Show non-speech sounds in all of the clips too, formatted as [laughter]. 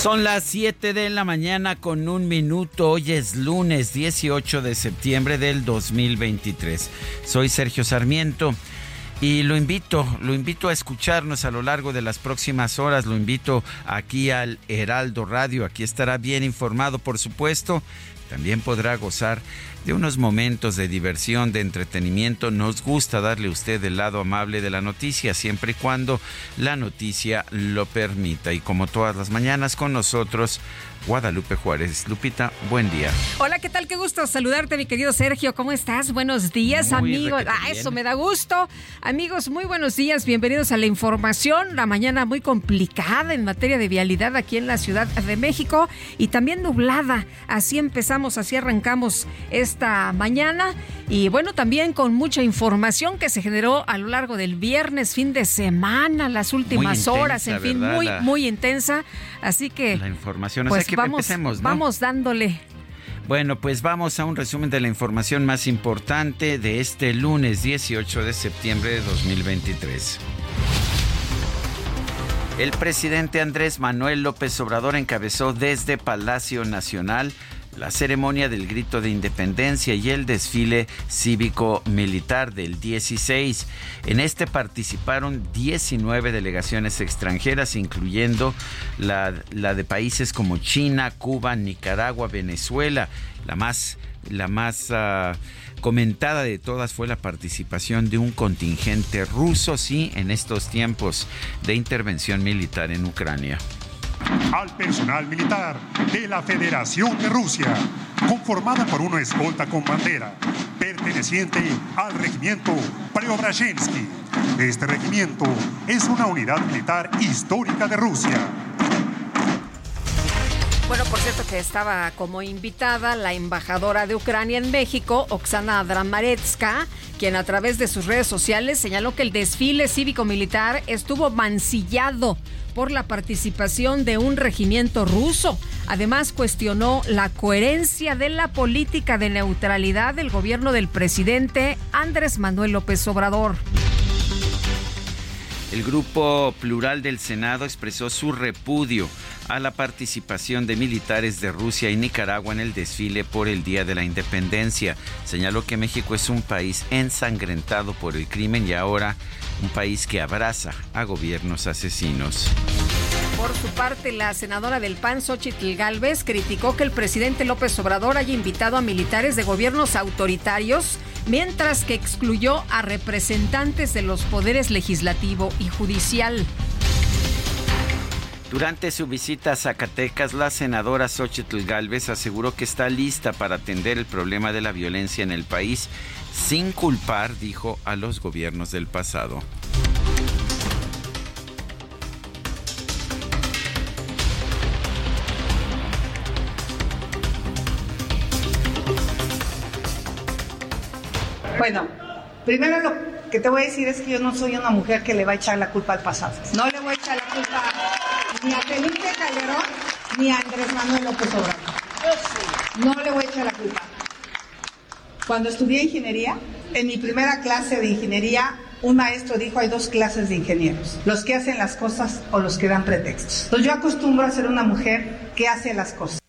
Son las 7 de la mañana con un minuto. Hoy es lunes 18 de septiembre del 2023. Soy Sergio Sarmiento y lo invito, lo invito a escucharnos a lo largo de las próximas horas. Lo invito aquí al Heraldo Radio. Aquí estará bien informado, por supuesto. También podrá gozar de unos momentos de diversión, de entretenimiento. Nos gusta darle a usted el lado amable de la noticia, siempre y cuando la noticia lo permita. Y como todas las mañanas con nosotros, Guadalupe Juárez. Lupita, buen día. Hola, ¿qué tal? Qué gusto saludarte, mi querido Sergio. ¿Cómo estás? Buenos días, amigos. Ah, eso me da gusto. Amigos, muy buenos días. Bienvenidos a la información. La mañana muy complicada en materia de vialidad aquí en la Ciudad de México y también nublada. Así empezamos, así arrancamos esta mañana. Y bueno, también con mucha información que se generó a lo largo del viernes, fin de semana, las últimas horas, en fin, muy, muy intensa. Así que. La información, pues, que vamos, empecemos, Vamos dándole. Bueno, pues vamos a un resumen de la información más importante de este lunes 18 de septiembre de 2023. El presidente Andrés Manuel López Obrador encabezó desde Palacio Nacional la ceremonia del grito de independencia y el desfile cívico-militar del 16. En este participaron 19 delegaciones extranjeras, incluyendo la, de países como China, Cuba, Nicaragua, Venezuela. La más, la más ah, comentada de todas fue la participación de un contingente ruso, sí, en estos tiempos de intervención militar en Ucrania al personal militar de la Federación de Rusia, conformada por una escolta con bandera, perteneciente al regimiento Preobrazhensky. Este regimiento es una unidad militar histórica de Rusia. Bueno, por cierto que estaba como invitada la embajadora de Ucrania en México, Oksana Dramaretska, quien a través de sus redes sociales señaló que el desfile cívico-militar estuvo mancillado por la participación de un regimiento ruso. Además, cuestionó la coherencia de la política de neutralidad del gobierno del presidente Andrés Manuel López Obrador. El grupo plural del Senado expresó su repudio a la participación de militares de Rusia y Nicaragua en el desfile por el Día de la Independencia. Señaló que México es un país ensangrentado por el crimen y ahora un país que abraza a gobiernos asesinos. Por su parte, la senadora del PAN, Xochitl Galvez, criticó que el presidente López Obrador haya invitado a militares de gobiernos autoritarios, mientras que excluyó a representantes de los poderes legislativo y judicial. Durante su visita a Zacatecas, la senadora Xochitl Galvez aseguró que está lista para atender el problema de la violencia en el país sin culpar, dijo, a los gobiernos del pasado. Bueno, primero lo que te voy a decir es que yo no soy una mujer que le va a echar la culpa al pasado. No le voy a echar la culpa ni a Felipe Calderón ni a Andrés Manuel López Obrador. No le voy a echar la culpa. Cuando estudié ingeniería, en mi primera clase de ingeniería, un maestro dijo, hay dos clases de ingenieros, los que hacen las cosas o los que dan pretextos. Entonces yo acostumbro a ser una mujer que hace las cosas.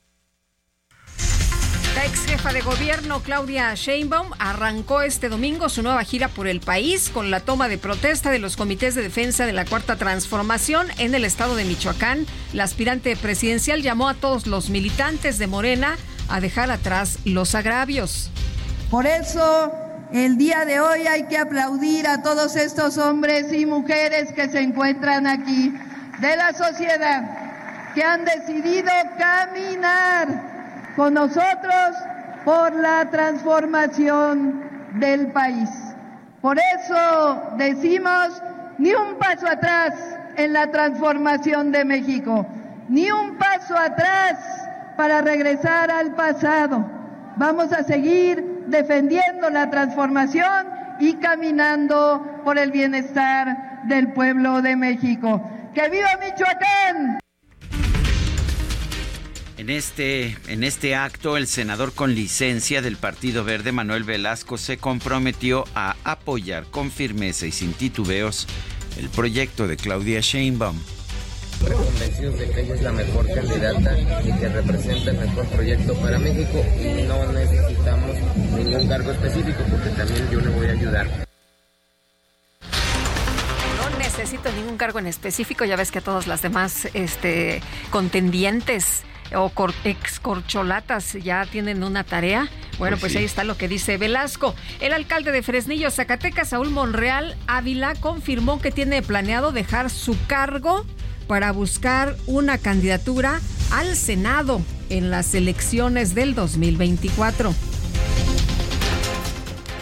De gobierno Claudia Sheinbaum arrancó este domingo su nueva gira por el país con la toma de protesta de los comités de defensa de la Cuarta Transformación en el estado de Michoacán. La aspirante presidencial llamó a todos los militantes de Morena a dejar atrás los agravios. Por eso, el día de hoy hay que aplaudir a todos estos hombres y mujeres que se encuentran aquí de la sociedad, que han decidido caminar con nosotros por la transformación del país. Por eso decimos, ni un paso atrás en la transformación de México, ni un paso atrás para regresar al pasado. Vamos a seguir defendiendo la transformación y caminando por el bienestar del pueblo de México. ¡Que viva Michoacán! En este, en este acto, el senador con licencia del Partido Verde, Manuel Velasco, se comprometió a apoyar con firmeza y sin titubeos el proyecto de Claudia Sheinbaum. Convencidos de que ella es la mejor candidata y que representa el mejor proyecto para México y no necesitamos ningún cargo específico porque también yo le voy a ayudar No necesito ningún cargo en específico. Ya ves que todos las demás este, contendientes o excorcholatas ya tienen una tarea. Bueno, pues, pues ahí está lo que dice Velasco. El alcalde de Fresnillo, Zacatecas, Saúl Monreal Ávila, confirmó que tiene planeado dejar su cargo para buscar una candidatura al Senado en las elecciones del 2024.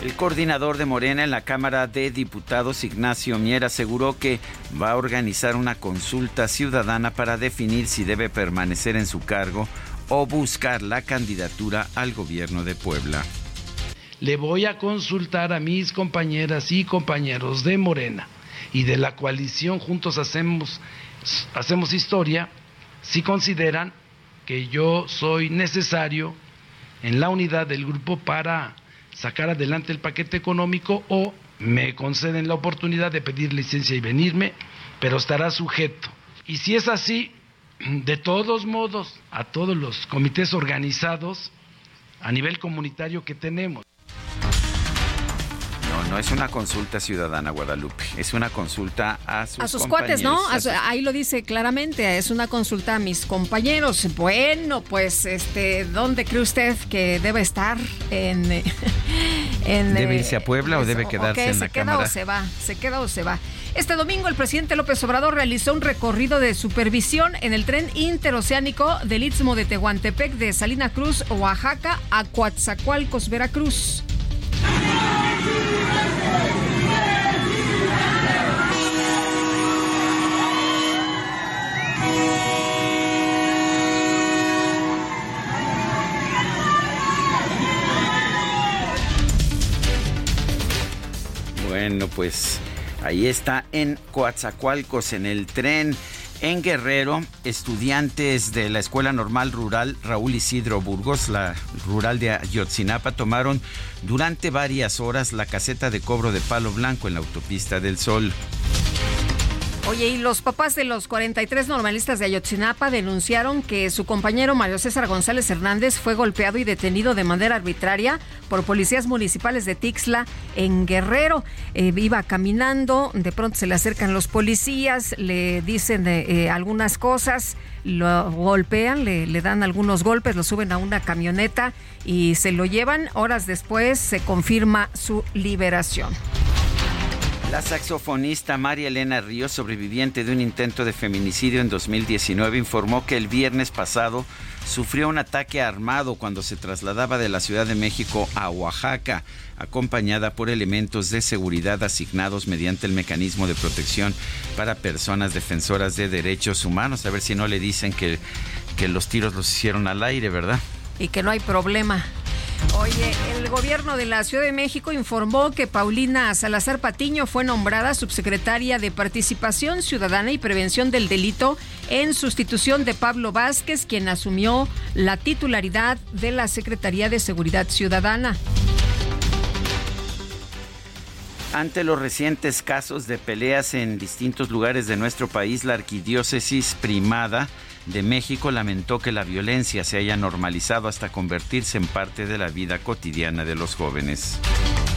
El coordinador de Morena en la Cámara de Diputados, Ignacio Mier, aseguró que va a organizar una consulta ciudadana para definir si debe permanecer en su cargo o buscar la candidatura al gobierno de Puebla. Le voy a consultar a mis compañeras y compañeros de Morena y de la coalición Juntos Hacemos, hacemos Historia si consideran que yo soy necesario en la unidad del grupo para sacar adelante el paquete económico o me conceden la oportunidad de pedir licencia y venirme, pero estará sujeto. Y si es así, de todos modos, a todos los comités organizados a nivel comunitario que tenemos no es una consulta ciudadana, Guadalupe. Es una consulta a sus, a sus cuates, ¿no? ahí lo dice claramente. Es una consulta a mis compañeros. Bueno, pues, este, ¿dónde cree usted que debe estar? En, [laughs] ¿Debe irse a Puebla o debe quedarse en la se queda Cámara? o se va, se queda o se va. Este domingo el presidente López Obrador realizó un recorrido de supervisión en el tren interoceánico del Istmo de Tehuantepec de Salina Cruz, Oaxaca, a Coatzacoalcos, Veracruz. Bueno, pues ahí está en Coatzacoalcos, en el tren. En Guerrero, estudiantes de la Escuela Normal Rural Raúl Isidro Burgos, la rural de Ayotzinapa, tomaron durante varias horas la caseta de cobro de palo blanco en la autopista del Sol. Oye, y los papás de los 43 normalistas de Ayotzinapa denunciaron que su compañero Mario César González Hernández fue golpeado y detenido de manera arbitraria por policías municipales de Tixla en Guerrero. Eh, iba caminando, de pronto se le acercan los policías, le dicen eh, algunas cosas, lo golpean, le dan algunos golpes, lo suben a una camioneta y se lo llevan. Horas después se confirma su liberación. La saxofonista María Elena Ríos, sobreviviente de un intento de feminicidio en 2019, informó que el viernes pasado sufrió un ataque armado cuando se trasladaba de la Ciudad de México a Oaxaca, acompañada por elementos de seguridad asignados mediante el mecanismo de protección para personas defensoras de derechos humanos. A ver si no le dicen que, que los tiros los hicieron al aire, ¿verdad? Y que no hay problema. Oye, el gobierno de la Ciudad de México informó que Paulina Salazar Patiño fue nombrada subsecretaria de Participación Ciudadana y Prevención del Delito en sustitución de Pablo Vázquez, quien asumió la titularidad de la Secretaría de Seguridad Ciudadana. Ante los recientes casos de peleas en distintos lugares de nuestro país, la arquidiócesis primada de México lamentó que la violencia se haya normalizado hasta convertirse en parte de la vida cotidiana de los jóvenes.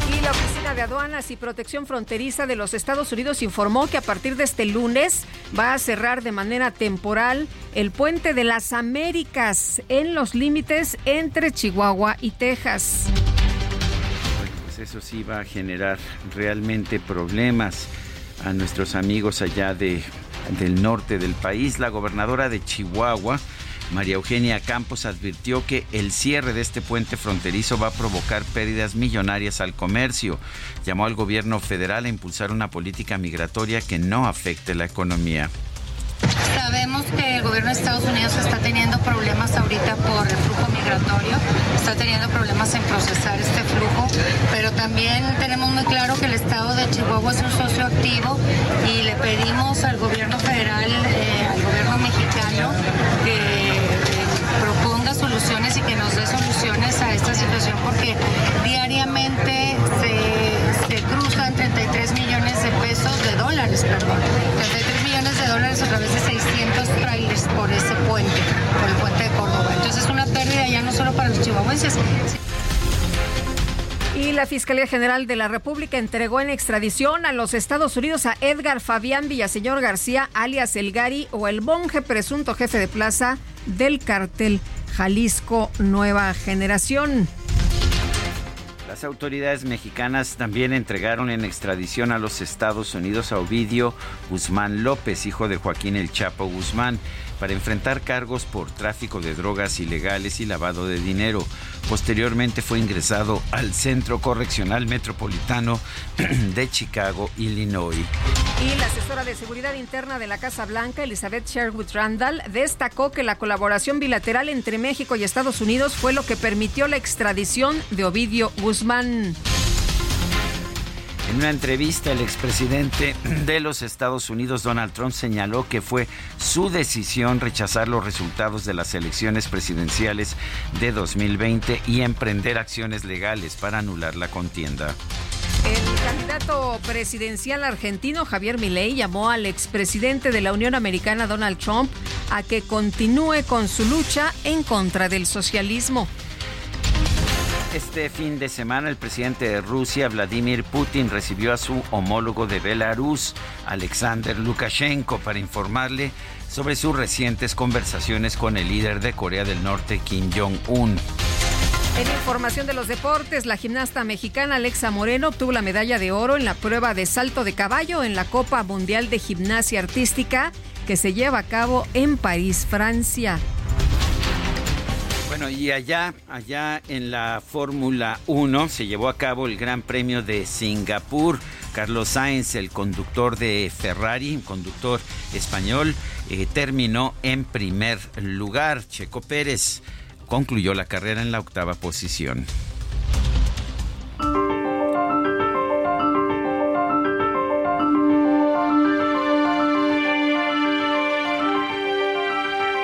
Y la Oficina de Aduanas y Protección Fronteriza de los Estados Unidos informó que a partir de este lunes va a cerrar de manera temporal el puente de las Américas en los límites entre Chihuahua y Texas eso sí va a generar realmente problemas a nuestros amigos allá de, del norte del país. La gobernadora de Chihuahua, María Eugenia Campos, advirtió que el cierre de este puente fronterizo va a provocar pérdidas millonarias al comercio. Llamó al gobierno federal a impulsar una política migratoria que no afecte la economía. Sabemos que el gobierno de Estados Unidos está teniendo problemas ahorita por el flujo migratorio, está teniendo problemas en procesar este flujo, pero también tenemos muy claro que el estado de Chihuahua es un socio activo y le pedimos al gobierno federal, eh, al gobierno mexicano, que proponga soluciones y que nos dé soluciones a esta situación porque diariamente se, cruzan 33 millones de pesos, de dólares, perdón, 33 millones de dólares a través de 600 trailers por ese puente, por el puente de Córdoba. Entonces es una pérdida ya no solo para los chihuahuenses. Y la Fiscalía General de la República entregó en extradición a los Estados Unidos a Edgar Fabián Villaseñor García, alias El Gari o el Monje, presunto jefe de plaza del cartel Jalisco Nueva Generación. Las autoridades mexicanas también entregaron en extradición a los Estados Unidos a Ovidio Guzmán López, hijo de Joaquín El Chapo Guzmán, para enfrentar cargos por tráfico de drogas ilegales y lavado de dinero. Posteriormente fue ingresado al Centro Correccional Metropolitano [clears throat] de Chicago, Illinois. Y la asesora de Seguridad Interna de la Casa Blanca, Elizabeth Sherwood Randall, destacó que la colaboración bilateral entre México y Estados Unidos fue lo que permitió la extradición de Ovidio Guzmán. En una entrevista, el expresidente de los Estados Unidos, Donald Trump, señaló que fue su decisión rechazar los resultados de las elecciones presidenciales de 2020 y emprender acciones legales para anular la contienda. El candidato presidencial argentino Javier Milei llamó al expresidente de la Unión Americana Donald Trump a que continúe con su lucha en contra del socialismo. Este fin de semana el presidente de Rusia, Vladimir Putin, recibió a su homólogo de Belarus, Alexander Lukashenko, para informarle sobre sus recientes conversaciones con el líder de Corea del Norte, Kim Jong-un. En información de los deportes, la gimnasta mexicana Alexa Moreno obtuvo la medalla de oro en la prueba de salto de caballo en la Copa Mundial de Gimnasia Artística que se lleva a cabo en París, Francia. Bueno, y allá, allá en la Fórmula 1 se llevó a cabo el Gran Premio de Singapur. Carlos Sainz, el conductor de Ferrari, conductor español, eh, terminó en primer lugar. Checo Pérez concluyó la carrera en la octava posición.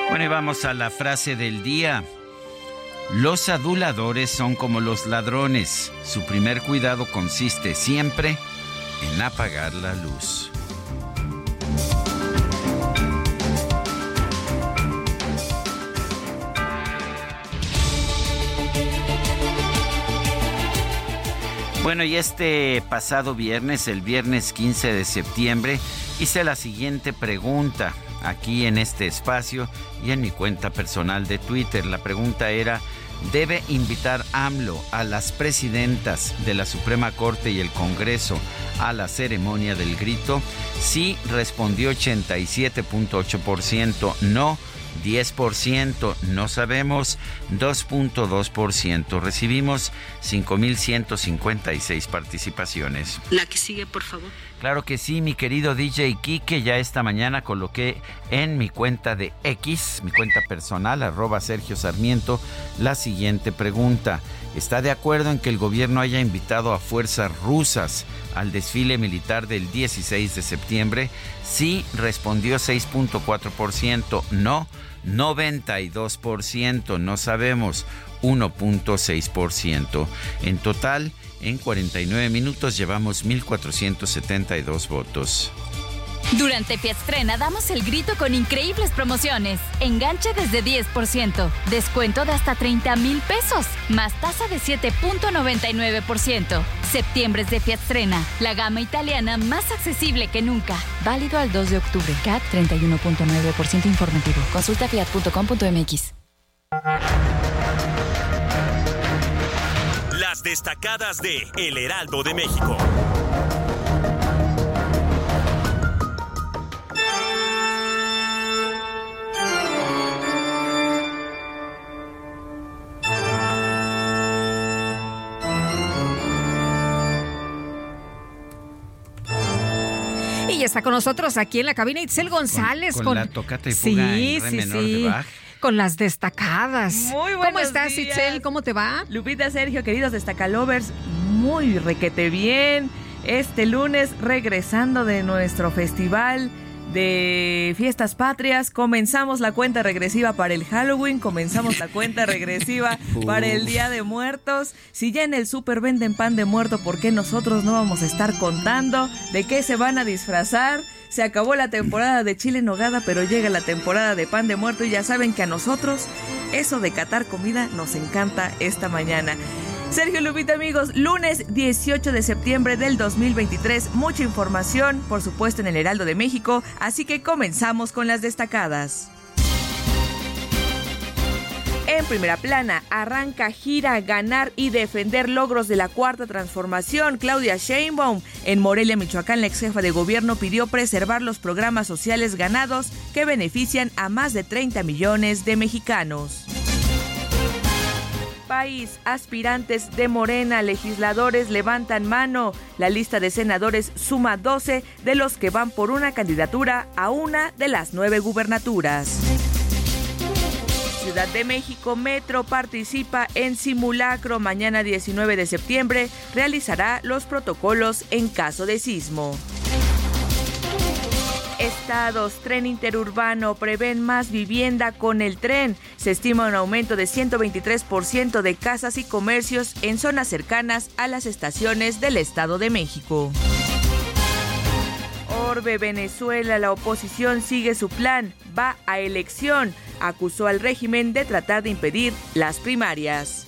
Bueno, y vamos a la frase del día. Los aduladores son como los ladrones. Su primer cuidado consiste siempre en apagar la luz. Bueno, y este pasado viernes, el viernes 15 de septiembre, hice la siguiente pregunta aquí en este espacio y en mi cuenta personal de Twitter. La pregunta era, ¿debe invitar AMLO a las presidentas de la Suprema Corte y el Congreso a la ceremonia del grito? Sí, respondió 87.8%, no 10%, no sabemos 2.2%. Recibimos 5.156 participaciones. La que sigue, por favor. Claro que sí, mi querido DJ Kike, ya esta mañana coloqué en mi cuenta de X, mi cuenta personal, arroba Sergio Sarmiento, la siguiente pregunta. ¿Está de acuerdo en que el gobierno haya invitado a fuerzas rusas al desfile militar del 16 de septiembre? Sí, respondió 6.4%, no 92%, no sabemos, 1.6%. En total, en 49 minutos llevamos 1.472 votos. Durante Fiatstrena damos el grito con increíbles promociones. Enganche desde 10%, descuento de hasta 30 mil pesos, más tasa de 7.99%. Septiembre es de Fiatstrena, la gama italiana más accesible que nunca. Válido al 2 de octubre. CAT 31.9% informativo. Consulta fiat.com.mx. Las destacadas de El Heraldo de México. Y está con nosotros aquí en la cabina Itzel González. Con, la tocata y fuga sí, en re sí, menor sí. de Bach. Con las destacadas. Muy buenos ¿Cómo estás, días. Itzel? ¿Cómo te va? Lupita, Sergio, queridos destacalovers, muy requete bien. Este lunes, regresando de nuestro festival de fiestas patrias, comenzamos la cuenta regresiva para el Halloween, comenzamos la cuenta regresiva [laughs] para el Día de Muertos. Si ya en el súper venden pan de muerto, ¿por qué nosotros no vamos a estar contando de qué se van a disfrazar? Se acabó la temporada de chile en nogada, pero llega la temporada de pan de muerto y ya saben que a nosotros eso de catar comida nos encanta esta mañana. Sergio Lupita amigos, lunes 18 de septiembre del 2023, mucha información, por supuesto en el Heraldo de México, así que comenzamos con las destacadas. En primera plana, arranca gira, ganar y defender logros de la cuarta transformación. Claudia Sheinbaum. En Morelia, Michoacán, la ex jefa de gobierno pidió preservar los programas sociales ganados que benefician a más de 30 millones de mexicanos país, aspirantes de Morena, legisladores levantan mano. La lista de senadores suma 12 de los que van por una candidatura a una de las nueve gubernaturas. Ciudad de México Metro participa en simulacro. Mañana 19 de septiembre realizará los protocolos en caso de sismo. Estados, tren interurbano, prevén más vivienda con el tren. Se estima un aumento de 123% de casas y comercios en zonas cercanas a las estaciones del Estado de México. Orbe, Venezuela, la oposición sigue su plan, va a elección. Acusó al régimen de tratar de impedir las primarias.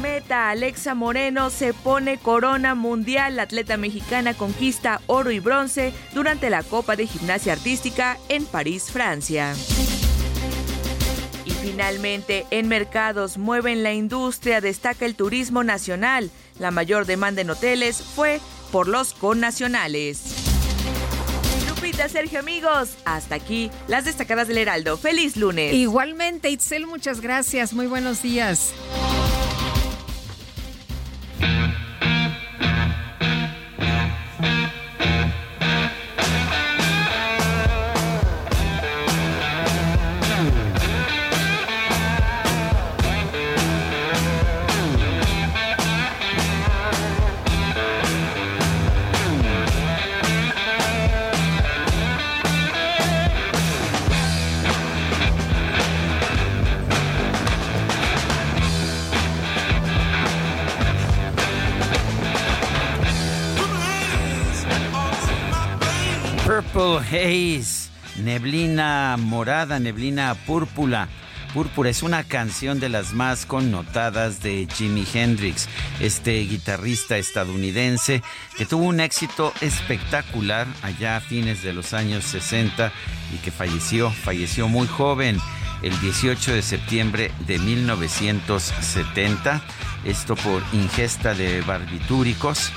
Meta Alexa Moreno se pone corona mundial. La atleta mexicana conquista oro y bronce durante la Copa de Gimnasia Artística en París, Francia. Y finalmente, en mercados mueven la industria, destaca el turismo nacional. La mayor demanda en hoteles fue por los connacionales. Lupita, Sergio, amigos, hasta aquí las destacadas del Heraldo. ¡Feliz lunes! Igualmente, Itzel, muchas gracias. Muy buenos días. Purple Haze, neblina morada, neblina púrpura. Púrpura es una canción de las más connotadas de Jimi Hendrix, este guitarrista estadounidense que tuvo un éxito espectacular allá a fines de los años 60 y que falleció, falleció muy joven el 18 de septiembre de 1970, esto por ingesta de barbitúricos.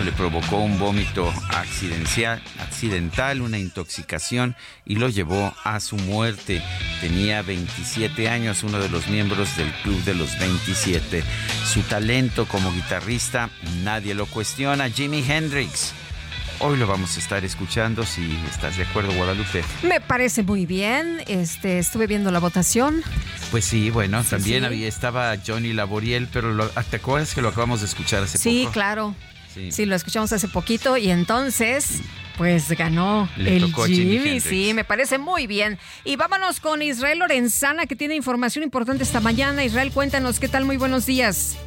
Esto le provocó un vómito accidental, accidental, una intoxicación y lo llevó a su muerte. Tenía 27 años, uno de los miembros del Club de los 27. Su talento como guitarrista nadie lo cuestiona. Jimi Hendrix. Hoy lo vamos a estar escuchando, si estás de acuerdo, Guadalupe. Me parece muy bien. Este, estuve viendo la votación. Pues sí, bueno, Sí, también sí. había estaba Johnny Laboriel, pero lo- ¿te acuerdas que lo acabamos de escuchar hace Sí, poco? claro. Sí. Sí, lo escuchamos hace poquito y entonces, Pues ganó el Jimmy, sí, me parece muy bien. Y vámonos con Israel Lorenzana, que tiene información importante esta mañana. Israel, cuéntanos, ¿qué tal? Muy buenos días.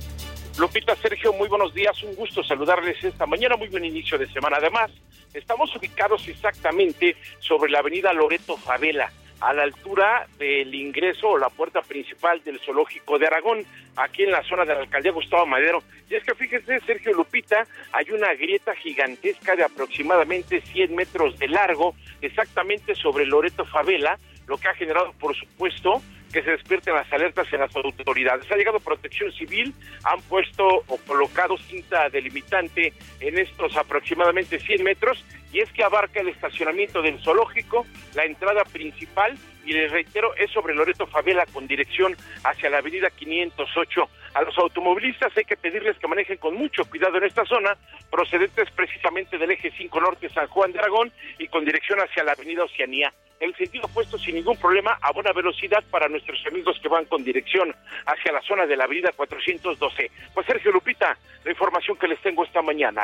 Lupita, Sergio, muy buenos días. Un gusto saludarles esta mañana. Muy buen inicio de semana. Además, estamos ubicados exactamente sobre la avenida Loreto Favela a la altura del ingreso o la puerta principal del zoológico de Aragón, aquí en la zona de la alcaldía Gustavo Madero. Y es que fíjense, Sergio Lupita, hay una grieta gigantesca de aproximadamente 100 metros de largo, exactamente sobre Loreto Favela, lo que ha generado, por supuesto, que se despierten las alertas en las autoridades. Ha llegado protección civil, han puesto o colocado cinta delimitante en estos aproximadamente 100 metros y es que abarca el estacionamiento del zoológico, la entrada principal y les reitero, es sobre Loreto Favela con dirección hacia la avenida 508. A los automovilistas hay que pedirles que manejen con mucho cuidado en esta zona, procedentes precisamente del eje 5 Norte San Juan de Aragón y con dirección hacia la avenida Oceanía el sentido opuesto sin ningún problema a buena velocidad para nuestros amigos que van con dirección hacia la zona de la avenida 412. Pues Sergio Lupita, la información que les tengo esta mañana.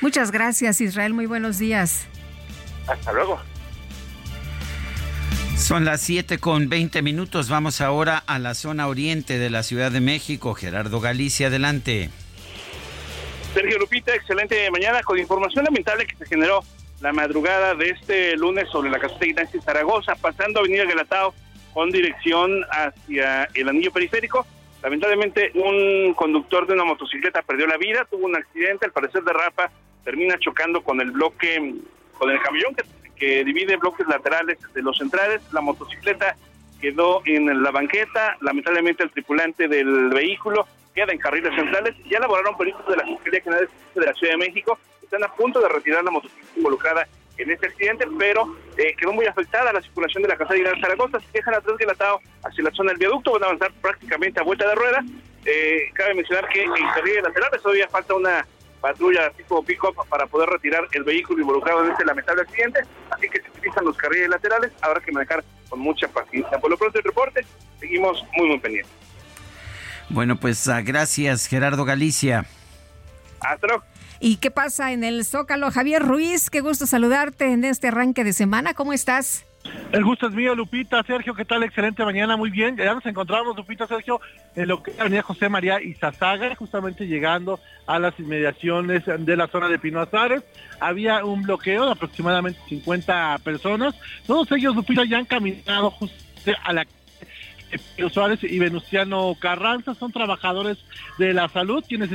Muchas gracias Israel, muy buenos días. Hasta luego. Son las 7 con 20 minutos. Vamos ahora a la zona oriente de la Ciudad de México. Gerardo Galicia, adelante. Sergio Lupita, excelente mañana con información lamentable que se generó la madrugada de este lunes sobre la caseta Ignacio Zaragoza, pasando Avenida Galatao con dirección hacia el anillo periférico. Lamentablemente, un conductor de una motocicleta perdió la vida, tuvo un accidente, al parecer de rapa, termina chocando con el bloque, con el camión que, que divide bloques laterales de los centrales. La motocicleta quedó en la banqueta, lamentablemente el tripulante del vehículo queda en carriles centrales. Ya elaboraron peritos de la Fiscalía General de la Ciudad de México están a punto de retirar la motocicleta involucrada en este accidente, pero eh, quedó muy afectada la circulación de la casa de Zaragoza, se dejan atrás Galatao hacia la zona del viaducto, van a avanzar prácticamente a vuelta de rueda. Eh, cabe mencionar que en carril laterales todavía falta una patrulla tipo pick-up para poder retirar el vehículo involucrado en este lamentable accidente, así que se utilizan los carriles laterales, habrá que manejar con mucha paciencia. Por lo pronto el reporte, seguimos muy muy pendientes. Bueno, pues uh, gracias Gerardo Galicia. Hasta luego. ¿Y qué pasa en el Zócalo? Javier Ruiz, qué gusto saludarte en este arranque de semana. ¿Cómo estás? El gusto es mío, Lupita. Sergio, ¿qué tal? Excelente mañana, muy bien. Ya nos encontramos, Lupita, Sergio, en lo que es Avenida José María Izazaga, justamente llegando a las inmediaciones de la zona de Pino Azares. Había un bloqueo de aproximadamente 50 personas. Todos ellos, Lupita, ya han caminado justo a la Pino Suárez y Venustiano Carranza. Son trabajadores de la salud quienes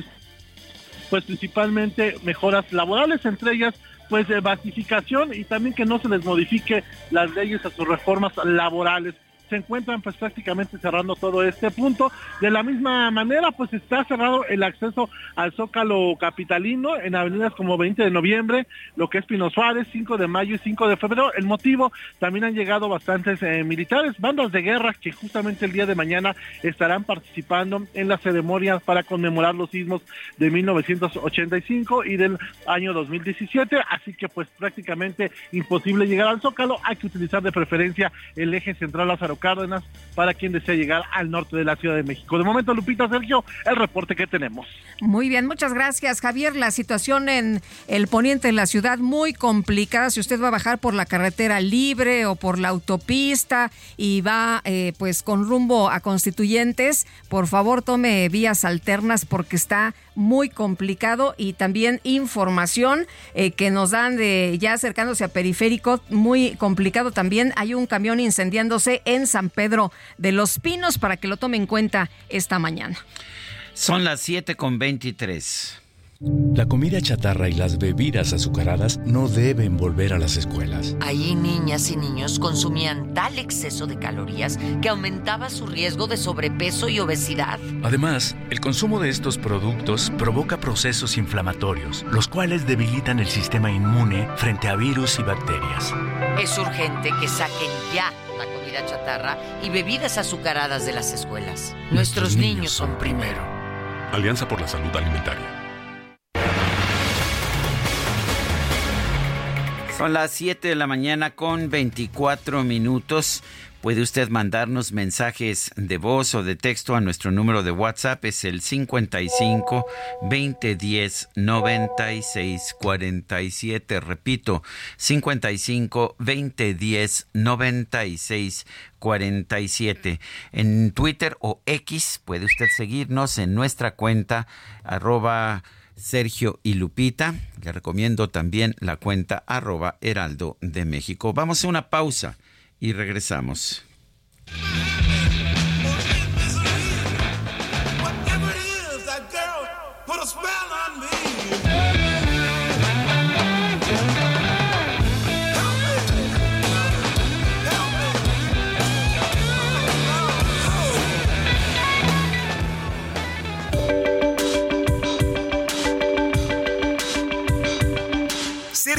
pues principalmente mejoras laborales, entre ellas pues basificación y también que no se les modifique las leyes a sus reformas laborales se encuentran pues prácticamente cerrando todo este punto. De la misma manera pues está cerrado el acceso al Zócalo Capitalino en avenidas como 20 de noviembre, lo que es Pino Suárez, 5 de mayo y 5 de febrero. El motivo, también han llegado bastantes eh, militares, bandas de guerra que justamente el día de mañana estarán participando en las ceremonias para conmemorar los sismos de 1985 y del año 2017, así que pues prácticamente imposible llegar al Zócalo, hay que utilizar de preferencia el eje central Lázaro Cárdenas para quien desea llegar al norte de la Ciudad de México. De momento, Lupita, Sergio, el reporte que tenemos. Muy bien, muchas gracias, Javier. La situación en el poniente de la ciudad muy complicada. Si usted va a bajar por la carretera libre o por la autopista y va eh, pues con rumbo a constituyentes, por favor tome vías alternas porque está muy complicado y también información eh, que nos dan de ya acercándose a periférico, muy complicado también. Hay un camión incendiándose en San Pedro de los Pinos para que lo tome en cuenta esta mañana. Son las 7 con 23. La comida chatarra y las bebidas azucaradas no deben volver a las escuelas. Ahí niñas y niños consumían tal exceso de calorías que aumentaba su riesgo de sobrepeso y obesidad. Además, el consumo de estos productos provoca procesos inflamatorios, los cuales debilitan el sistema inmune frente a virus y bacterias. Es urgente que saquen ya la comida chatarra y bebidas azucaradas de las escuelas. Nuestros, niños, son primero. Alianza por la Salud Alimentaria. Son las 7 de la mañana con 24 minutos. Puede usted mandarnos mensajes de voz o de texto a nuestro número de WhatsApp, es el 55 2010 96 47. Repito, 55 2010 96 47. En Twitter o X puede usted seguirnos en nuestra cuenta arroba Sergio y Lupita. Le recomiendo también la cuenta arroba Heraldo de México. Vamos a una pausa y regresamos.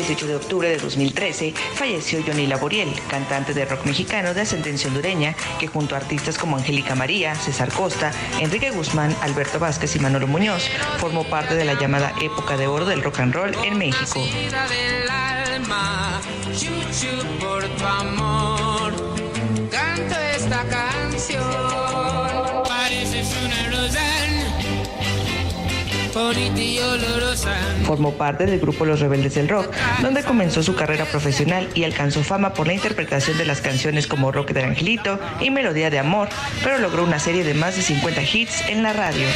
18 de octubre de 2013 falleció Johnny Laboriel, cantante de rock mexicano de ascendencia hondureña, que junto a artistas como Angélica María, César Costa, Enrique Guzmán, Alberto Vázquez y Manolo Muñoz, formó parte de la llamada época de oro del rock and roll en México. canto esta canción. Formó parte del grupo Los Rebeldes del Rock, donde comenzó su carrera profesional y alcanzó fama por la interpretación de las canciones como Rock del Angelito y Melodía de Amor, pero logró una serie de más de 50 hits en la radio.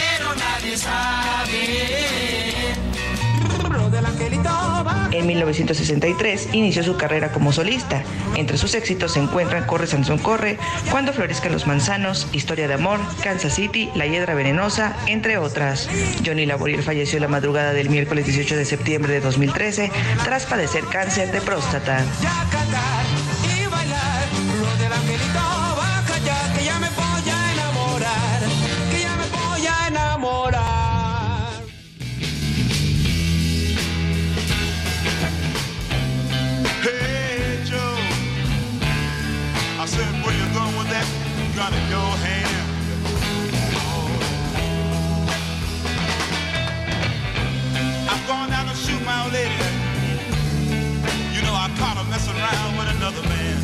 En 1963 inició su carrera como solista. Entre sus éxitos se encuentran Corre Sansón Corre, Cuando florezcan los manzanos, Historia de amor, Kansas City, La hiedra venenosa, entre otras. Johnny Laboriel falleció la madrugada del miércoles 18 de septiembre de 2013 tras padecer cáncer de próstata. gun Messing around with another man.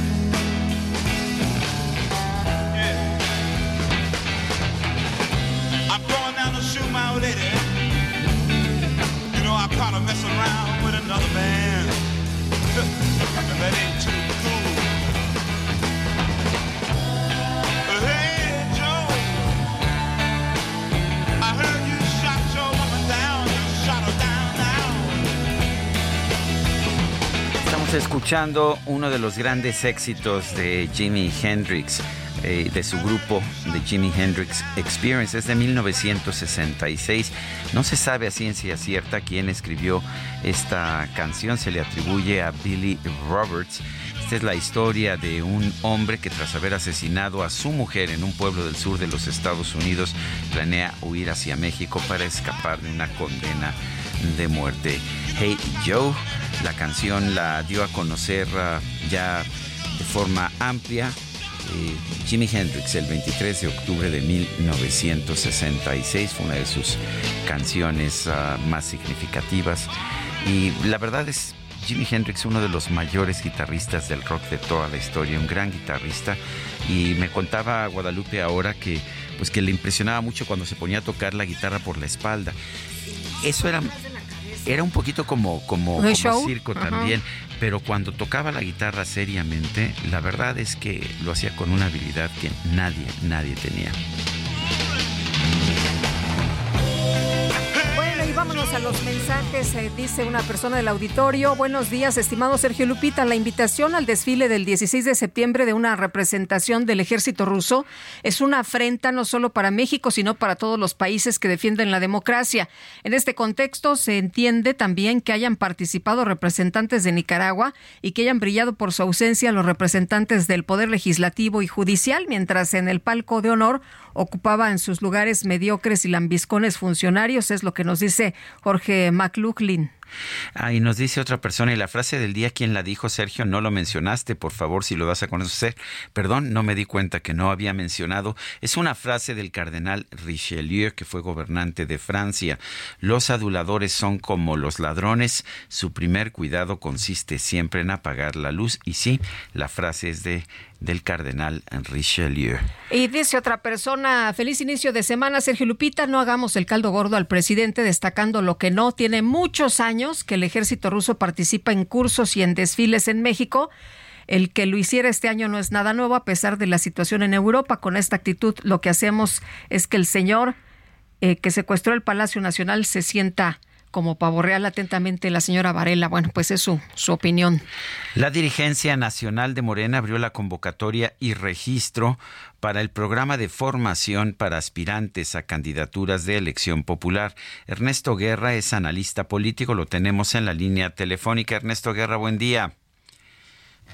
Yeah. I'm going down to shoot my old lady. You know I caught her around with another man. [laughs] that ain't too escuchando uno de los grandes éxitos de Jimi Hendrix, eh, de su grupo de Jimi Hendrix Experience, es de 1966. No se sabe a ciencia cierta quién escribió esta canción, se le atribuye a Billy Roberts. Esta es la historia de un hombre que tras haber asesinado a su mujer en un pueblo del sur de los Estados Unidos, planea huir hacia México para escapar de una condena de muerte. Hey Joe la canción la dio a conocer uh, ya de forma amplia eh, Jimi Hendrix el 23 de octubre de 1966 fue una de sus canciones uh, más significativas. Y la verdad es Jimi Hendrix uno de los mayores guitarristas del rock de toda la historia, un gran guitarrista. Y me contaba Guadalupe ahora que pues que le impresionaba mucho cuando se ponía a tocar la guitarra por la espalda. Eso era era un poquito como, como, circo también, pero cuando tocaba la guitarra seriamente, la verdad es que lo hacía con una habilidad que nadie, nadie tenía. A los mensajes, eh, dice una persona del auditorio. Buenos días, estimado Sergio Lupita. La invitación al desfile del 16 de septiembre de una representación del ejército ruso es una afrenta no solo para México, sino para todos los países que defienden la democracia. En este contexto se entiende también que hayan participado representantes de Nicaragua y que hayan brillado por su ausencia los representantes del Poder Legislativo y Judicial, mientras en el palco de honor ocupaba en sus lugares mediocres y lambiscones funcionarios, es lo que nos dice Jorge McLaughlin. Ah, y nos dice otra persona, y la frase del día, ¿quién la dijo, Sergio? No lo mencionaste, por favor, si lo das a conocer. Perdón, no me di cuenta que no había mencionado. Es una frase del cardenal Richelieu, que fue gobernante de Francia. Los aduladores son como los ladrones, su primer cuidado consiste siempre en apagar la luz. Y sí, la frase es de del cardenal Richelieu. Y dice otra persona, feliz inicio de semana, Sergio Lupita, no hagamos el caldo gordo al presidente destacando lo que no. Tiene muchos años que el ejército ruso participa en cursos y en desfiles en México. El que lo hiciera este año no es nada nuevo a pesar de la situación en Europa. Con esta actitud lo que hacemos es que el señor eh, que secuestró el Palacio Nacional se sienta como pavo real atentamente la señora Varela. Bueno, pues es su, su opinión. La dirigencia nacional de Morena abrió la convocatoria y registro para el programa de formación para aspirantes a candidaturas de elección popular. Ernesto Guerra es analista político, lo tenemos en la línea telefónica. Ernesto Guerra, buen día.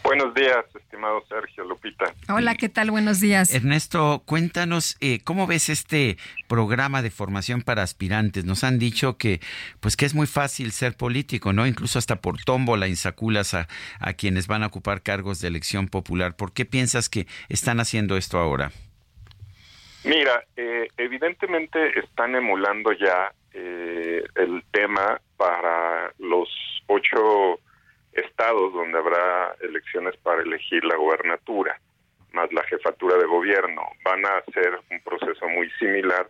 Buenos días, estimado Sergio Lupita. Hola, ¿qué tal? Buenos días. Ernesto, cuéntanos eh, cómo ves este programa de formación para aspirantes. Nos han dicho que, pues, que es muy fácil ser político, ¿no? Incluso hasta por tómbola insaculas a, a quienes van a ocupar cargos de elección popular. ¿Por qué piensas que están haciendo esto ahora? Mira, eh, evidentemente están emulando ya eh, el tema para los ocho estados donde habrá elecciones para elegir la gobernatura, más la jefatura de gobierno. Van a hacer un proceso muy similar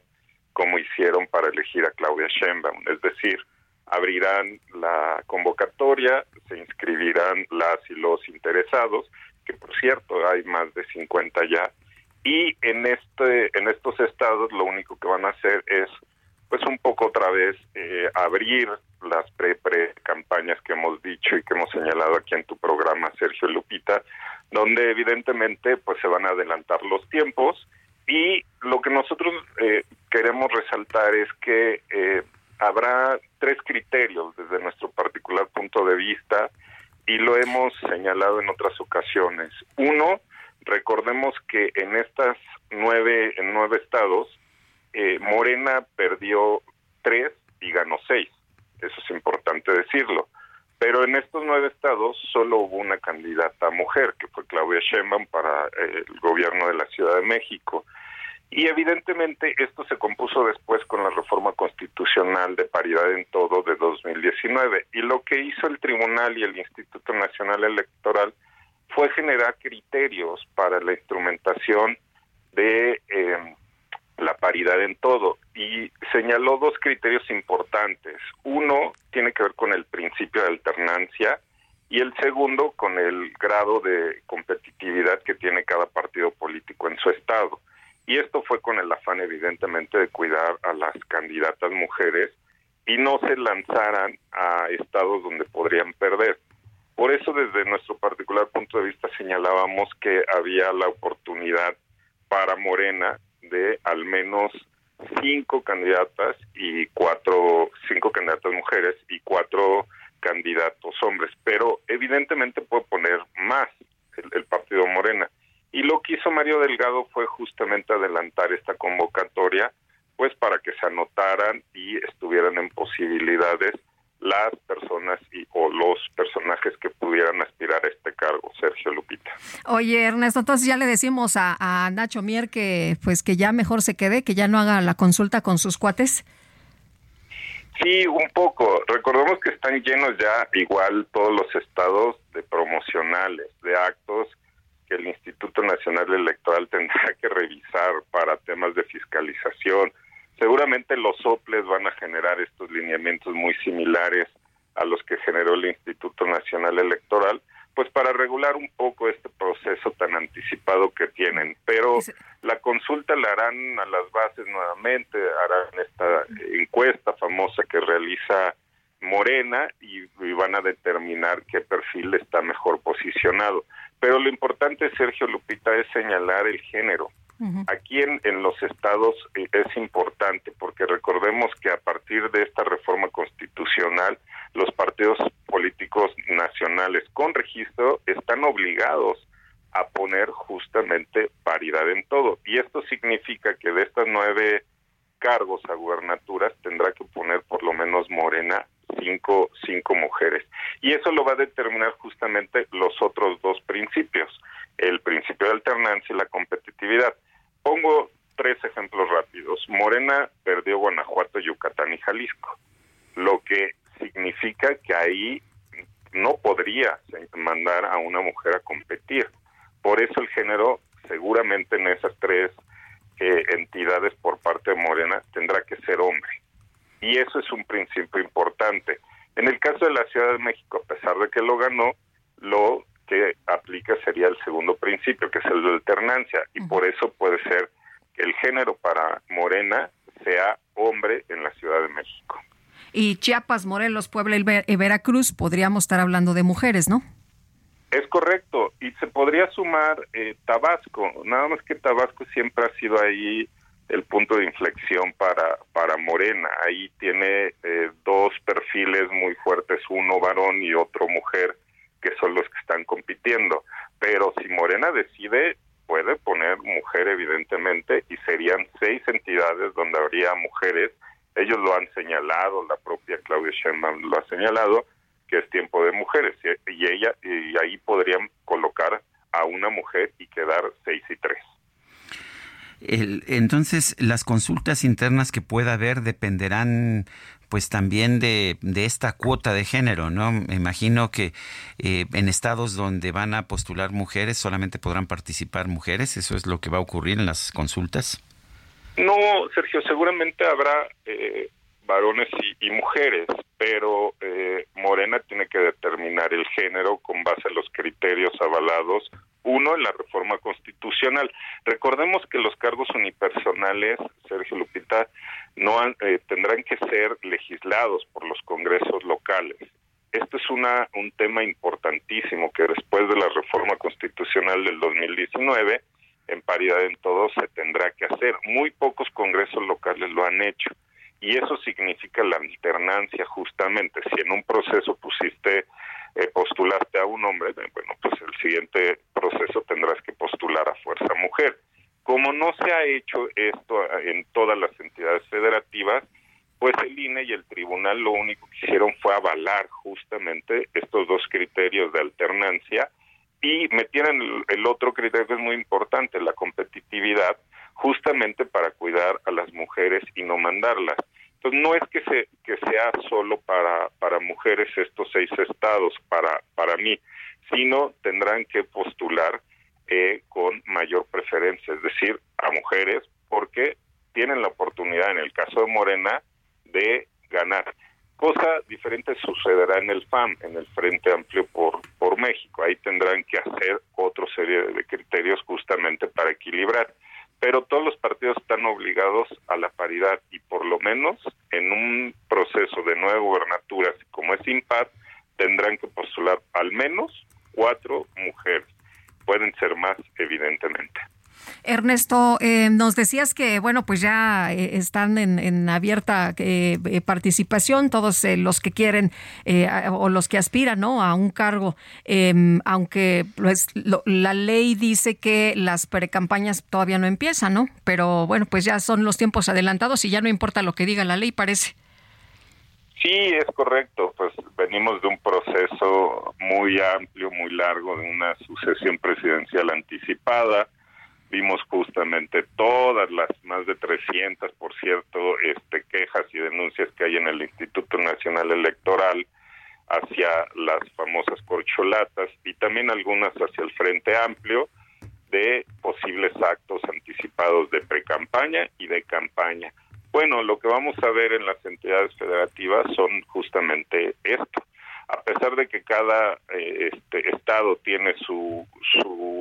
como hicieron para elegir a Claudia Sheinbaum, es decir, abrirán la convocatoria, se inscribirán las y los interesados, que por cierto hay más de 50 ya, y en este en estos estados lo único que van a hacer es pues un poco otra vez eh, abrir las pre-pre campañas que hemos dicho y que hemos señalado aquí en tu programa Sergio Lupita, donde evidentemente pues se van a adelantar los tiempos y lo que nosotros eh, queremos resaltar es que eh, habrá tres criterios desde nuestro particular punto de vista y lo hemos señalado en otras ocasiones. Uno, recordemos que en estas nueve en nueve estados eh, Morena perdió tres y ganó seis. Eso es importante decirlo. Pero en estos nueve estados solo hubo una candidata mujer, que fue Claudia Sheinbaum para eh, el gobierno de la Ciudad de México. Y evidentemente esto se compuso después con la reforma constitucional de paridad en todo de 2019. Y lo que hizo el Tribunal y el Instituto Nacional Electoral fue generar criterios para la instrumentación de eh, la paridad en todo y señaló dos criterios importantes. Uno tiene que ver con el principio de alternancia y el segundo con el grado de competitividad que tiene cada partido político en su estado. Y esto fue con el afán evidentemente de cuidar a las candidatas mujeres y no se lanzaran a estados donde podrían perder. Por eso desde nuestro particular punto de vista señalábamos que había la oportunidad para Morena de al menos cinco candidatas y cuatro, cinco candidatas mujeres y cuatro candidatos hombres, pero evidentemente puede poner más el, partido Morena. Y lo que hizo Mario Delgado fue justamente adelantar esta convocatoria, pues para que se anotaran y estuvieran en posibilidades las personas y o los personajes que pudieran aspirar a este cargo, Sergio Lupita. Oye, Ernesto, entonces ya le decimos a, Nacho Mier que pues que ya mejor se quede, que ya no haga la consulta con sus cuates. Sí, un poco. Recordemos que están llenos ya igual todos los estados de promocionales, de actos que el Instituto Nacional Electoral [laughs] tendrá que revisar para temas de fiscalización, Seguramente los soples van a generar estos lineamientos muy similares a los que generó el Instituto Nacional Electoral, pues para regular un poco este proceso tan anticipado que tienen. Pero la consulta la harán a las bases nuevamente, harán esta encuesta famosa que realiza Morena y, van a determinar qué perfil está mejor posicionado. Pero lo importante, Sergio Lupita, es señalar el género. Aquí en, en, los estados eh, es importante porque recordemos que a partir de esta reforma constitucional los partidos políticos nacionales con registro están obligados a poner justamente paridad en todo. Y esto significa que de estas nueve cargos a gubernaturas tendrá que poner por lo menos Morena cinco, cinco mujeres. Y eso lo va a determinar justamente los otros dos principios, el principio de alternancia y la competitividad. Pongo tres ejemplos rápidos. Morena perdió Guanajuato, Yucatán y Jalisco, lo que significa que ahí no podría mandar a una mujer a competir. Por eso el género seguramente en esas tres eh, entidades por parte de Morena tendrá que ser hombre. Y eso es un principio importante. En el caso de la Ciudad de México, a pesar de que lo ganó, lo que aplica sería el segundo principio, que es el de alternancia, y por eso puede ser que el género para Morena sea hombre en la Ciudad de México. Y Chiapas, Morelos, Puebla y Veracruz, podríamos estar hablando de mujeres, ¿no? Es correcto, y se podría sumar eh, Tabasco, nada más que Tabasco siempre ha sido ahí el punto de inflexión para, para Morena. Ahí tiene eh, dos perfiles muy fuertes, uno varón y otro mujer, que son los que están compitiendo. Pero si Morena decide, puede poner mujer evidentemente, y serían seis entidades donde habría mujeres ellos lo han señalado, la propia Claudia Sheinbaum lo ha señalado, que es tiempo de mujeres y ella y ahí podrían colocar a una mujer y quedar seis y tres. entonces, las consultas internas que pueda haber dependerán pues también de, esta cuota de género, ¿no? Me imagino que eh, en estados donde van a postular mujeres solamente podrán participar mujeres, ¿eso es lo que va a ocurrir en las consultas? No, Sergio, seguramente habrá eh, varones y, mujeres, pero eh, Morena tiene que determinar el género con base a los criterios avalados, uno en la reforma constitucional. Recordemos que los cargos unipersonales, Sergio Lupita, no eh, tendrán que ser legislados por los congresos locales. Esto es una, un tema importantísimo que después de la reforma constitucional del 2019 en paridad en todo se tendrá que hacer. Muy pocos congresos locales lo han hecho y eso significa la alternancia justamente. Si en un proceso pusiste, eh, postulaste a un hombre, eh, bueno, pues el siguiente proceso tendrás que postular a fuerza mujer. Como no se ha hecho esto en todas las entidades federativas, pues el INE y el tribunal lo único que hicieron fue avalar justamente estos dos criterios de alternancia y metieran el, el otro criterio que es muy importante, la competitividad, justamente para cuidar a las mujeres y no mandarlas. Entonces no es que se que sea solo para para mujeres estos seis estados para para mí, sino tendrán que postular eh, con mayor preferencia, es decir, a mujeres, porque tienen la oportunidad en el caso de Morena de ganar. Cosa diferente sucederá en el FAM, en el Frente Amplio por, por México. Ahí tendrán que hacer otra serie de criterios justamente para equilibrar. Pero todos los partidos están obligados a la paridad y por lo menos en un proceso de nueva gubernatura, como es impar, tendrán que postular al menos cuatro mujeres. Pueden ser más, evidentemente. Ernesto, eh, nos decías que, bueno, pues ya eh, están en, abierta eh, participación todos los que quieren o los que aspiran, ¿no? A un cargo, em, aunque pues, la ley dice que las precampañas todavía no empiezan, ¿no? Pero bueno, pues ya son los tiempos adelantados y ya no importa lo que diga la ley, parece. Sí, es correcto. Pues venimos de un proceso muy amplio, muy largo, de una sucesión presidencial anticipada vimos justamente todas las más de 300, por cierto, este, quejas y denuncias que hay en el Instituto Nacional Electoral hacia las famosas corcholatas y también algunas hacia el Frente Amplio de posibles actos anticipados de precampaña y de campaña. Bueno, lo que vamos a ver en las entidades federativas son justamente esto. A pesar de que cada eh, este, estado tiene su,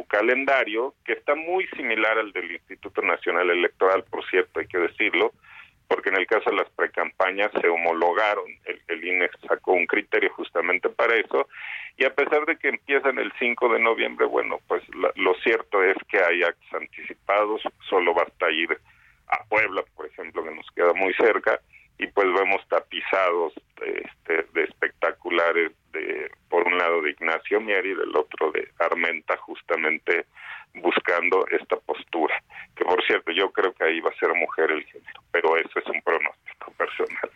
calendario, que está muy similar al del Instituto Nacional Electoral, por cierto, hay que decirlo, porque en el caso de las precampañas se homologaron, el, el INE sacó un criterio justamente para eso, y a pesar de que empiezan el 5 de noviembre, bueno, pues lo cierto es que hay actos anticipados, solo basta ir a Puebla, por ejemplo, que nos queda muy cerca, y pues vemos tapizados este, de espectaculares de por un lado de Ignacio Mier y del otro de Armenta justamente buscando esta postura que por cierto yo creo que ahí va a ser mujer el género pero eso es un pronóstico personal.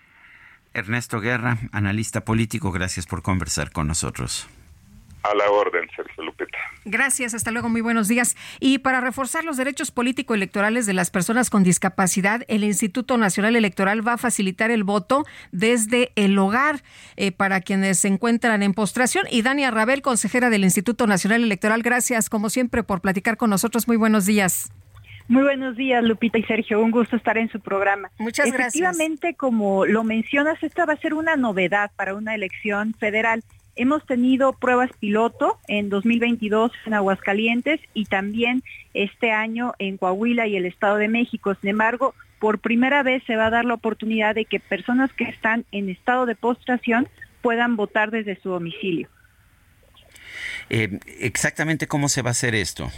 Ernesto Guerra analista político gracias por conversar con nosotros a la orden, Sergio Lupita. Gracias, hasta luego, muy buenos días. Y para reforzar los derechos político-electorales de las personas con discapacidad, el Instituto Nacional Electoral va a facilitar el voto desde el hogar eh, para quienes se encuentran en postración. Y Dania Rabel, consejera del Instituto Nacional Electoral, gracias como siempre por platicar con nosotros. Muy buenos días. Muy buenos días, Lupita y Sergio. Un gusto estar en su programa. Muchas gracias. Efectivamente, como lo mencionas, esta va a ser una novedad para una elección federal. Hemos tenido pruebas piloto en 2022 en Aguascalientes y también este año en Coahuila y el Estado de México. Sin embargo, por primera vez se va a dar la oportunidad de que personas que están en estado de postración puedan votar desde su domicilio. Eh, exactamente cómo se va a hacer esto.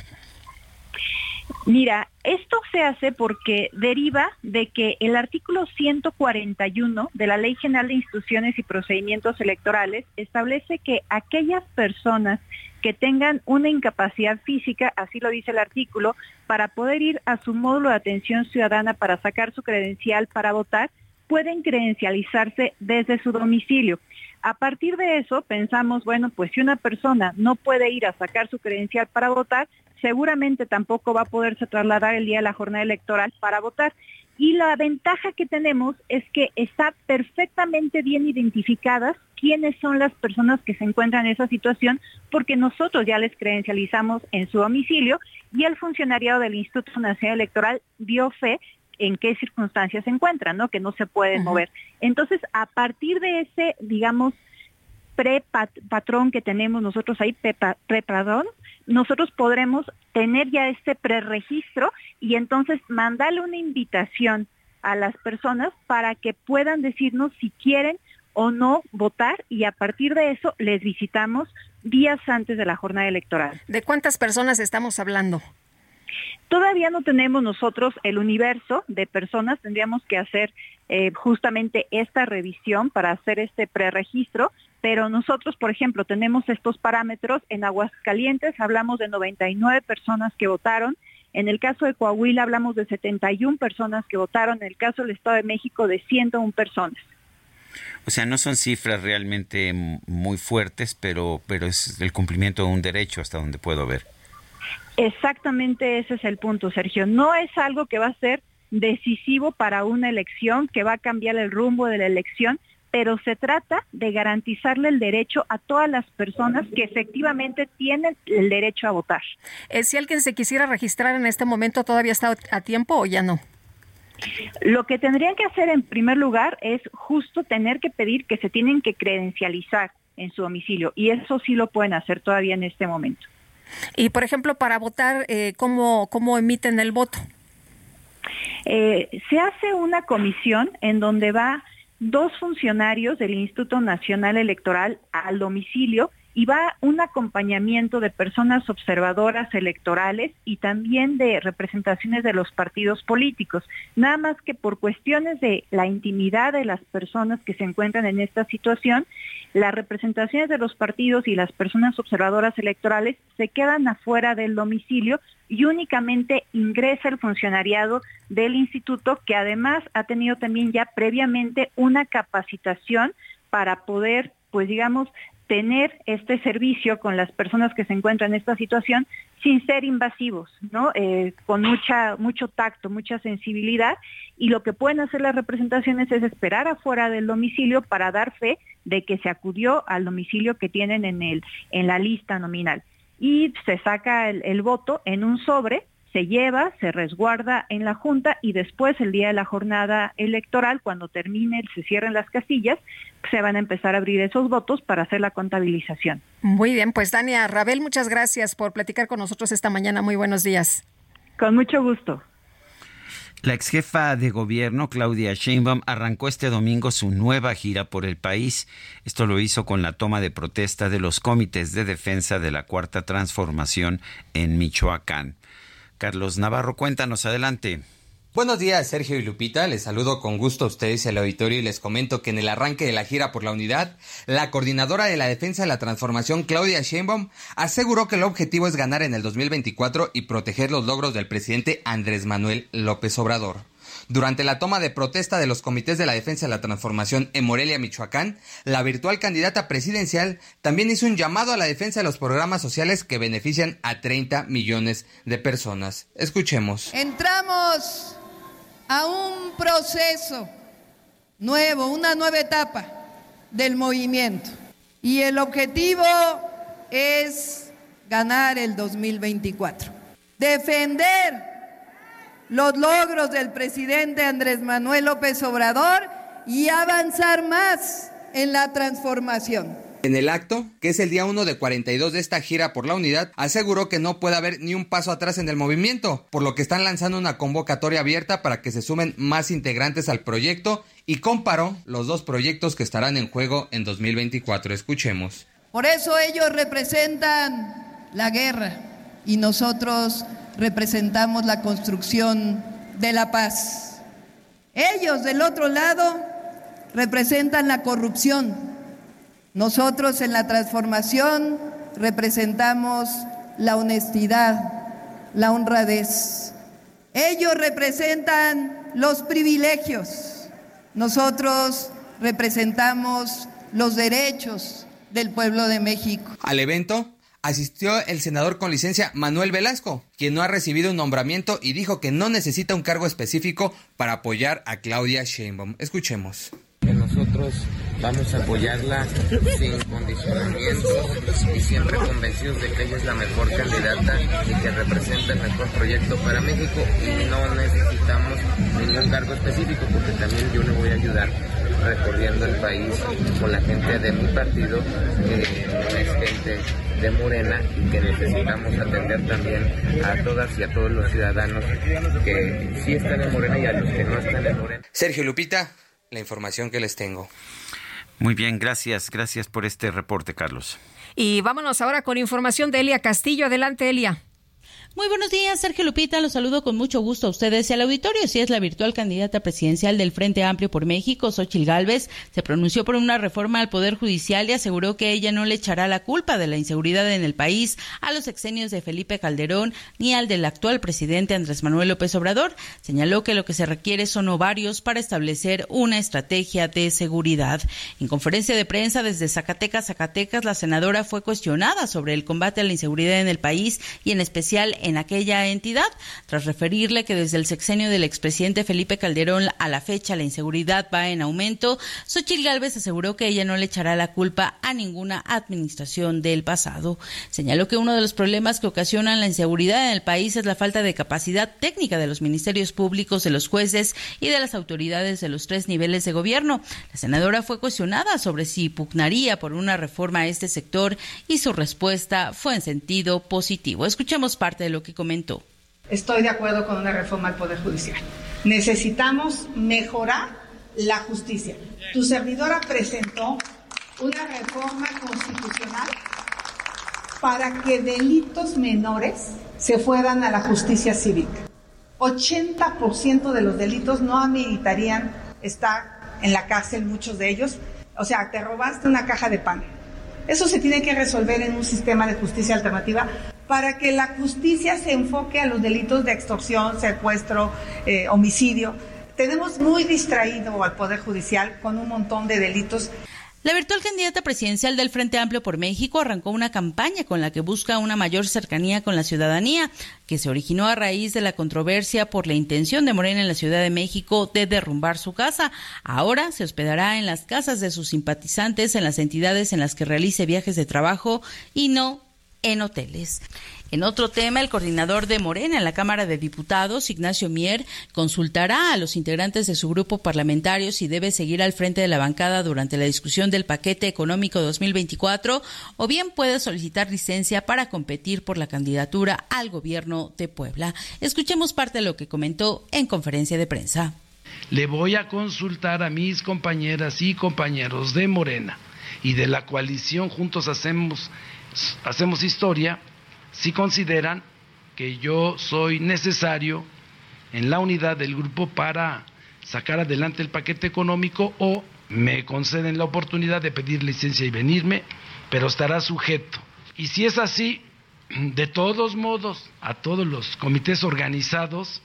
Mira, esto se hace porque deriva de que el artículo 141 de la Ley General de Instituciones y Procedimientos Electorales establece que aquellas personas que tengan una incapacidad física, así lo dice el artículo, para poder ir a su módulo de atención ciudadana para sacar su credencial para votar, pueden credencializarse desde su domicilio. A partir de eso pensamos, bueno, pues si una persona no puede ir a sacar su credencial para votar, seguramente tampoco va a poderse trasladar el día de la jornada electoral para votar. Y la ventaja que tenemos es que está perfectamente bien identificadas quiénes son las personas que se encuentran en esa situación, porque nosotros ya les credencializamos en su domicilio y el funcionariado del Instituto Nacional Electoral dio fe en qué circunstancias se encuentran, ¿no? Que no se pueden mover. Entonces, a partir de ese, digamos, pre-patrón que tenemos nosotros ahí, pre-padrón, nosotros podremos tener ya este preregistro y entonces mandarle una invitación a las personas para que puedan decirnos si quieren o no votar y a partir de eso les visitamos días antes de la jornada electoral. ¿De cuántas personas estamos hablando? Todavía no tenemos nosotros el universo de personas, tendríamos que hacer eh, justamente esta revisión para hacer este preregistro, pero nosotros, por ejemplo, tenemos estos parámetros. En Aguascalientes hablamos de 99 personas que votaron. En el caso de Coahuila hablamos de 71 personas que votaron. En el caso del Estado de México de 101 personas. O sea, no son cifras realmente muy fuertes, pero, pero es el cumplimiento de un derecho hasta donde puedo ver. Exactamente ese es el punto, Sergio. No es algo que va a ser decisivo para una elección, que va a cambiar el rumbo de la elección, pero se trata de garantizarle el derecho a todas las personas que efectivamente tienen el derecho a votar. Eh, si alguien se quisiera registrar en este momento, ¿todavía está a tiempo o ya no? Lo que tendrían que hacer en primer lugar es justo tener que pedir que se tienen que credencializar en su domicilio y eso sí lo pueden hacer todavía en este momento. Y por ejemplo, para votar, eh, ¿cómo, ¿cómo emiten el voto? Eh, se hace una comisión en donde va dos funcionarios del Instituto Nacional Electoral al domicilio y va un acompañamiento de personas observadoras electorales y también de representaciones de los partidos políticos. Nada más que por cuestiones de la intimidad de las personas que se encuentran en esta situación, las representaciones de los partidos y las personas observadoras electorales se quedan afuera del domicilio y únicamente ingresa el funcionariado del instituto que además ha tenido también ya previamente una capacitación para poder pues digamos, tener este servicio con las personas que se encuentran en esta situación sin ser invasivos, ¿no? Eh, con mucha, mucho tacto, mucha sensibilidad y lo que pueden hacer las representaciones es esperar afuera del domicilio para dar fe de que se acudió al domicilio que tienen en, el, en la lista nominal. Y se saca el, el voto en un sobre se lleva, se resguarda en la Junta y después, el día de la jornada electoral, cuando termine, se cierren las casillas, se van a empezar a abrir esos votos para hacer la contabilización. Muy bien, pues Dania Rabel, muchas gracias por platicar con nosotros esta mañana. Muy buenos días. Con mucho gusto. La ex jefa de gobierno, Claudia Sheinbaum, arrancó este domingo su nueva gira por el país. Esto lo hizo con la toma de protesta de los comités de defensa de la Cuarta Transformación en Michoacán. Carlos Navarro, cuéntanos adelante. Buenos días, Sergio y Lupita. Les saludo con gusto a ustedes y al auditorio y les comento que en el arranque de la gira por la unidad, la coordinadora de la defensa de la transformación, Claudia Sheinbaum, aseguró que el objetivo es ganar en el 2024 y proteger los logros del presidente Andrés Manuel López Obrador. Durante la toma de protesta de los comités de la defensa de la transformación en Morelia, Michoacán, la virtual candidata presidencial también hizo un llamado a la defensa de los programas sociales que benefician a 30 millones de personas. Escuchemos. Entramos a un proceso nuevo, una nueva etapa del movimiento. Y el objetivo es ganar el 2024. Defender los logros del presidente Andrés Manuel López Obrador y avanzar más en la transformación. En el acto, que es el día 1 de 42 de esta gira por la unidad, aseguró que no puede haber ni un paso atrás en el movimiento, por lo que están lanzando una convocatoria abierta para que se sumen más integrantes al proyecto y comparó los dos proyectos que estarán en juego en 2024. Escuchemos. Por eso ellos representan la guerra y nosotros representamos la construcción de la paz. Ellos del otro lado representan la corrupción nosotros en la transformación representamos la honestidad, la honradez. Ellos representan los privilegios. Nosotros representamos los derechos del pueblo de México. Al evento asistió el senador con licencia Manuel Velasco, quien no ha recibido un nombramiento y dijo que no necesita un cargo específico para apoyar a Claudia Sheinbaum. Escuchemos nosotros vamos a apoyarla sin condicionamiento y siempre convencidos de que ella es la mejor candidata y que representa el mejor proyecto para México y no necesitamos ningún cargo específico porque también yo le voy a ayudar recorriendo el país con la gente de mi partido que es gente de Morena y que necesitamos atender también a todas y a todos los ciudadanos que sí están en Morena y a los que no están en Morena. Sergio Lupita, la información que les tengo. Muy bien, gracias, gracias por este reporte, Carlos. Y vámonos ahora con información de Elia Castillo. Adelante, Elia. Muy buenos días, Sergio Lupita. Los saludo con mucho gusto a ustedes y al auditorio. Si es la virtual candidata presidencial del Frente Amplio por México, Xochil Gálvez, se pronunció por una reforma al Poder Judicial y aseguró que ella no le echará la culpa de la inseguridad en el país a los exenios de Felipe Calderón ni al del actual presidente Andrés Manuel López Obrador. Señaló que lo que se requiere son ovarios para establecer una estrategia de seguridad. En conferencia de prensa desde Zacatecas, Zacatecas, la senadora fue cuestionada sobre el combate a la inseguridad en el país y en especial en aquella entidad, tras referirle que desde el sexenio del expresidente Felipe Calderón a la fecha la inseguridad va en aumento, Xochitl Gálvez aseguró que ella no le echará la culpa a ninguna administración del pasado. Señaló que uno de los problemas que ocasionan la inseguridad en el país es la falta de capacidad técnica de los ministerios públicos, de los jueces y de las autoridades de los tres niveles de gobierno. La senadora fue cuestionada sobre si pugnaría por una reforma a este sector y su respuesta fue en sentido positivo. Escuchemos parte de lo que comentó. Estoy de acuerdo con una reforma al Poder Judicial. Necesitamos mejorar la justicia. Tu servidora presentó una reforma constitucional para que delitos menores se fueran a la justicia cívica. 80% de los delitos no ameritarían estar en la cárcel, muchos de ellos. O sea, te robaste una caja de pan. Eso se tiene que resolver en un sistema de justicia alternativa para que la justicia se enfoque a los delitos de extorsión, secuestro, eh, homicidio. Tenemos muy distraído al Poder Judicial con un montón de delitos. La virtual candidata presidencial del Frente Amplio por México arrancó una campaña con la que busca una mayor cercanía con la ciudadanía, que se originó a raíz de la controversia por la intención de Morena en la Ciudad de México de derrumbar su casa. Ahora se hospedará en las casas de sus simpatizantes en las entidades en las que realice viajes de trabajo y no en hoteles. En otro tema, el coordinador de Morena en la Cámara de Diputados, Ignacio Mier, consultará a los integrantes de su grupo parlamentario si debe seguir al frente de la bancada durante la discusión del paquete económico 2024 o bien puede solicitar licencia para competir por la candidatura al gobierno de Puebla. Escuchemos parte de lo que comentó en conferencia de prensa. Le voy a consultar a mis compañeras y compañeros de Morena y de la coalición Juntos Hacemos, hacemos Historia si consideran que yo soy necesario en la unidad del grupo para sacar adelante el paquete económico o me conceden la oportunidad de pedir licencia y venirme, pero estará sujeto. Y si es así, de todos modos, a todos los comités organizados,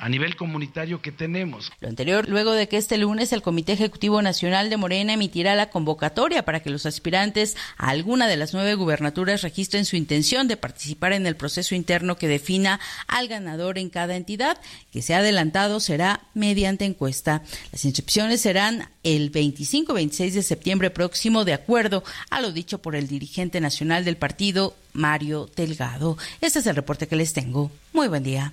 a nivel comunitario que tenemos. Lo anterior, luego de que este lunes el Comité Ejecutivo Nacional de Morena emitirá la convocatoria para que los aspirantes a alguna de las nueve gubernaturas registren su intención de participar en el proceso interno que defina al ganador en cada entidad, que se ha adelantado será mediante encuesta. Las inscripciones serán el 25-26 de septiembre próximo, de acuerdo a lo dicho por el dirigente nacional del partido, Mario Delgado. Este es el reporte que les tengo. Muy buen día.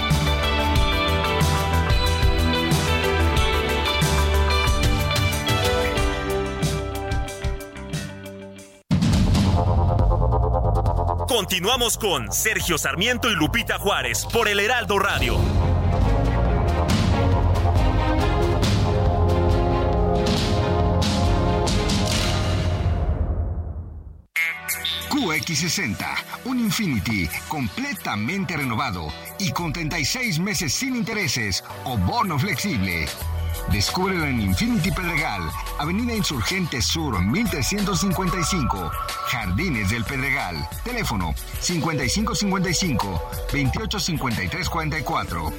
Continuamos con Sergio Sarmiento y Lupita Juárez por el Heraldo Radio. QX60, un Infinity completamente renovado y con 36 meses sin intereses o bono flexible. Descúbrelo en Infinity Pedregal, Avenida Insurgente Sur 1355, Jardines del Pedregal. Teléfono 5555-285344.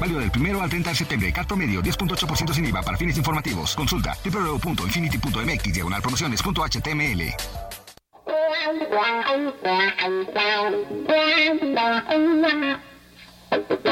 Válido del primero al 30 de septiembre. Carto medio 10.8% sin IVA para fines informativos. Consulta www.infinity.mx diagonal promociones.html. Este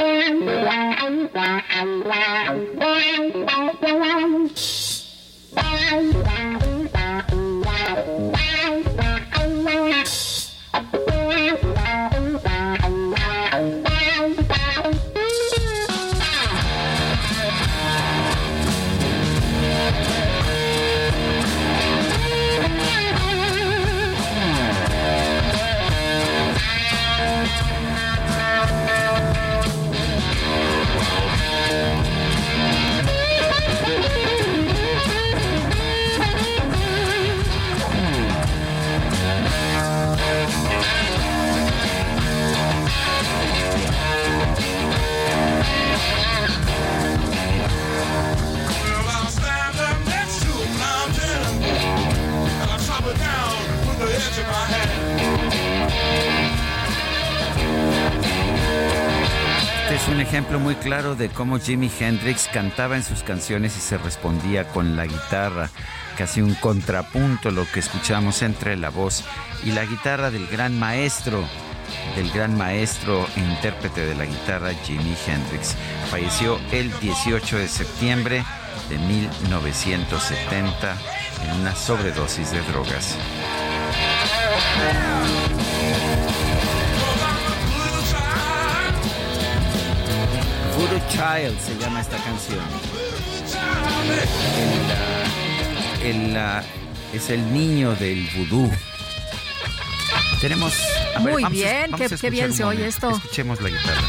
claro de cómo Jimi Hendrix cantaba en sus canciones y se respondía con la guitarra, casi un contrapunto lo que escuchamos entre la voz y la guitarra del gran maestro, del gran maestro e intérprete de la guitarra Jimi Hendrix. Falleció el 18 de septiembre de 1970 en una sobredosis de drogas. Voodoo Child se llama esta canción. El, el, la- es el niño del vudú. Tenemos. a ver, Muy vamos a- bien, vamos qué- a qué bien se oye esto. Escuchemos la guitarra.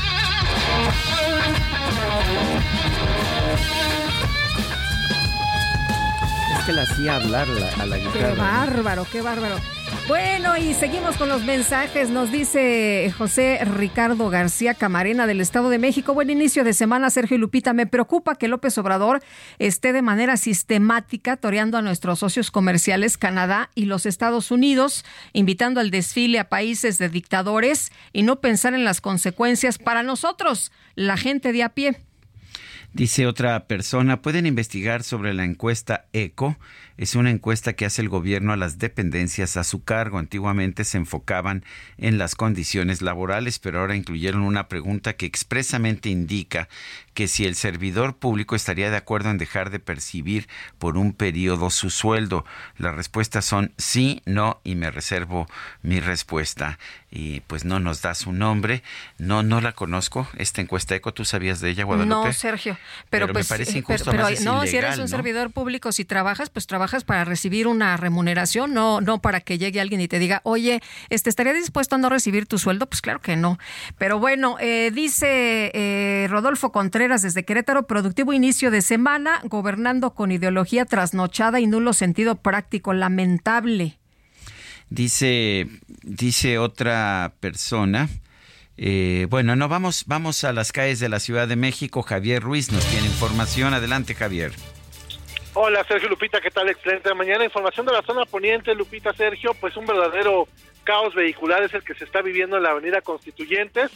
Es que la hacía hablar la- a la Qué guitarra. ¿no? bárbaro, qué bárbaro. Bueno, y seguimos con los mensajes. Nos dice José Ricardo García Camarena del Estado de México. Buen inicio de semana, Sergio y Lupita. Me preocupa que López Obrador esté de manera sistemática toreando a nuestros socios comerciales Canadá y los Estados Unidos, invitando al desfile a países de dictadores y no pensar en las consecuencias para nosotros, la gente de a pie. Dice otra persona, pueden investigar sobre la encuesta ECO. Es una encuesta que hace el gobierno a las dependencias a su cargo. Antiguamente se enfocaban en las condiciones laborales, pero ahora incluyeron una pregunta que expresamente indica que si el servidor público estaría de acuerdo en dejar de percibir por un periodo su sueldo. Las respuestas son sí, no y me reservo mi respuesta. Y pues no nos da su nombre. No, no la conozco. Esta encuesta ECO, ¿tú sabías de ella, Guadalupe? No, Sergio. Pero, pues, me parece eh, injusto, pero, no, si eres un ¿no? servidor público, si trabajas, pues trabajas para recibir una remuneración, no, no para que llegue alguien y te diga, oye, este, ¿estaría dispuesto a no recibir tu sueldo? Pues claro que no. Pero bueno, eh, dice eh, Rodolfo Contreras desde Querétaro, productivo inicio de semana, gobernando con ideología trasnochada y nulo sentido práctico, lamentable. Dice, dice otra persona. eh, bueno, no, vamos, vamos a las calles de la Ciudad de México. Javier Ruiz nos tiene información. Adelante, Javier. Hola Sergio Lupita, ¿qué tal? Excelente mañana. Información de la zona poniente, Lupita Sergio, pues un verdadero caos vehicular es el que se está viviendo en la avenida Constituyentes.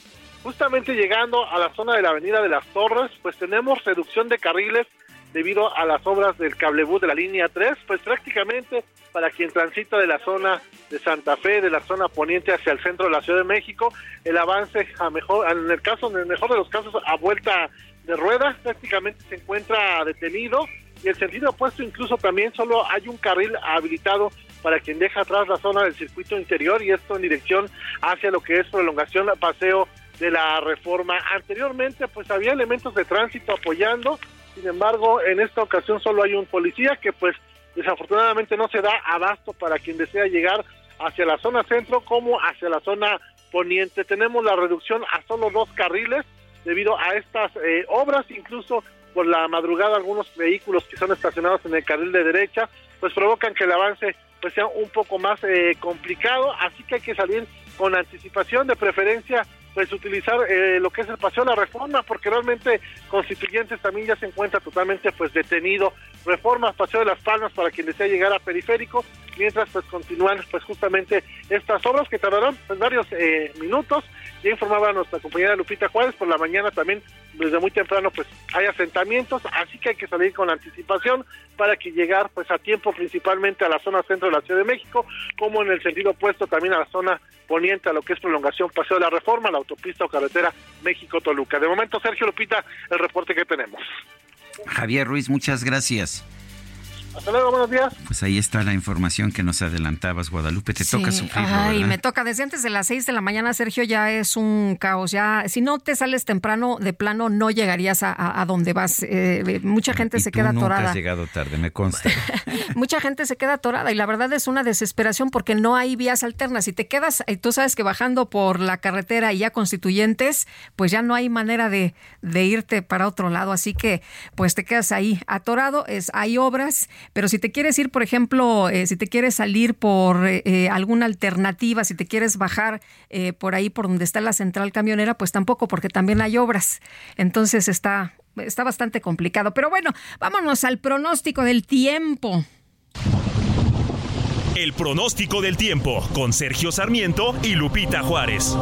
Justamente llegando a la zona de la avenida de las Torres, pues tenemos reducción de carriles debido a las obras del cablebús de la línea 3, pues prácticamente para quien transita de la zona de Santa Fe, de la zona poniente hacia el centro de la Ciudad de México, el avance a mejor, en el caso, en el mejor de los casos, a vuelta de ruedas, prácticamente se encuentra detenido. Y el sentido opuesto incluso también solo hay un carril habilitado para quien deja atrás la zona del circuito interior y esto en dirección hacia lo que es prolongación paseo de la reforma. Anteriormente pues había elementos de tránsito apoyando, sin embargo en esta ocasión solo hay un policía que pues desafortunadamente no se da abasto para quien desea llegar hacia la zona centro como hacia la zona poniente. Tenemos la reducción a solo dos carriles debido a estas eh, obras, incluso por la madrugada algunos vehículos que son estacionados en el carril de derecha, pues provocan que el avance pues sea un poco más eh, complicado, así que hay que salir con anticipación, de preferencia pues utilizar eh, lo que es el paseo de la reforma, porque realmente Constituyentes también ya se encuentra totalmente pues detenido. Reformas, paseo de las palmas para quien desea llegar a periférico, mientras pues continúan pues justamente estas obras que tardarán pues varios eh, minutos. Ya informaba nuestra compañera Lupita Juárez, por la mañana también desde muy temprano pues hay asentamientos, así que hay que salir con anticipación para que llegar pues a tiempo principalmente a la zona centro de la Ciudad de México, como en el sentido opuesto también a la zona poniente a lo que es prolongación Paseo de la Reforma, autopista o carretera México-Toluca. De momento, Sergio Lupita, el reporte que tenemos. Javier Ruiz, muchas gracias. Hasta luego, buenos días. Pues ahí está la información que nos adelantabas, Guadalupe. Te toca sufrirlo, Ay, ¿verdad? me toca. Desde antes de las 6 de la mañana, Sergio, ya es un caos. Ya, si no te sales temprano, de plano, no llegarías a, a- a donde vas. Eh, mucha gente Y se tú queda nunca atorada. has llegado tarde, me consta. [laughs] Mucha gente se queda atorada y la verdad es una desesperación porque no hay vías alternas. Si te quedas, y tú sabes que bajando por la carretera y ya constituyentes, pues ya no hay manera de, de irte para otro lado. Así que pues te quedas ahí atorado. Es, hay obras, pero si te quieres ir, por ejemplo, eh, si te quieres salir por eh, eh, alguna alternativa, si te quieres bajar por ahí por donde está la central camionera, pues tampoco, porque también hay obras. Entonces está, está bastante complicado. Pero bueno, vámonos al pronóstico del tiempo. El pronóstico del tiempo con Sergio Sarmiento y Lupita Juárez.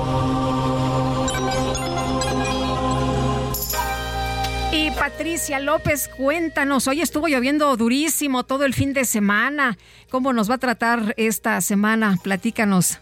Patricia López, cuéntanos, hoy estuvo lloviendo durísimo todo el fin de semana. ¿Cómo nos va a tratar esta semana? Platícanos.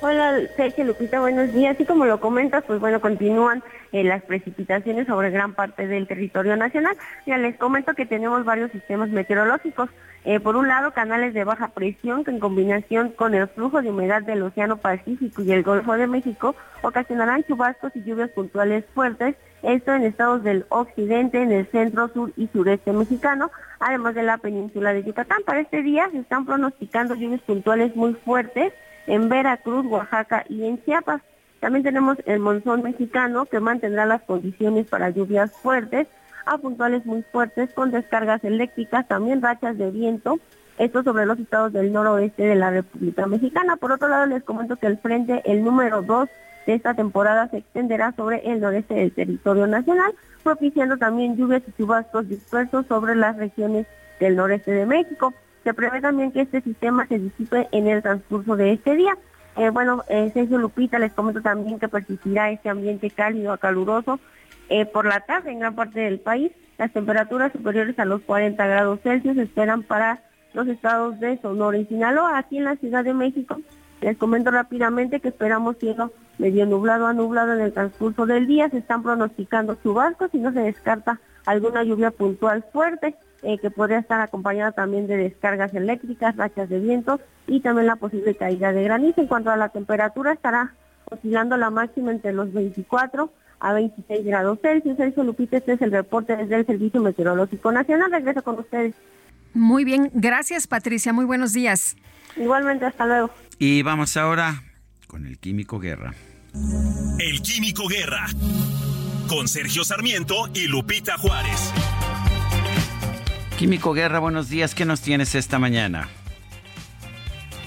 Hola Sergio Lupita, buenos días. Y como lo comentas, pues bueno, continúan eh, las precipitaciones sobre gran parte del territorio nacional. Ya les comento que tenemos varios sistemas meteorológicos. Eh, por un lado, canales de baja presión que en combinación con el flujo de humedad del Océano Pacífico y el Golfo de México ocasionarán chubascos y lluvias puntuales fuertes, esto en estados del occidente, en el centro, sur y sureste mexicano, además de la península de Yucatán. Para este día se están pronosticando lluvias puntuales muy fuertes en Veracruz, Oaxaca y en Chiapas. También tenemos el monzón mexicano que mantendrá las condiciones para lluvias fuertes a puntuales muy fuertes con descargas eléctricas, también rachas de viento, esto sobre los estados del noroeste de la República Mexicana. Por otro lado, les comento que el frente, el número 2 de esta temporada, se extenderá sobre el noreste del territorio nacional, propiciando también lluvias y chubascos dispersos sobre las regiones del noreste de México. Se prevé también que este sistema se disipe en el transcurso de este día. Eh, bueno, eh, Sergio Lupita, les comento también que persistirá este ambiente cálido a caluroso Eh, por la tarde en gran parte del país, las temperaturas superiores a los 40 grados Celsius esperan para los estados de Sonora y Sinaloa. Aquí en la Ciudad de México, les comento rápidamente que esperamos cielo medio nublado a nublado en el transcurso del día. Se están pronosticando chubascos y no se descarta alguna lluvia puntual fuerte. Eh, que podría estar acompañada también de descargas eléctricas, rachas de viento y también la posible caída de granizo. En cuanto a la temperatura, estará oscilando la máxima entre los 24 a 26 grados Celsius. Sergio Lupita, este es el reporte desde el Servicio Meteorológico Nacional. Regreso con ustedes. Muy bien, gracias Patricia, muy buenos días. Igualmente, hasta luego. Y vamos ahora con el Químico Guerra. El Químico Guerra, con Sergio Sarmiento y Lupita Juárez. Químico Guerra, buenos días. ¿Qué nos tienes esta mañana?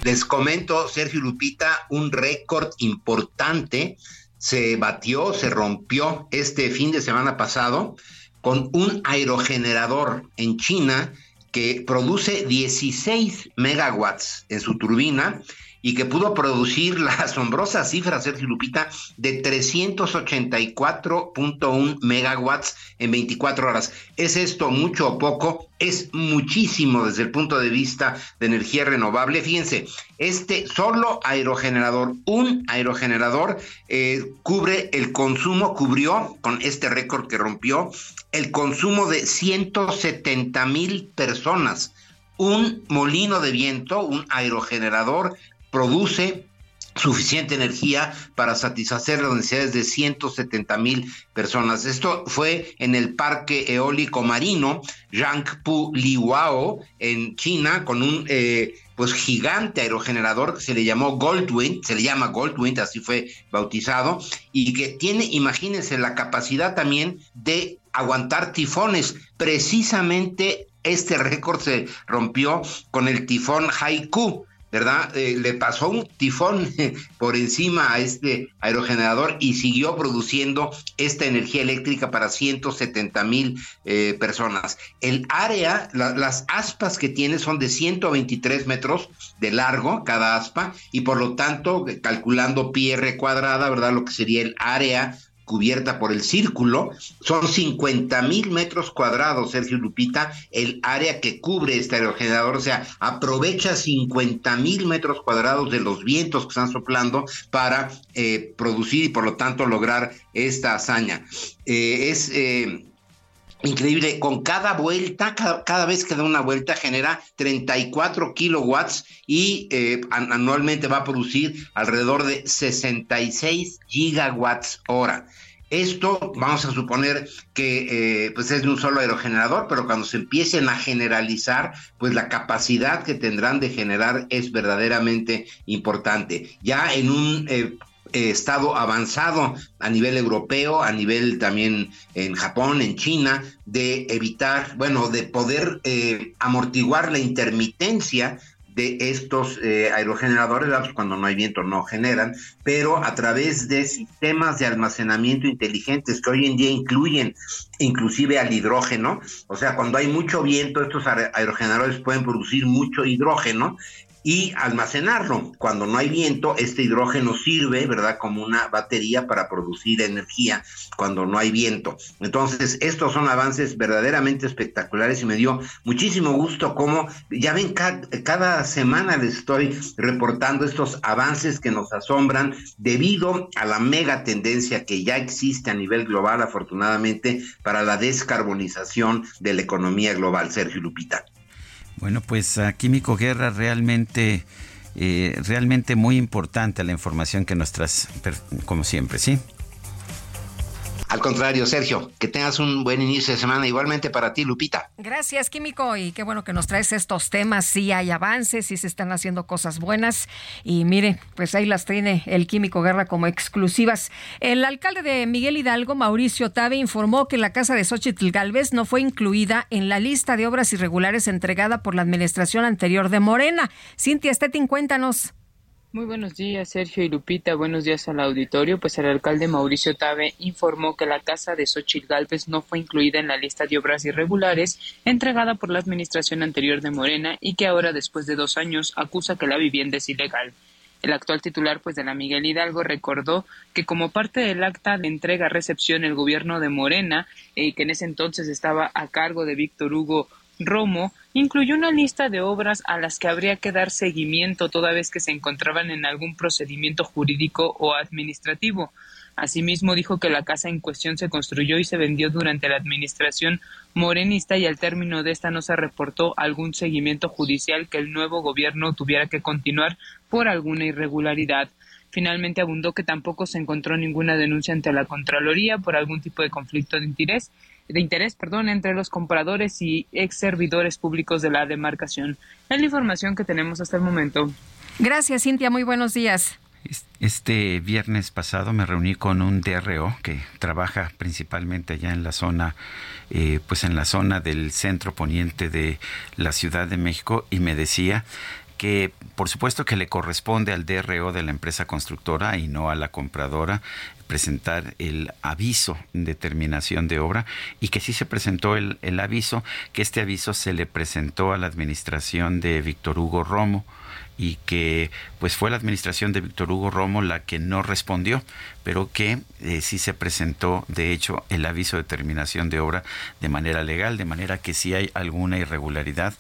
Les comento, Sergio Lupita, un récord importante se batió, se rompió este fin de semana pasado con un aerogenerador en China que produce 16 megawatts en su turbina y que pudo producir [laughs] la asombrosa cifra, Sergio Lupita, de 384.1 megawatts en 24 horas. ¿Es esto mucho o poco? Es muchísimo desde el punto de vista de energía renovable. Fíjense, este solo aerogenerador, un aerogenerador, eh, cubre el consumo, cubrió con este récord que rompió, el consumo de 170 mil personas un molino de viento, un aerogenerador, produce suficiente energía para satisfacer las necesidades de 170 mil personas. Esto fue en el parque eólico marino Yangpu Liwao en China con un eh, pues gigante aerogenerador que se le llamó Goldwind, se le llama Goldwind, así fue bautizado, y que tiene, imagínense, la capacidad también de aguantar tifones. Precisamente este récord se rompió con el tifón Haiku ¿verdad? Eh, le pasó un tifón [laughs] por encima a este aerogenerador y siguió produciendo esta energía eléctrica para 170 mil eh, personas. El área, las aspas que tiene son de 123 metros de largo cada aspa y por lo tanto, calculando pi r cuadrada, ¿verdad? Lo que sería el área cubierta por el círculo, son 50 mil metros cuadrados, Sergio Lupita, el área que cubre este aerogenerador, o sea, aprovecha 50 mil metros cuadrados de los vientos que están soplando para eh, producir y por lo tanto lograr esta hazaña. Eh, es eh, increíble, con cada vuelta, cada, cada, vez que da una vuelta genera 34 kilowatts y anualmente va a producir alrededor de 66 gigawatts hora. Esto vamos a suponer que eh, pues es de un solo aerogenerador, pero cuando se empiecen a generalizar, pues la capacidad que tendrán de generar es verdaderamente importante. Ya en un eh, estado avanzado a nivel europeo, a nivel también en Japón, en China, de evitar, bueno, de poder eh, amortiguar la intermitencia de estos eh, aerogeneradores, pues, cuando no hay viento no generan, pero a través de sistemas de almacenamiento inteligentes que hoy en día incluyen inclusive al hidrógeno, o sea, cuando hay mucho viento, estos aerogeneradores pueden producir mucho hidrógeno y almacenarlo. Cuando no hay viento, este hidrógeno sirve, ¿verdad?, como una batería para producir energía cuando no hay viento. Entonces, estos son avances verdaderamente espectaculares y me dio muchísimo gusto como, ya ven, cada, semana les estoy reportando estos avances que nos asombran debido a la mega tendencia que ya existe a nivel global, afortunadamente, para la descarbonización de la economía global. Sergio Lupita. Bueno, pues Químico Guerra realmente, eh, realmente muy importante la información que nos traes, como siempre, ¿sí? Al contrario, Sergio, que tengas un buen inicio de semana igualmente para ti, Lupita. Gracias, Químico, y qué bueno que nos traes estos temas. Sí hay avances, sí se están haciendo cosas buenas. Y mire, pues ahí las tiene el Químico Guerra como exclusivas. El alcalde de Miguel Hidalgo, Mauricio Tabe, informó que la casa de Xochitl Galvez no fue incluida en la lista de obras irregulares entregada por la administración anterior de Morena. Cintia Stettin, cuéntanos. Muy buenos días, Sergio y Lupita. Buenos días al auditorio. Pues el alcalde Mauricio Tabe informó que la casa de Xochitl Galvez no fue incluida en la lista de obras irregulares entregada por la administración anterior de Morena y que ahora, después de dos años, acusa que la vivienda es ilegal. El actual titular pues de la Miguel Hidalgo recordó que como parte del acta de entrega-recepción el gobierno de Morena, eh, que en ese entonces estaba a cargo de Víctor Hugo Romo, incluyó una lista de obras a las que habría que dar seguimiento toda vez que se encontraban en algún procedimiento jurídico o administrativo. Asimismo, dijo que la casa en cuestión se construyó y se vendió durante la administración morenista y al término de esta no se reportó algún seguimiento judicial que el nuevo gobierno tuviera que continuar por alguna irregularidad. Finalmente abundó que tampoco se encontró ninguna denuncia ante la Contraloría por algún tipo de conflicto de interés, de interés perdón, entre los compradores y ex servidores públicos de la demarcación. Es la información que tenemos hasta el momento. Gracias, Cintia. Muy buenos días. Este viernes pasado me reuní con un DRO que trabaja principalmente allá en la zona, eh, pues en la zona del centro poniente de la Ciudad de México y me decía que por supuesto que le corresponde al DRO de la empresa constructora y no a la compradora presentar el aviso de terminación de obra y que sí se presentó el, el aviso, que este aviso se le presentó a la administración de Víctor Hugo Romo y que pues fue la administración de Víctor Hugo Romo la que no respondió, pero que eh, sí se presentó de hecho el aviso de terminación de obra de manera legal, de manera que si hay alguna irregularidad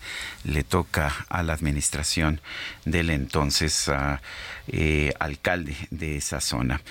le toca a la administración del entonces ah, eh, alcalde de esa zona.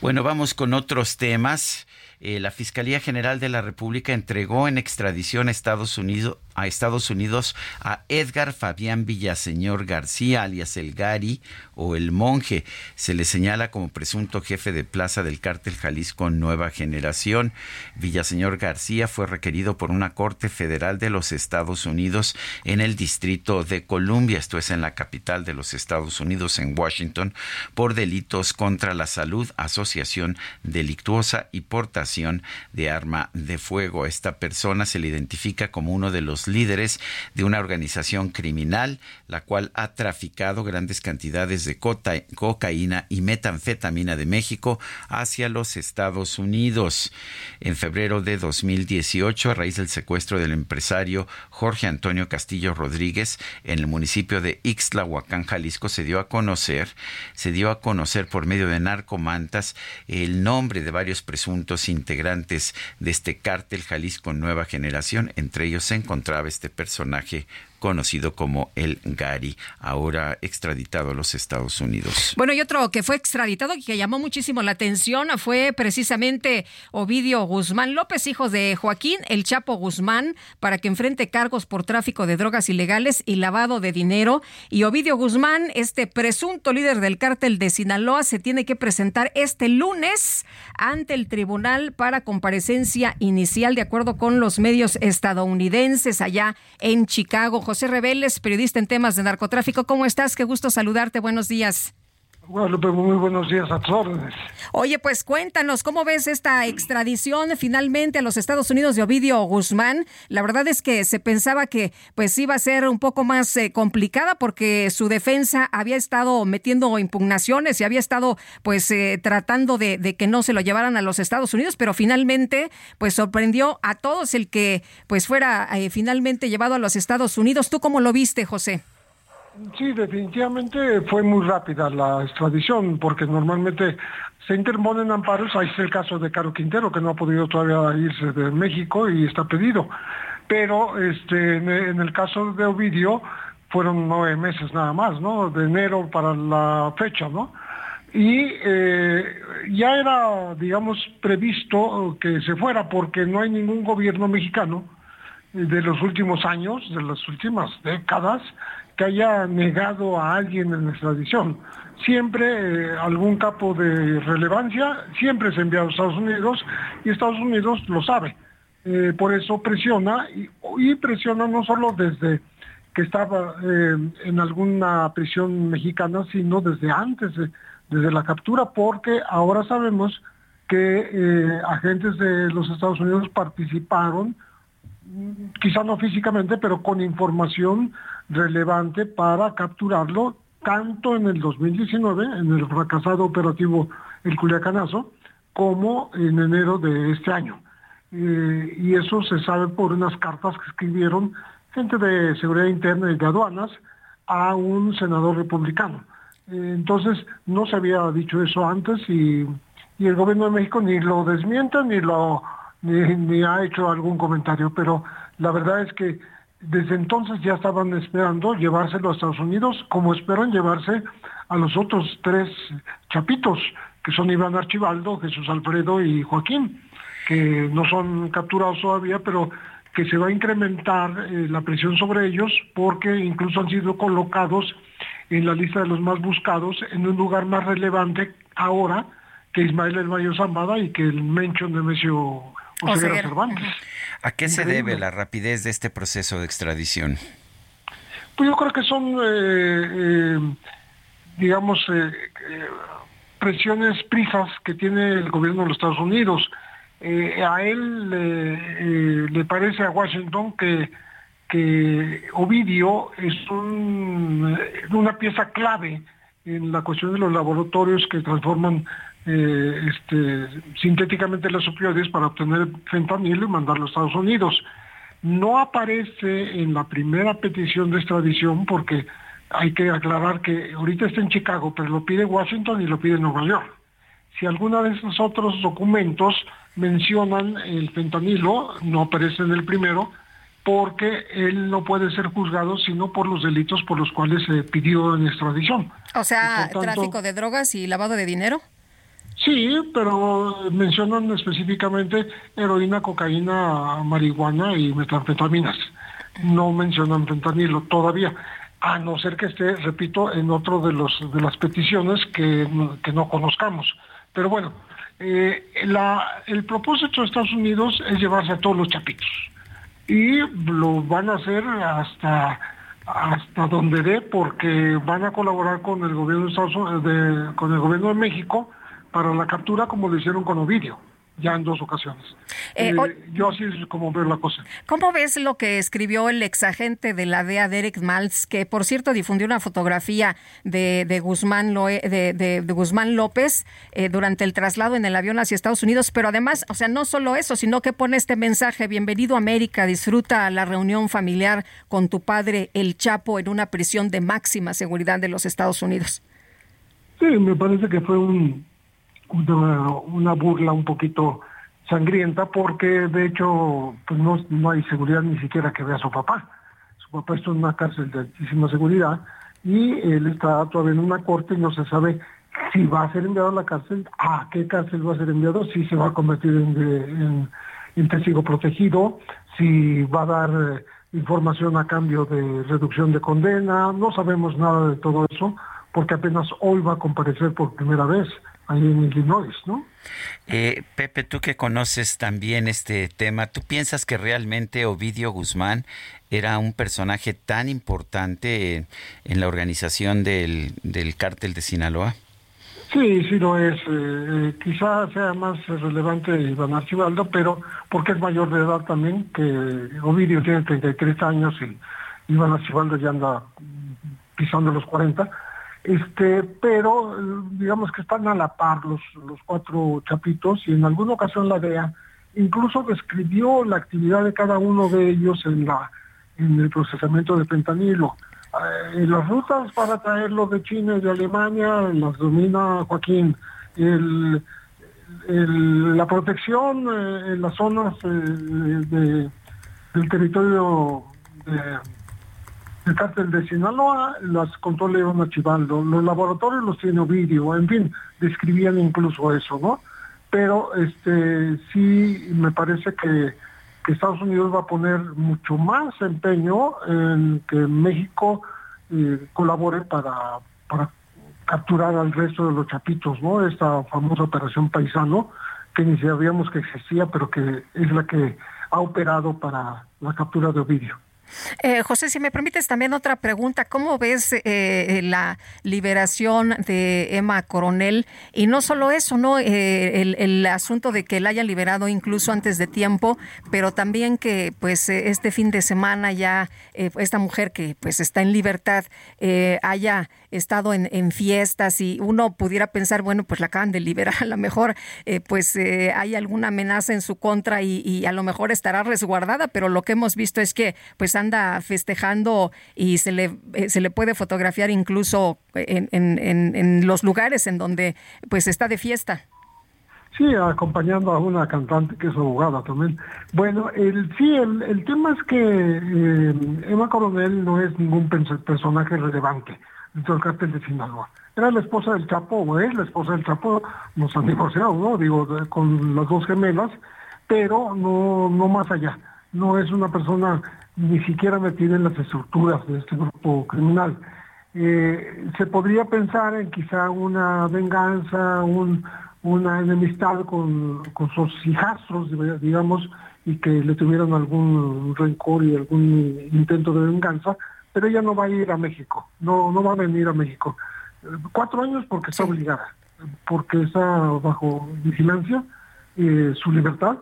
Bueno, vamos con otros temas. Eh, la Fiscalía General de la República entregó en extradición a Estados Unidos a Estados Unidos a Edgar Fabián Villaseñor García, alias El Gari o El Monje. Se le señala como presunto jefe de plaza del cártel Jalisco Nueva Generación. Villaseñor García fue requerido por una corte federal de los Estados Unidos en el Distrito de Columbia, esto es en la capital de los Estados Unidos, en Washington, por delitos contra la salud, asociación delictuosa y portación de arma de fuego. Esta persona se le identifica como uno de los líderes de una organización criminal, la cual ha traficado grandes cantidades de cocaína y metanfetamina de México hacia los Estados Unidos. En febrero de 2018, a raíz del secuestro del empresario Jorge Antonio Castillo Rodríguez en el municipio de Ixtlahuacán, Jalisco, se dio a conocer, se dio a conocer por medio de narcomantas el nombre de varios presuntos integrantes de este cártel Jalisco Nueva Generación. Entre ellos se encontraba este personaje conocido como el Gary, ahora extraditado a los Estados Unidos. Bueno, y otro que fue extraditado y que llamó muchísimo la atención fue precisamente Ovidio Guzmán López, hijo de Joaquín El Chapo Guzmán, para que enfrente cargos por tráfico de drogas ilegales y lavado de dinero. Y Ovidio Guzmán, este presunto líder del cártel de Sinaloa, se tiene que presentar este lunes ante el tribunal para comparecencia inicial, de acuerdo con los medios estadounidenses allá en Chicago. José Rebeles, periodista en temas de narcotráfico. ¿Cómo estás? Qué gusto saludarte. Buenos días. Bueno, muy buenos días a tus. Oye, pues cuéntanos, ¿cómo ves esta extradición finalmente a los Estados Unidos de Ovidio Guzmán? La verdad es que se pensaba que pues iba a ser un poco más eh, complicada porque su defensa había estado metiendo impugnaciones y había estado pues eh, tratando de, de, que no se lo llevaran a los Estados Unidos, pero finalmente pues sorprendió a todos el que pues fuera eh, finalmente llevado a los Estados Unidos. ¿Tú cómo lo viste, José? Sí, definitivamente fue muy rápida la extradición, porque normalmente se interponen amparos. Ahí es el caso de Caro Quintero, que no ha podido todavía irse de México y está pedido. Pero este, en el caso de Ovidio fueron nueve meses nada más, ¿no? De enero para la fecha, ¿no? Y eh, ya era, digamos, previsto que se fuera, porque no hay ningún gobierno mexicano de los últimos años, de las últimas décadas, que haya negado a alguien en extradición. Siempre eh, algún capo de relevancia, siempre se envía a Estados Unidos y Estados Unidos lo sabe. Eh, por eso presiona y, presiona no solo desde que estaba eh, en alguna prisión mexicana, sino desde antes, desde la captura, porque ahora sabemos que agentes de los Estados Unidos participaron quizá no físicamente, pero con información relevante para capturarlo tanto en el 2019, en el fracasado operativo El Culiacanazo, como en enero de este año. Eh, y eso se sabe por unas cartas que escribieron gente de seguridad interna y de aduanas a un senador republicano. Eh, entonces, no se había dicho eso antes y, y el gobierno de México ni lo desmiente ni lo ni, ni ha hecho algún comentario, pero la verdad es que desde entonces ya estaban esperando llevárselo a Estados Unidos, como esperan llevarse a los otros tres chapitos, que son Iván Archibaldo, Jesús Alfredo y Joaquín, que no son capturados todavía, pero que se va a incrementar eh, la presión sobre ellos porque incluso han sido colocados en la lista de los más buscados en un lugar más relevante ahora que Ismael El Mayo Zambada y que el Mencho Nemesio Oseguera Cervantes. ¿A qué se debe la rapidez de este proceso de extradición? Pues yo creo que son, eh, eh, digamos, eh, presiones, prisas que tiene el gobierno de los Estados Unidos. a él le parece a Washington que, que Ovidio es una pieza clave en la cuestión de los laboratorios que transforman eh, este, sintéticamente los opioides para obtener fentanilo y mandarlo a Estados Unidos. No aparece en la primera petición de extradición porque hay que aclarar que ahorita está en Chicago, pero lo pide Washington y lo pide Nueva York. Si alguno de esos otros documentos mencionan el fentanilo, no aparece en el primero, porque él no puede ser juzgado sino por los delitos por los cuales se pidió en extradición. O sea, tráfico de drogas y lavado de dinero. Sí, pero mencionan específicamente heroína, cocaína, marihuana y metanfetaminas. No mencionan fentanilo todavía, a no ser que esté, repito, en otro de los de las peticiones que, no conozcamos. Pero bueno, eh, el propósito de Estados Unidos es llevarse a todos los chapitos y lo van a hacer hasta hasta donde dé porque van a colaborar con el gobierno de, Estados, de con el gobierno de México para la captura como lo hicieron con Ovidio ya en dos ocasiones. Eh, eh, yo así es como veo la cosa. ¿Cómo ves lo que escribió el exagente de la DEA, Derek Maltz, que por cierto difundió una fotografía de, de Guzmán, de, de, Guzmán López eh, durante el traslado en el avión hacia Estados Unidos? Pero además, o sea, no solo eso, sino que pone este mensaje, bienvenido a América, disfruta la reunión familiar con tu padre, el Chapo, en una prisión de máxima seguridad de los Estados Unidos. Sí, me parece que fue un una, burla un poquito sangrienta porque de hecho pues no, no hay seguridad ni siquiera que vea su papá. Su papá está en una cárcel de altísima seguridad y él está todavía en una corte y no se sabe si va a ser enviado a la cárcel, a qué cárcel va a ser enviado, si se va a convertir en, en, testigo protegido, si va a dar eh, información a cambio de reducción de condena, no sabemos nada de todo eso porque apenas hoy va a comparecer por primera vez ahí en Illinois, ¿no? Eh, Pepe, tú que conoces también este tema, ¿tú piensas que realmente Ovidio Guzmán era un personaje tan importante en, la organización del, del cártel de Sinaloa? Sí, sí lo es. Eh, eh, quizás sea más relevante Iván Archibaldo, pero porque es mayor de edad también, que Ovidio tiene 33 años y Iván Archibaldo ya anda pisando los 40 este, pero digamos que están a la par los, los cuatro chapitos y en alguna ocasión la DEA incluso describió la actividad de cada uno de ellos en la en el procesamiento de pentanilo. Eh, las rutas para traerlo de China y de Alemania las domina Joaquín. La protección eh, en las zonas eh, de, del territorio de el cártel de Sinaloa las contó León Achivaldo, los laboratorios los tiene Ovidio, en fin, describían incluso eso, ¿no? Pero este sí me parece que, Estados Unidos va a poner mucho más empeño en que México eh, colabore para, para capturar al resto de los chapitos, ¿no? Esta famosa operación paisano, que ni sabíamos que existía, pero que es la que ha operado para la captura de Ovidio. Eh, José, si me permites también otra pregunta, ¿cómo ves eh, la liberación de Emma Coronel? Y no solo eso, ¿no? Eh, el, asunto de que la hayan liberado incluso antes de tiempo, pero también que pues este fin de semana ya esta mujer que pues está en libertad haya estado en, fiestas y uno pudiera pensar, bueno, pues la acaban de liberar, [laughs] a lo mejor pues hay alguna amenaza en su contra y, a lo mejor estará resguardada, pero lo que hemos visto es que pues anda festejando y se le, eh, se le puede fotografiar incluso en, en, en los lugares en donde pues está de fiesta. Sí, acompañando a una cantante que es abogada también. Bueno, el, sí, el, el tema es que eh, Emma Coronel no es ningún personaje relevante dentro del cartel de Sinaloa. Era la esposa del Chapo, o es la esposa del Chapo, nos han divorciado, ¿no? Digo, con las dos gemelas, pero no, no más allá. No es una persona ni siquiera metida en las estructuras de este grupo criminal. Eh, se podría pensar en quizá una venganza, un una enemistad con, sus hijastros, digamos, y que le tuvieran algún rencor y algún intento de venganza, pero ella no va a ir a México, no, no va a venir a México. Cuatro años porque está obligada, porque está bajo vigilancia, eh, su libertad,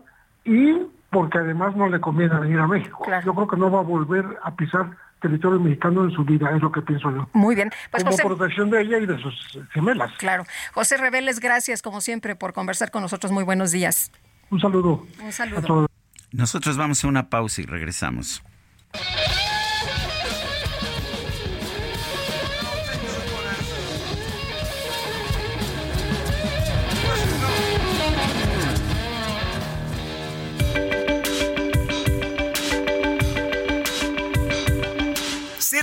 y porque además no le conviene venir a México. Yo creo que no va a volver a pisar territorio mexicano en su vida, es lo que pienso yo. Muy bien. Pues, como protección de ella y de sus gemelas. Claro. José Reveles, gracias como siempre por conversar con nosotros. Muy buenos días. Un saludo. Un saludo. Nosotros vamos a una pausa y regresamos.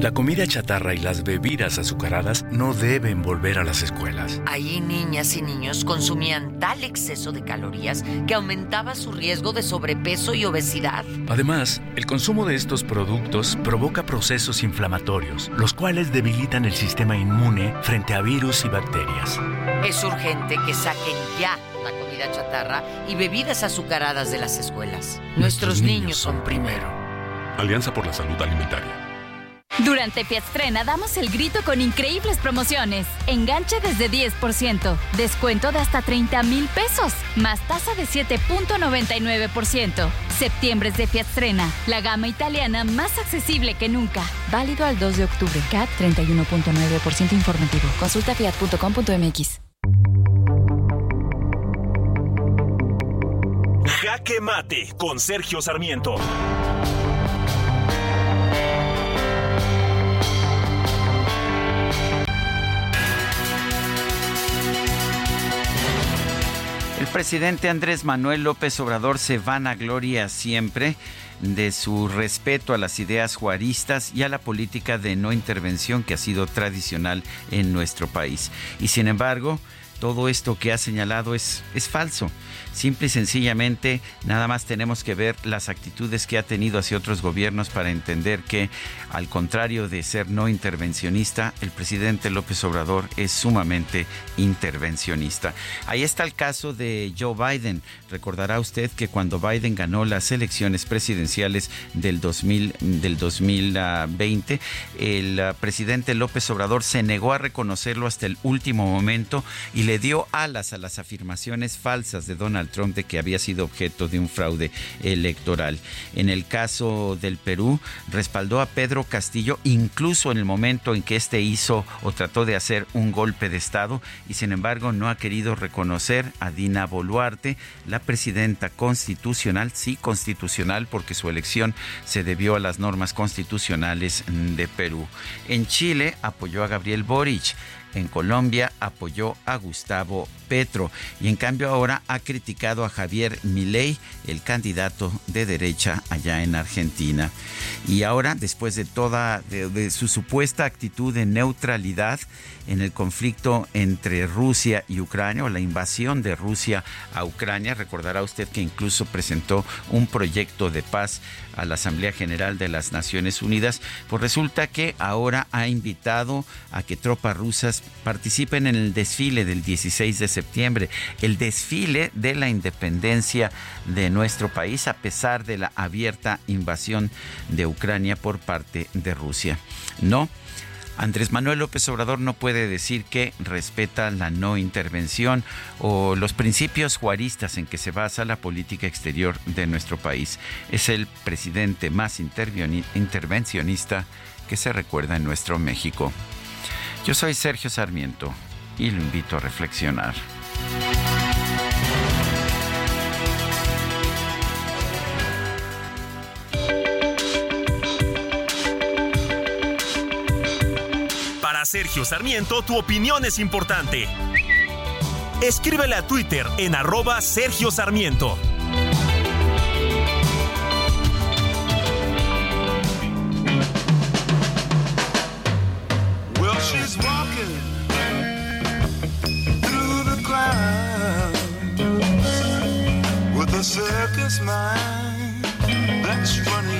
La comida chatarra y las bebidas azucaradas no deben volver a las escuelas. Ahí niñas y niños consumían tal exceso de calorías que aumentaba su riesgo de sobrepeso y obesidad. Además, el consumo de estos productos provoca procesos inflamatorios, los cuales debilitan el sistema inmune frente a virus y bacterias. Es urgente que saquen ya la comida chatarra y bebidas azucaradas de las escuelas. Nuestros, niños son primero. Alianza por la Salud Alimentaria. Durante Fiatstrena damos el grito con increíbles promociones. Enganche desde 10%, descuento de hasta 30 mil pesos, más tasa de 7.99%. Septiembre es de Fiatstrena, la gama italiana más accesible que nunca. Válido al 2 de octubre. CAT 31.9% informativo. Consulta fiat.com.mx. Jaque Mate con Sergio Sarmiento. Presidente Andrés Manuel López Obrador se vanagloria siempre de su respeto a las ideas juaristas y a la política de no intervención que ha sido tradicional en nuestro país. Y sin embargo, todo esto que ha señalado es, es falso. Simple y sencillamente, nada más tenemos que ver las actitudes que ha tenido hacia otros gobiernos para entender que, al contrario de ser no intervencionista, el presidente López Obrador es sumamente intervencionista. Ahí está el caso de Joe Biden. Recordará usted que cuando Biden ganó las elecciones presidenciales del, 2000, del 2020, el presidente López Obrador se negó a reconocerlo hasta el último momento y le dio alas a las afirmaciones falsas de Donald Trump de que había sido objeto de un fraude electoral. En el caso del Perú, respaldó a Pedro Castillo incluso en el momento en que éste hizo o trató de hacer un golpe de Estado y sin embargo no ha querido reconocer a Dina Boluarte, la presidenta constitucional, sí constitucional porque su elección se debió a las normas constitucionales de Perú. En Chile apoyó a Gabriel Boric en Colombia apoyó a Gustavo Petro y en cambio ahora ha criticado a Javier Milei, el candidato de derecha allá en Argentina. Y ahora, después de toda su supuesta actitud de neutralidad en el conflicto entre Rusia y Ucrania o la invasión de Rusia a Ucrania, recordará usted que incluso presentó un proyecto de paz a la Asamblea General de las Naciones Unidas, pues resulta que ahora ha invitado a que tropas rusas participen en el desfile del 16 de septiembre, el desfile de la independencia de nuestro país a pesar de la abierta invasión de Ucrania por parte de Rusia. No, Andrés Manuel López Obrador no puede decir que respeta la no intervención o los principios juaristas en que se basa la política exterior de nuestro país. Es el presidente más intervencionista que se recuerda en nuestro México. Yo soy Sergio Sarmiento y lo invito a reflexionar. Sergio Sarmiento, tu opinión es importante. Escríbele a Twitter en arroba Sergio Sarmiento. Well, she's walking through the crowd with a circus mind that's running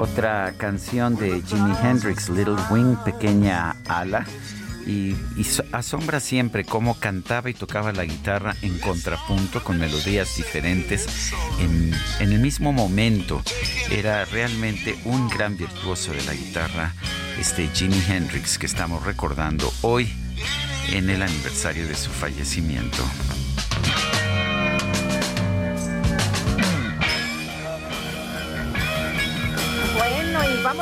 Otra canción de Jimi Hendrix, Little Wing, Pequeña Ala y, asombra siempre cómo cantaba y tocaba la guitarra en contrapunto con melodías diferentes en, el mismo momento. Era realmente un gran virtuoso de la guitarra, este Jimi Hendrix que estamos recordando hoy en el aniversario de su fallecimiento.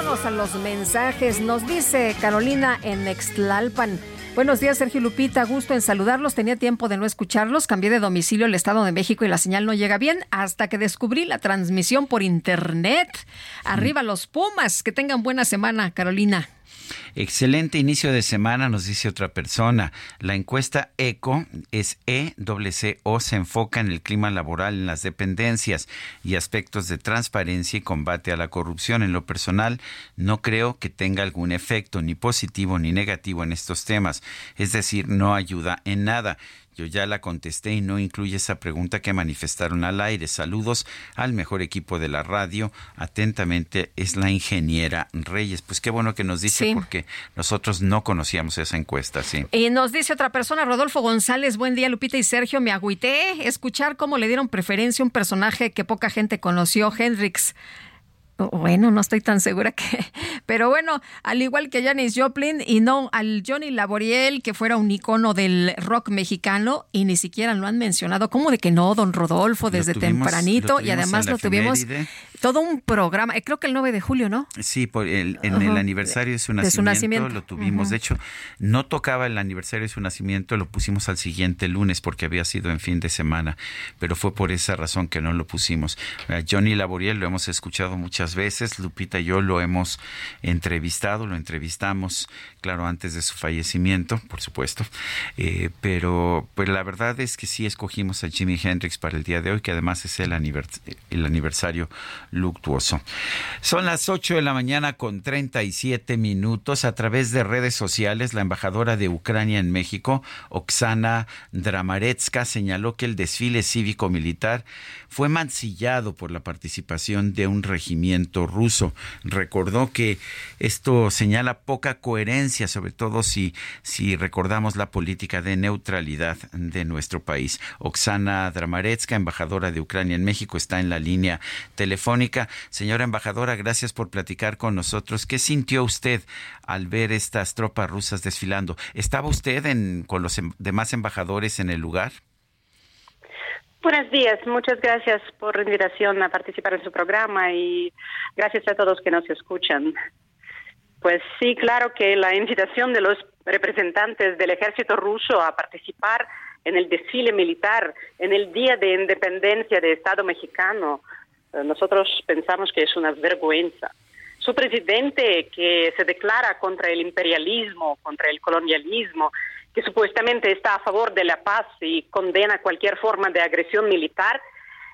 Vámonos a los mensajes. Nos dice Carolina en Nextlalpan. Buenos días, Sergio Lupita. Gusto en saludarlos. Tenía tiempo de no escucharlos. Cambié de domicilio el Estado de México y la señal no llega bien hasta que descubrí la transmisión por Internet. Arriba los Pumas. Que tengan buena semana, Carolina. Excelente inicio de semana, nos dice otra persona. La encuesta ECO es EWCO, se enfoca en el clima laboral en las dependencias y aspectos de transparencia y combate a la corrupción. En lo personal, no creo que tenga algún efecto ni positivo ni negativo en estos temas, es decir, no ayuda en nada. Yo ya la contesté y no incluye esa pregunta que manifestaron al aire. Saludos al mejor equipo de la radio. Atentamente es la ingeniera Reyes. Pues qué bueno que nos dice porque nosotros no conocíamos esa encuesta, sí. Y nos dice otra persona, Rodolfo González, buen día Lupita y Sergio, me agüité escuchar cómo le dieron preferencia a un personaje que poca gente conoció, Hendrix. Bueno, no estoy tan segura que. [laughs] Pero bueno, al igual que Janis Joplin y no al Johnny Laboriel, que fuera un icono del rock mexicano, y ni siquiera lo han mencionado. ¿Cómo de que no, don Rodolfo, desde tempranito? y además lo tuvimos todo un programa, eh, creo que el 9 de julio, ¿no? Sí, por el, en el aniversario de su nacimiento, lo tuvimos. De hecho, no tocaba el aniversario de su nacimiento, lo pusimos al siguiente lunes porque había sido en fin de semana, pero fue por esa razón que no lo pusimos. Johnny Laboriel lo hemos escuchado muchas veces. Lupita y yo lo hemos entrevistado, lo entrevistamos, claro, antes de su fallecimiento, por supuesto. Eh, pero pues la verdad es que sí escogimos a Jimi Hendrix para el día de hoy, que además es el, el aniversario luctuoso. Son las 8 de la mañana con 37 minutos. A través de redes sociales, la embajadora de Ucrania en México, Oksana Dramaretska, señaló que el desfile cívico-militar fue mancillado por la participación de un regimiento ruso. Recordó que esto señala poca coherencia, sobre todo si, si recordamos la política de neutralidad de nuestro país. Oksana Dramaretska, embajadora de Ucrania en México, está en la línea telefónica. Señora embajadora, gracias por platicar con nosotros. ¿Qué sintió usted al ver estas tropas rusas desfilando? ¿Estaba usted en, con los em, demás embajadores en el lugar? Buenos días, muchas gracias por la invitación a participar en su programa y gracias a todos que nos escuchan. Pues sí, claro que la invitación de los representantes del ejército ruso a participar en el desfile militar en el Día de Independencia de Estado mexicano, eh, nosotros pensamos que es una vergüenza. Su presidente que se declara contra el imperialismo, contra el colonialismo, que supuestamente está a favor de la paz y condena cualquier forma de agresión militar,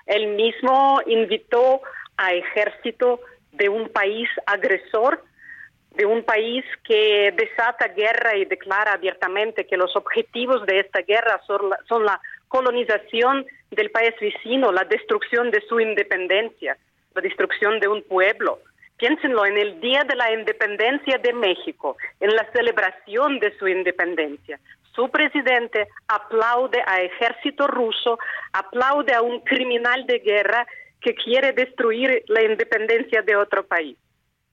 él mismo invitó a ejército de un país agresor, de un país que desata guerra y declara abiertamente que los objetivos de esta guerra son la, son la colonización del país vecino, la destrucción de su independencia, la destrucción de un pueblo. Piénsenlo en el Día de la Independencia de México, en la celebración de su independencia. Su presidente aplaude a ejército ruso, aplaude a un criminal de guerra que quiere destruir la independencia de otro país.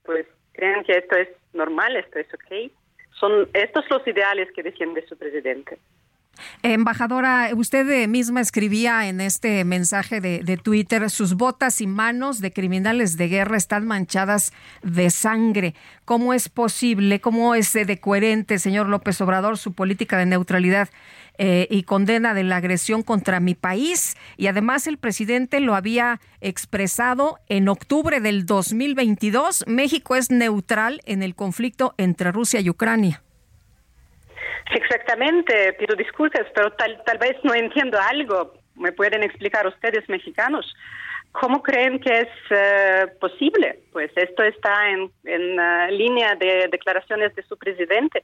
Pues creen que esto es normal, esto es ok. Son estos los ideales que defiende su presidente. Embajadora, usted eh, misma escribía en este mensaje de, Twitter, sus botas y manos de criminales de guerra están manchadas de sangre. ¿Cómo es posible, cómo es de coherente, señor López Obrador, su política de neutralidad eh, y condena de la agresión contra mi país? Y además el presidente lo había expresado en octubre del 2022. México es neutral en el conflicto entre Rusia y Ucrania. Exactamente, pido disculpas, pero tal, tal vez no entiendo algo. ¿Me pueden explicar ustedes, mexicanos? ¿Cómo creen que es eh, posible? Pues esto está en, en uh, línea de declaraciones de su presidente.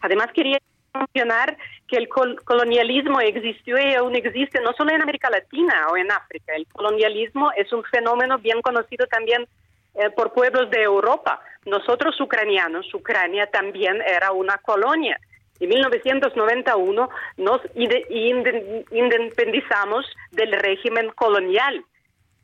Además, quería mencionar que el colonialismo existió y aún existe no solo en América Latina o en África. El colonialismo es un fenómeno bien conocido también eh, por pueblos de Europa. Nosotros ucranianos, Ucrania también era una colonia en 1991 nos independizamos del régimen colonial.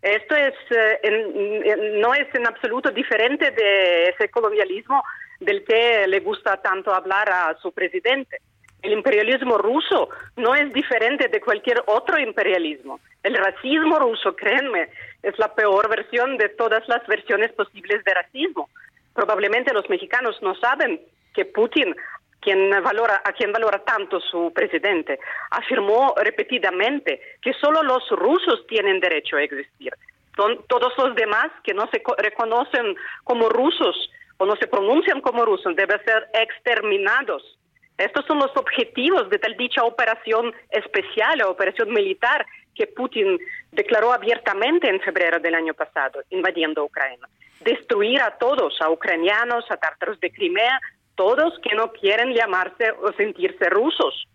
Esto es, eh, no es en absoluto diferente de ese colonialismo del que le gusta tanto hablar a su presidente. El imperialismo ruso no es diferente de cualquier otro imperialismo. El racismo ruso, créanme, es la peor versión de todas las versiones posibles de racismo. Probablemente los mexicanos no saben que Putin quien valora, a quien valora tanto su presidente, afirmó repetidamente que solo los rusos tienen derecho a existir. Son todos los demás que no se reconocen como rusos o no se pronuncian como rusos deben ser exterminados. Estos son los objetivos de tal dicha operación especial o operación militar que Putin declaró abiertamente en febrero del año pasado, invadiendo Ucrania. Destruir a todos, a ucranianos, a tártaros de Crimea, todos que no quieren llamarse o sentirse rusos.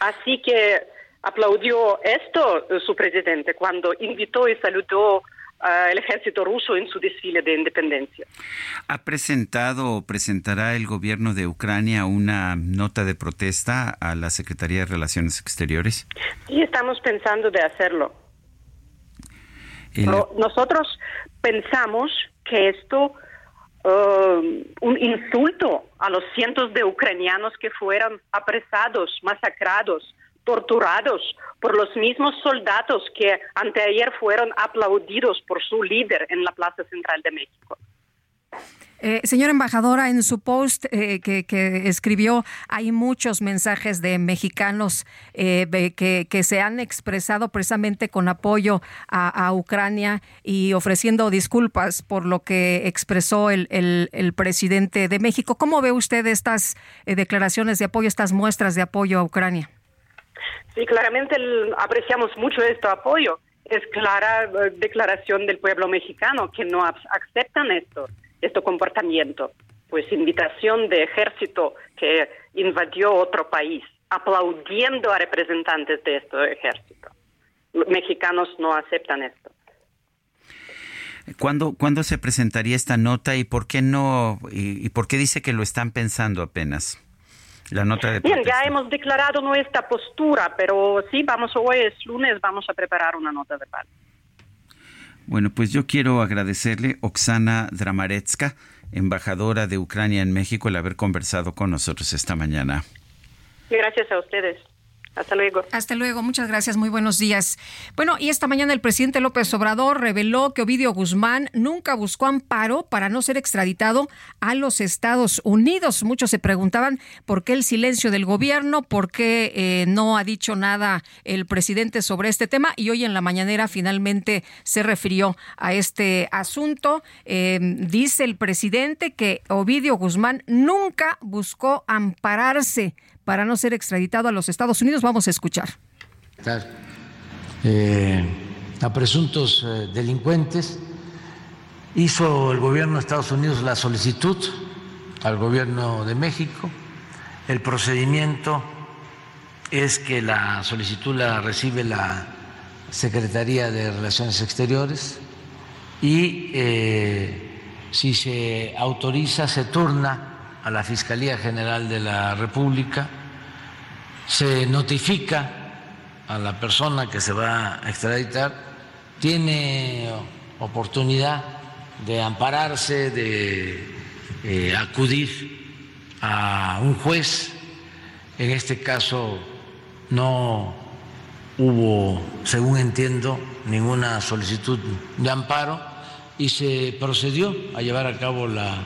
Así que aplaudió esto eh, su presidente cuando invitó y saludó al ejército ruso en su desfile de independencia. ¿Ha presentado o presentará el gobierno de Ucrania una nota de protesta a la Secretaría de Relaciones Exteriores? Sí, estamos pensando de hacerlo. Nosotros pensamos que esto Um, un insulto a los cientos de ucranianos que fueron apresados, masacrados, torturados por los mismos soldados que anteayer fueron aplaudidos por su líder en la Plaza Central de México. Eh, señora embajadora, en su post eh, que, escribió hay muchos mensajes de mexicanos eh, que, se han expresado precisamente con apoyo a, Ucrania y ofreciendo disculpas por lo que expresó el, presidente de México. ¿Cómo ve usted estas declaraciones de apoyo, estas muestras de apoyo a Ucrania? Sí, claramente apreciamos mucho este apoyo es clara eh, declaración del pueblo mexicano que no aceptan esto, este comportamiento. Pues invitación de ejército que invadió otro país, aplaudiendo a representantes de este ejército. Los mexicanos no aceptan esto. ¿Cuándo, ¿Cuándo se presentaría esta nota y por qué no, y, por qué dice que lo están pensando apenas? La nota de Bien, ya hemos declarado nuestra postura, pero sí, vamos, hoy es lunes, vamos a preparar una nota de paz. Bueno, pues yo quiero agradecerle Oksana Dramaretska, embajadora de Ucrania en México, el haber conversado con nosotros esta mañana. Gracias a ustedes. Hasta luego. Hasta luego, muchas gracias, muy buenos días. Bueno, y esta mañana el presidente López Obrador reveló que Ovidio Guzmán nunca buscó amparo para no ser extraditado a los Estados Unidos. Muchos se preguntaban por qué el silencio del gobierno, por qué eh, no ha dicho nada el presidente sobre este tema y hoy en la mañanera finalmente se refirió a este asunto. Eh, dice el presidente que Ovidio Guzmán nunca buscó ampararse para no ser extraditado a los Estados Unidos. Vamos a escuchar. Eh, a presuntos eh, delincuentes. Hizo el gobierno de Estados Unidos la solicitud al gobierno de México. El procedimiento es que la solicitud la recibe la Secretaría de Relaciones Exteriores y eh, si se autoriza se turna a la Fiscalía General de la República, se notifica a la persona que se va a extraditar, tiene oportunidad de ampararse, de eh, acudir a un juez. En este caso no hubo, según entiendo, ninguna solicitud de amparo y se procedió a llevar a cabo la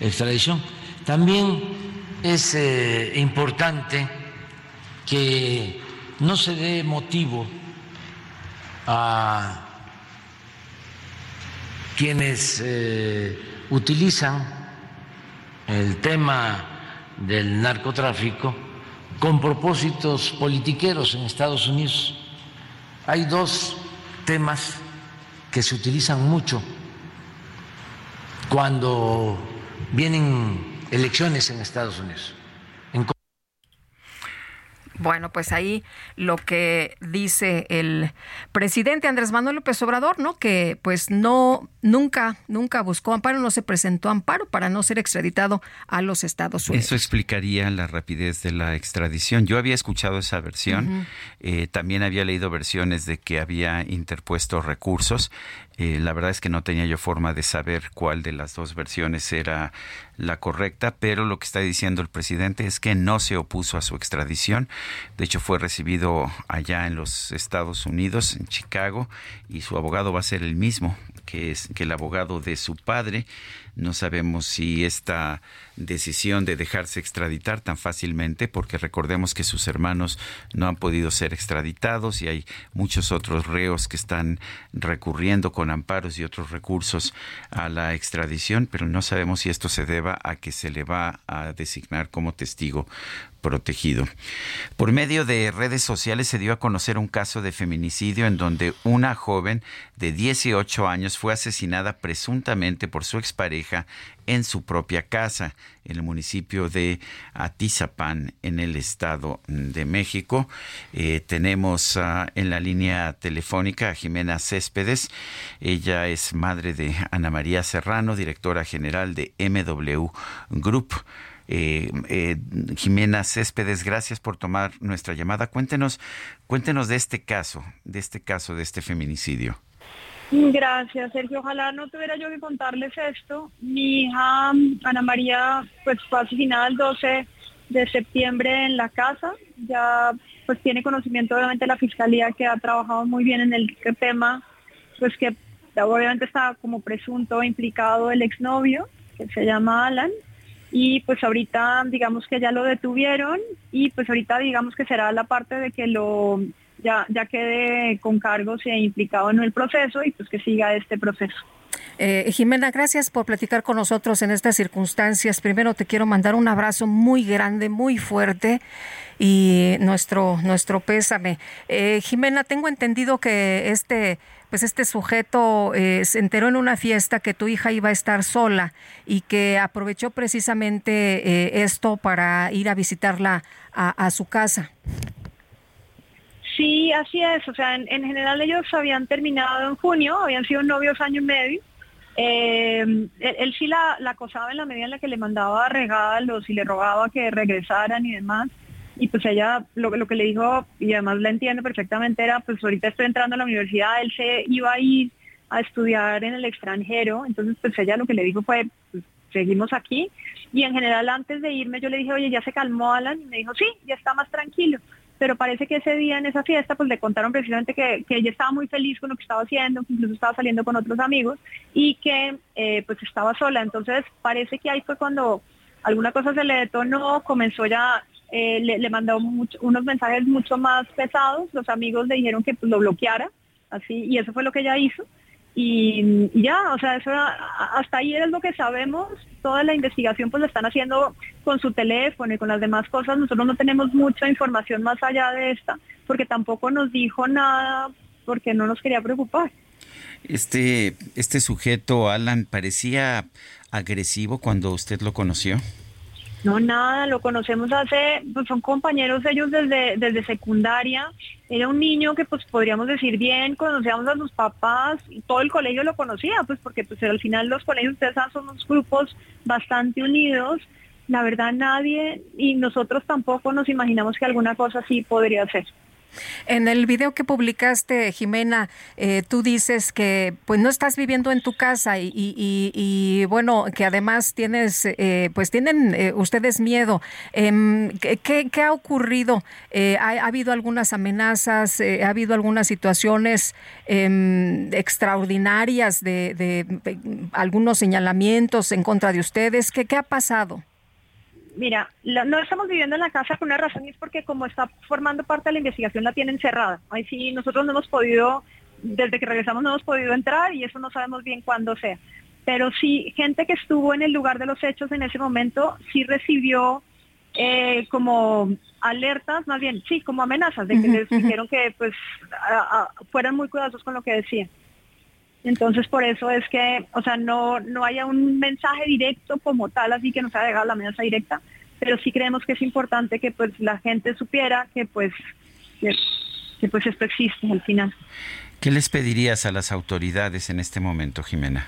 extradición. También es eh, importante que no se dé motivo a quienes eh, utilizan el tema del narcotráfico con propósitos politiqueros en Estados Unidos. Hay dos temas que se utilizan mucho cuando vienen elecciones en Estados Unidos. Bueno, pues ahí lo que dice el presidente Andrés Manuel López Obrador, ¿no? Que pues no, nunca, nunca buscó amparo, no se presentó amparo para no ser extraditado a los Estados Unidos. Eso explicaría la rapidez de la extradición. Yo había escuchado esa versión, eh, también había leído versiones de que había interpuesto recursos. Eh, la verdad es que no tenía yo forma de saber cuál de las dos versiones era la correcta, pero lo que está diciendo el presidente es que no se opuso a su extradición. De hecho, fue recibido allá en los Estados Unidos, en Chicago, y su abogado va a ser el mismo que es que el abogado de su padre. No sabemos si esta decisión de dejarse extraditar tan fácilmente, porque recordemos que sus hermanos no han podido ser extraditados y hay muchos otros reos que están recurriendo con amparos y otros recursos a la extradición, pero no sabemos si esto se deba a que se le va a designar como testigo protegido. Por medio de redes sociales se dio a conocer un caso de feminicidio en donde una joven de 18 años fue asesinada presuntamente por su expareja en su propia casa en el municipio de Atizapán, en el Estado de México. Eh, tenemos ah, en la línea telefónica a Jimena Céspedes. Ella es madre de Ana María Serrano, directora general de MW Group. Eh, eh, Jimena Céspedes, gracias por tomar nuestra llamada. Cuéntenos, cuéntenos de este caso, de este caso, de este feminicidio. Gracias, Sergio. Ojalá no tuviera yo que contarles esto. Mi hija Ana María pues fue asesinada el 12 de septiembre en la casa. Ya pues tiene conocimiento obviamente la fiscalía que ha trabajado muy bien en el tema, pues que obviamente está como presunto implicado el exnovio, que se llama Alan, y pues ahorita digamos que ya lo detuvieron y pues ahorita digamos que será la parte de que lo ya, ya quede con cargos e implicado en el proceso y pues que siga este proceso. Eh, Jimena, gracias por platicar con nosotros en estas circunstancias. Primero te quiero mandar un abrazo muy grande, muy fuerte y nuestro, nuestro pésame. Eh, Jimena, tengo entendido que este pues este sujeto eh, se enteró en una fiesta que tu hija iba a estar sola y que aprovechó precisamente esto para ir a visitarla a, su casa. Sí, así es. O sea, en, general ellos habían terminado en junio, habían sido novios año y medio. Eh, él, sí la, acosaba en la medida en la que le mandaba regalos y le rogaba que regresaran y demás. Y pues ella lo, lo que le dijo, y además la entiendo perfectamente, era pues ahorita estoy entrando a la universidad, él se iba a ir a estudiar en el extranjero, entonces pues ella lo que le dijo fue, pues, seguimos aquí. Y en general antes de irme yo le dije, oye, ya se calmó Alan, y me dijo, sí, ya está más tranquilo pero parece que ese día en esa fiesta pues le contaron precisamente que, ella estaba muy feliz con lo que estaba haciendo, que incluso estaba saliendo con otros amigos y que eh, pues estaba sola. Entonces parece que ahí fue cuando alguna cosa se le detonó, comenzó ya, eh, le, mandó unos mensajes mucho más pesados, los amigos le dijeron que pues, lo bloqueara, así, y eso fue lo que ella hizo. Y, ya, o sea, eso hasta ahí es lo que sabemos. Toda la investigación pues la están haciendo con su teléfono y con las demás cosas. Nosotros no tenemos mucha información más allá de esta, porque tampoco nos dijo nada, porque no nos quería preocupar. Este, este sujeto, Alan, parecía agresivo cuando usted lo conoció. No, nada, lo conocemos hace, pues son compañeros ellos desde, desde secundaria. Era un niño que pues podríamos decir bien, conocíamos a sus papás, y todo el colegio lo conocía, pues porque pues al final los colegios ustedes saben son unos grupos bastante unidos. La verdad nadie y nosotros tampoco nos imaginamos que alguna cosa así podría ser. En el video que publicaste, Jimena, eh, tú dices que pues no estás viviendo en tu casa y, bueno, que además tienes, eh, pues tienen eh, ustedes miedo. Em, ¿qué, ha ocurrido? Ha, habido algunas amenazas? ¿Ha habido algunas situaciones em, extraordinarias de, algunos señalamientos en contra de ustedes? ¿Qué, qué ha pasado? Mira, no estamos viviendo en la casa por una razón y es porque como está formando parte de la investigación la tienen cerrada. Ahí sí, nosotros no hemos podido, desde que regresamos no hemos podido entrar y eso no sabemos bien cuándo sea. Pero sí, gente que estuvo en el lugar de los hechos en ese momento sí recibió eh, como alertas, más bien, sí, como amenazas de que les dijeron que pues fueran muy cuidadosos con lo que decían. Entonces, por eso es que, o sea, no, no haya un mensaje directo como tal, así que nos ha dejado la amenaza directa, pero sí creemos que es importante que pues la gente supiera que pues, que, pues esto existe al final. ¿Qué les pedirías a las autoridades en este momento, Jimena?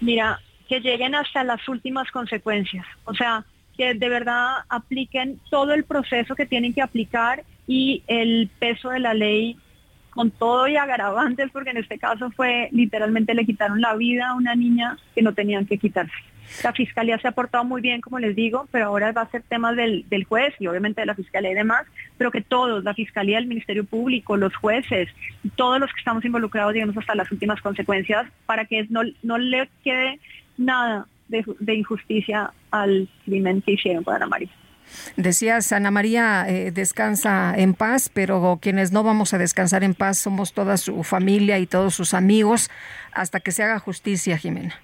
Mira, que lleguen hasta las últimas consecuencias, o sea, que de verdad apliquen todo el proceso que tienen que aplicar y el peso de la ley con todo y agravantes, porque en este caso fue literalmente le quitaron la vida a una niña que no tenían que quitarse. La fiscalía se ha portado muy bien, como les digo, pero ahora va a ser tema del, juez y obviamente de la fiscalía y demás, pero que todos, la fiscalía, el Ministerio Público, los jueces, todos los que estamos involucrados, digamos, hasta las últimas consecuencias, para que no, no le quede nada de, de injusticia al crimen que hicieron con Ana María. Decías, Ana María eh, descansa en paz, pero quienes no vamos a descansar en paz somos toda su familia y todos sus amigos hasta que se haga justicia, Jimena.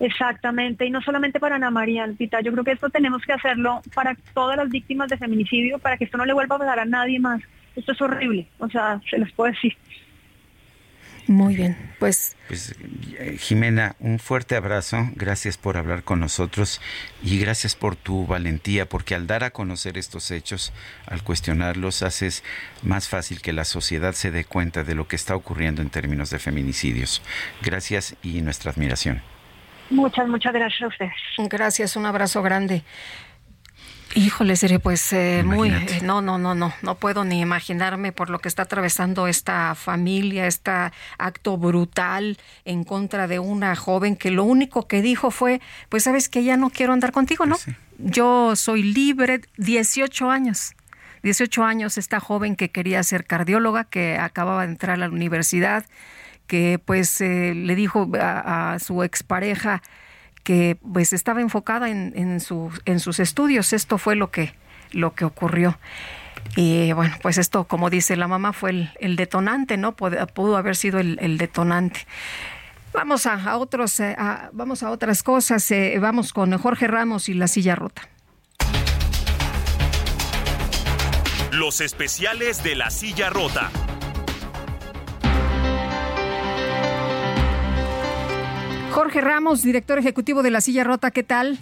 Exactamente, y no solamente para Ana María, Pita, yo creo que esto tenemos que hacerlo para todas las víctimas de feminicidio, para que esto no le vuelva a pasar a nadie más. Esto es horrible, o sea, se les puede decir. Muy bien, pues... Pues eh, Jimena, un fuerte abrazo, gracias por hablar con nosotros y gracias por tu valentía, porque al dar a conocer estos hechos, al cuestionarlos, haces más fácil que la sociedad se dé cuenta de lo que está ocurriendo en términos de feminicidios. Gracias y nuestra admiración. Muchas, muchas gracias a ustedes. Gracias, un abrazo grande. Híjole, sería pues eh, muy... Eh, no, no, no, no, no puedo ni imaginarme por lo que está atravesando esta familia, este acto brutal en contra de una joven que lo único que dijo fue, pues sabes que ya no quiero andar contigo, ¿no? Pues Yo soy libre, 18 años. 18 años esta joven que quería ser cardióloga, que acababa de entrar a la universidad, que pues eh, le dijo a, a su expareja, que pues estaba enfocada en, en, en sus estudios. Esto fue lo que, lo que ocurrió. Y bueno, pues esto, como dice la mamá, fue el, detonante, ¿no? Pudo, pudo haber sido el, detonante. Vamos a, otros, eh, vamos a otras cosas. Eh, vamos con Jorge Ramos y la silla rota. Los especiales de la silla rota. Jorge Ramos, director ejecutivo de La Silla Rota, ¿qué tal?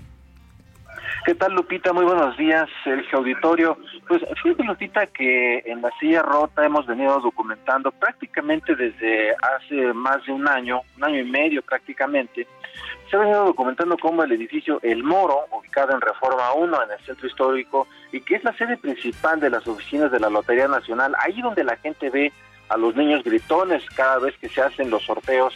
¿Qué tal, Lupita? Muy buenos días, Sergio Auditorio. Pues fíjate, Lupita, que en La Silla Rota hemos venido documentando prácticamente desde hace más de un año, un año y medio prácticamente, se ha venido documentando cómo el edificio El Moro, ubicado en Reforma 1 en el centro histórico, y que es la sede principal de las oficinas de la Lotería Nacional, ahí donde la gente ve a los niños gritones cada vez que se hacen los sorteos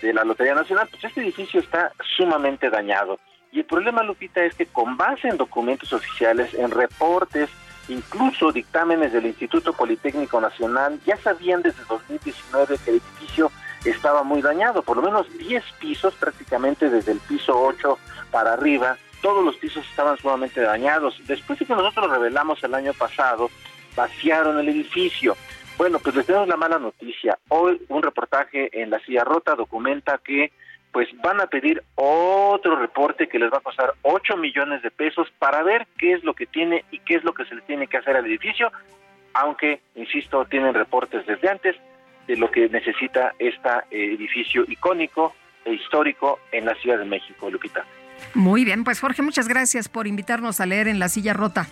de la Lotería Nacional, pues este edificio está sumamente dañado. Y el problema, Lupita, es que con base en documentos oficiales, en reportes, incluso dictámenes del Instituto Politécnico Nacional, ya sabían desde 2019 que el edificio estaba muy dañado, por lo menos 10 pisos, prácticamente desde el piso 8 para arriba, todos los pisos estaban sumamente dañados. Después de que nosotros revelamos el año pasado, vaciaron el edificio. Bueno, pues les tenemos la mala noticia. Hoy un reportaje en La Silla Rota documenta que pues van a pedir otro reporte que les va a costar 8 millones de pesos para ver qué es lo que tiene y qué es lo que se le tiene que hacer al edificio, aunque, insisto, tienen reportes desde antes de lo que necesita este edificio icónico e histórico en la Ciudad de México, Lupita. Muy bien, pues Jorge, muchas gracias por invitarnos a leer en La Silla Rota.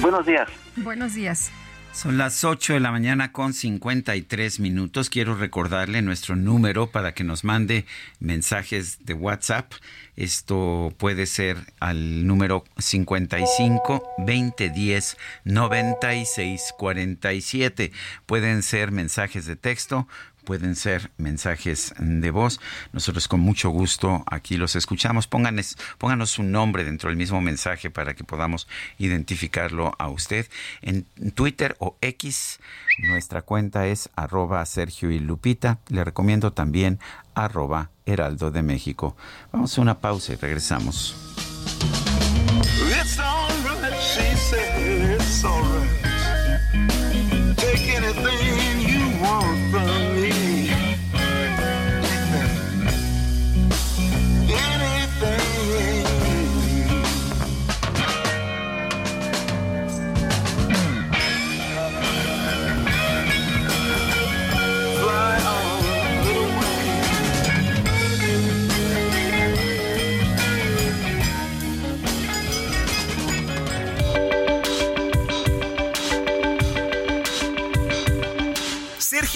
Buenos días. Buenos días. Son las 8 de la mañana con 53 minutos. Quiero recordarle nuestro número para que nos mande mensajes de WhatsApp. Esto puede ser al número 55 2010 96 47. Pueden ser mensajes de texto pueden ser mensajes de voz. Nosotros con mucho gusto aquí los escuchamos. Pónganos, pónganos su nombre dentro del mismo mensaje para que podamos identificarlo a usted. En Twitter o X, nuestra cuenta es arroba Sergio y Lupita. Le recomiendo también arroba Heraldo de México. Vamos a una pausa y regresamos.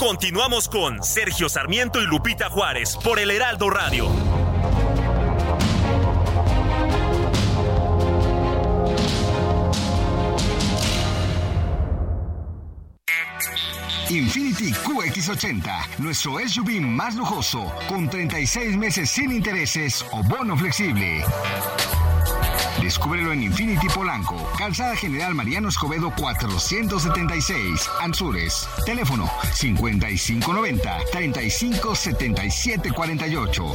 Continuamos con Sergio Sarmiento y Lupita Juárez por el Heraldo Radio. Infinity QX80, nuestro SUV más lujoso, con 36 meses sin intereses o bono flexible. Descúbrelo en Infinity Polanco, Calzada General Mariano Escobedo 476, Anzures. Teléfono 5590-357748.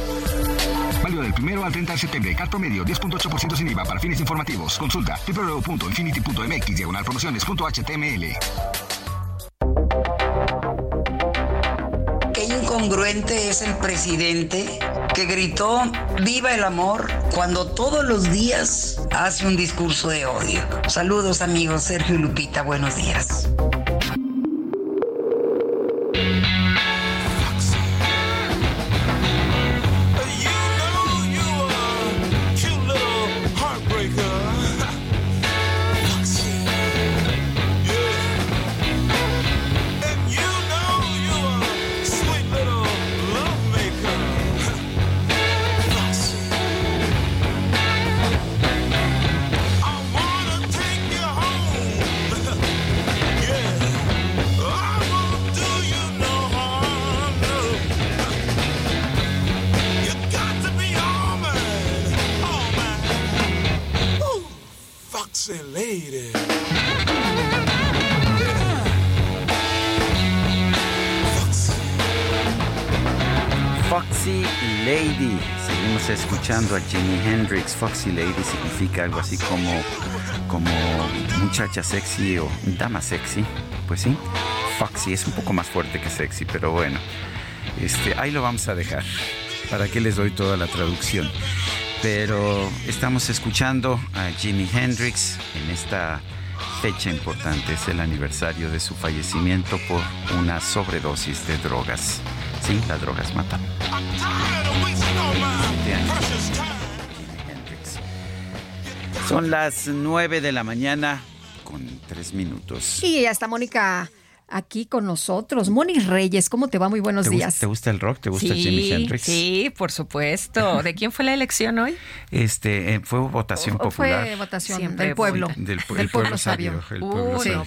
Válido del primero al 30 de septiembre. Carto medio 10.8% sin IVA para fines informativos. Consulta www.infinity.mx diagonal promociones.html. Qué incongruente es el presidente que gritó viva el amor cuando todos los días hace un discurso de odio. Saludos amigos, Sergio y Lupita, buenos días. A Jimi Hendrix. Foxy Lady significa algo así como, como muchacha sexy o dama sexy. Pues sí, Foxy es un poco más fuerte que sexy, pero bueno, este, ahí lo vamos a dejar. ¿Para qué les doy toda la traducción? Pero estamos escuchando a Jimi Hendrix en esta fecha importante. Es el aniversario de su fallecimiento por una sobredosis de drogas. Sí, las drogas matan. Son las 9 de la mañana con 3 minutos. Y ya está Mónica aquí con nosotros. Moni Reyes, ¿cómo te va? Muy buenos días. ¿Te gusta el rock? ¿Te gusta Jimi Hendrix? Sí, por supuesto. ¿De quién fue la elección hoy? Este, eh, fue votación popular. Fue votación del pueblo. Del, pueblo, sabio.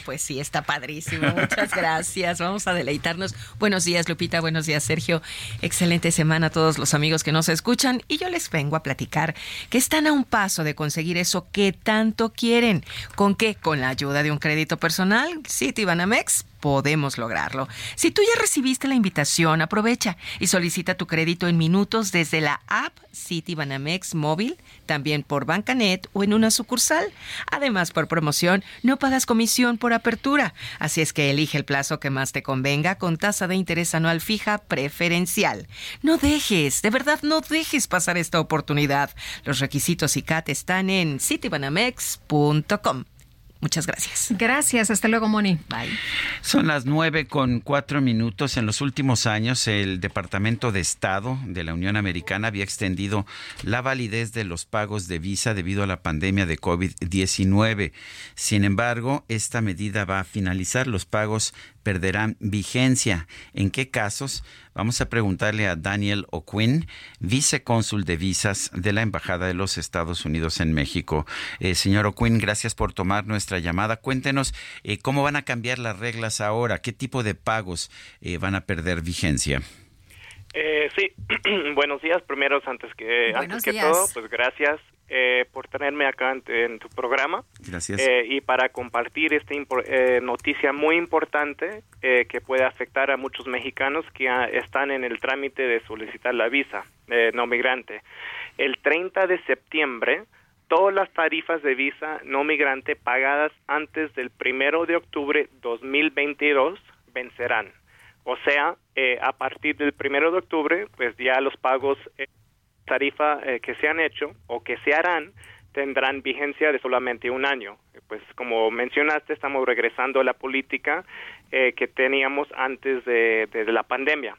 pues sí, está padrísimo. Muchas gracias. Vamos a deleitarnos. Buenos días, Lupita. Buenos días, Sergio. Excelente semana a todos los amigos que nos escuchan. Y yo les vengo a platicar que están a un paso de conseguir eso que tanto quieren. ¿Con qué? Con la ayuda de un crédito personal, Citibanamex podemos lograrlo. Si tú ya recibiste la invitación, aprovecha y solicita tu crédito en minutos desde la app Citibanamex móvil, también por Bancanet o en una sucursal. Además, por promoción, no pagas comisión por apertura, así es que elige el plazo que más te convenga con tasa de interés anual fija preferencial. No dejes, de verdad no dejes pasar esta oportunidad. Los requisitos y CAT están en citibanamex.com. Muchas gracias. Gracias. Hasta luego, Moni. Bye. Son las nueve con cuatro minutos. En los últimos años, el Departamento de Estado de la Unión Americana había extendido la validez de los pagos de visa debido a la pandemia de COVID-19. Sin embargo, esta medida va a finalizar. Los pagos perderán vigencia. ¿En qué casos? Vamos a preguntarle a Daniel O'Quinn, vicecónsul de visas de la Embajada de los Estados Unidos en México. Eh, señor O'Quinn, gracias por tomar nuestra llamada. Cuéntenos eh, cómo van a cambiar las reglas ahora, qué tipo de pagos eh, van a perder vigencia. Sí, [clears throat] buenos días. Primero, antes que, antes que todo, pues gracias eh, por tenerme acá en, tu programa. Gracias. Eh, y para compartir esta eh, noticia muy importante que puede afectar a muchos mexicanos que están en el trámite de solicitar la visa no migrante. El 30 de septiembre, todas las tarifas de visa no migrante pagadas antes del 1 de octubre 2022 vencerán. O sea, a partir del 1 de octubre, pues ya los pagos tarifa eh, que se han hecho o que se harán tendrán vigencia de solamente un año. Pues como mencionaste, estamos regresando a la política eh, que teníamos antes de, la pandemia.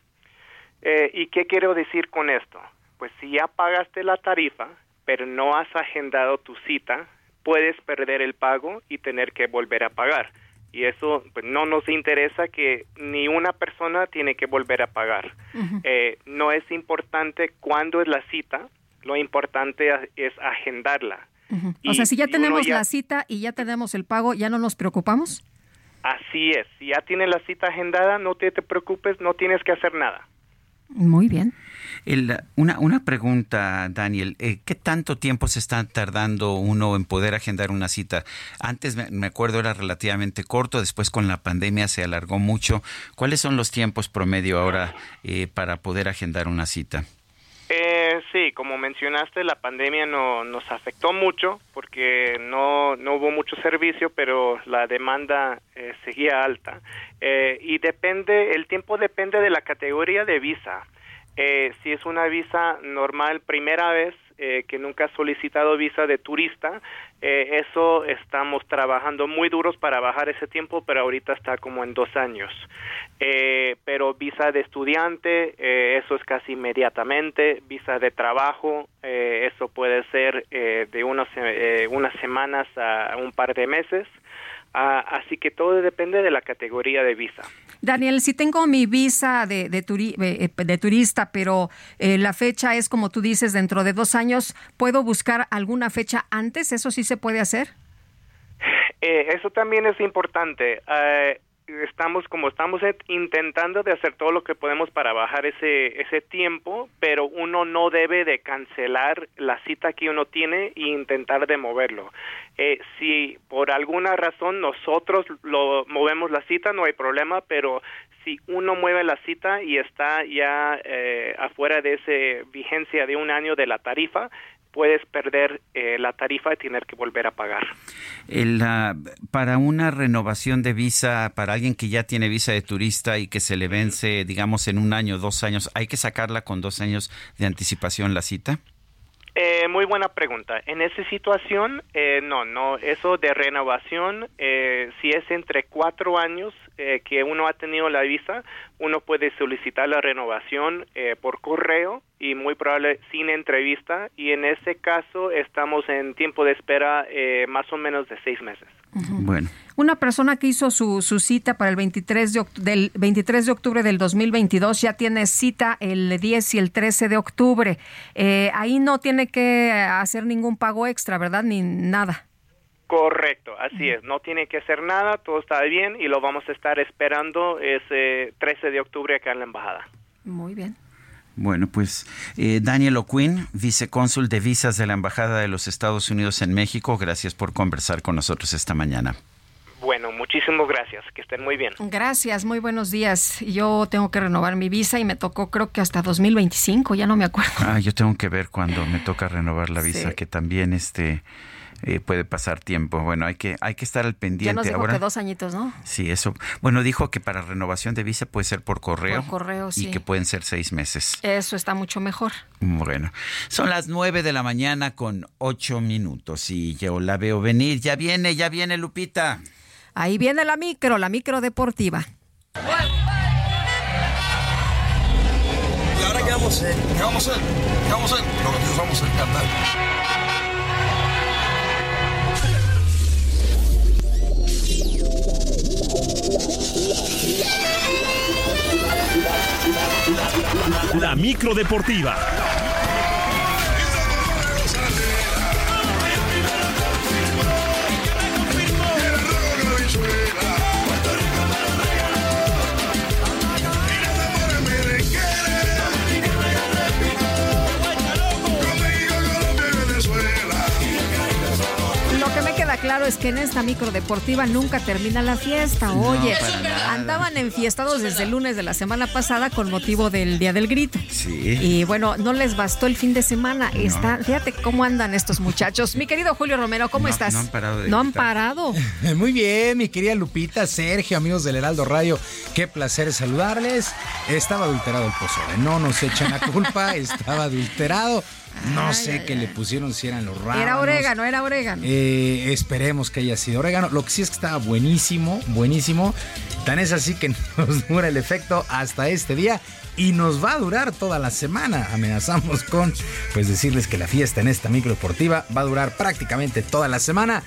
Eh, ¿Y qué quiero decir con esto? Pues si ya pagaste la tarifa, pero no has agendado tu cita, puedes perder el pago y tener que volver a pagar y eso pues, no nos interesa que ni una persona tiene que volver a pagar. Eh, no es importante cuándo es la cita, lo importante es agendarla. o sea, si ya tenemos la cita y ya tenemos el pago, ¿ya no nos preocupamos? Así es, si ya tienes la cita agendada, no te, te preocupes, no tienes que hacer nada. Muy bien una, una pregunta, Daniel. Eh, ¿Qué tanto tiempo se está tardando uno en poder agendar una cita? Antes me, acuerdo era relativamente corto, después con la pandemia se alargó mucho. ¿Cuáles son los tiempos promedio ahora eh, para poder agendar una cita? Eh, sí, como mencionaste, la pandemia no, nos afectó mucho porque no, no hubo mucho servicio, pero la demanda eh, seguía alta. y depende, el tiempo depende de la categoría de visa. Eh, si es una visa normal, primera vez eh, que nunca ha solicitado visa de turista, eh, eso estamos trabajando muy duros para bajar ese tiempo, pero ahorita está como en dos años. pero visa de estudiante, eso es casi inmediatamente. Visa de trabajo, eso puede ser de unas, unas semanas a un par de meses. Ah, así que todo depende de la categoría de visa. Daniel, si tengo mi visa de, de, eh, de turista, pero eh, la fecha es como tú dices, dentro de dos años, ¿puedo buscar alguna fecha antes? ¿Eso sí se puede hacer? Eh, eso también es importante. Estamos como estamos intentando de hacer todo lo que podemos para bajar ese ese tiempo, pero uno no debe de cancelar la cita que uno tiene e intentar de moverlo. Eh, si por alguna razón nosotros lo movemos la cita, no hay problema, pero si uno mueve la cita y está ya eh, afuera de esa vigencia de un año de la tarifa, puedes perder eh, la tarifa y tener que volver a pagar. El, para una renovación de visa, para alguien que ya tiene visa de turista y que se le vence, digamos, en un año, dos años, ¿hay que sacarla con dos años de anticipación la cita? Eh, muy buena pregunta. En esa situación, eh, no, no, eso de renovación, eh, si es entre cuatro años eh, que uno ha tenido la visa, uno puede solicitar la renovación eh, por correo y muy probable sin entrevista y en ese caso estamos en tiempo de espera eh, más o menos de seis meses. Bueno. Una persona que hizo su, su cita para el 23 de, del 23 de octubre del 2022 ya tiene cita el 10 y el 13 de octubre. Eh, ahí no tiene que hacer ningún pago extra, ¿verdad? Ni nada. Correcto, así es. No tiene que hacer nada, todo está bien y lo vamos a estar esperando ese 13 de octubre acá en la embajada. Muy bien. Bueno, pues eh, Daniel O'Quinn, vicecónsul de visas de la Embajada de los Estados Unidos en México, gracias por conversar con nosotros esta mañana. Bueno, muchísimas gracias, que estén muy bien. Gracias, muy buenos días. Yo tengo que renovar mi visa y me tocó creo que hasta 2025, ya no me acuerdo. Ah, yo tengo que ver cuando me toca renovar la visa, Sí. que también este eh, puede pasar tiempo. Bueno, hay que hay que estar al Ya pendiente nos dijo ahora. que dos añitos, ¿no? Sí, eso. Bueno, dijo que para renovación de visa puede ser por correo. Por correo, sí. Y que pueden ser seis meses. Eso está mucho mejor. Bueno, son las nueve de la mañana con ocho minutos y yo la veo venir. Ya viene, ya viene Lupita. Ahí viene la micro, la micro deportiva. ¿Y ahora qué vamos a hacer? ¿Qué vamos a hacer? ¿Qué vamos a hacer? Lo que nosotros vamos a cantar. La micro deportiva. Claro es que en esta micro deportiva nunca termina la fiesta. Oye, andaban enfiestados desde el lunes de la semana pasada con motivo del Día del Grito. Sí. Y bueno, no les bastó el fin de semana. Está, fíjate cómo andan estos muchachos. Mi querido Julio Romero, ¿cómo No- estás? no han parado de No han parado. [laughs] Muy bien, mi querida Lupita, Sergio, amigos del Heraldo Radio, qué placer saludarles. Estaba adulterado el pozole, no nos echan la culpa, [laughs] estaba adulterado. No sé qué le pusieron, si eran los rábanos. Era orégano, era orégano. Eh, esperemos que haya sido orégano. Lo que sí es que estaba buenísimo, buenísimo. Tan es así que [laughs] nos dura el efecto hasta este día y nos va a durar toda la semana. Amenazamos con pues decirles que la fiesta en esta micro deportiva va a durar prácticamente toda la semana.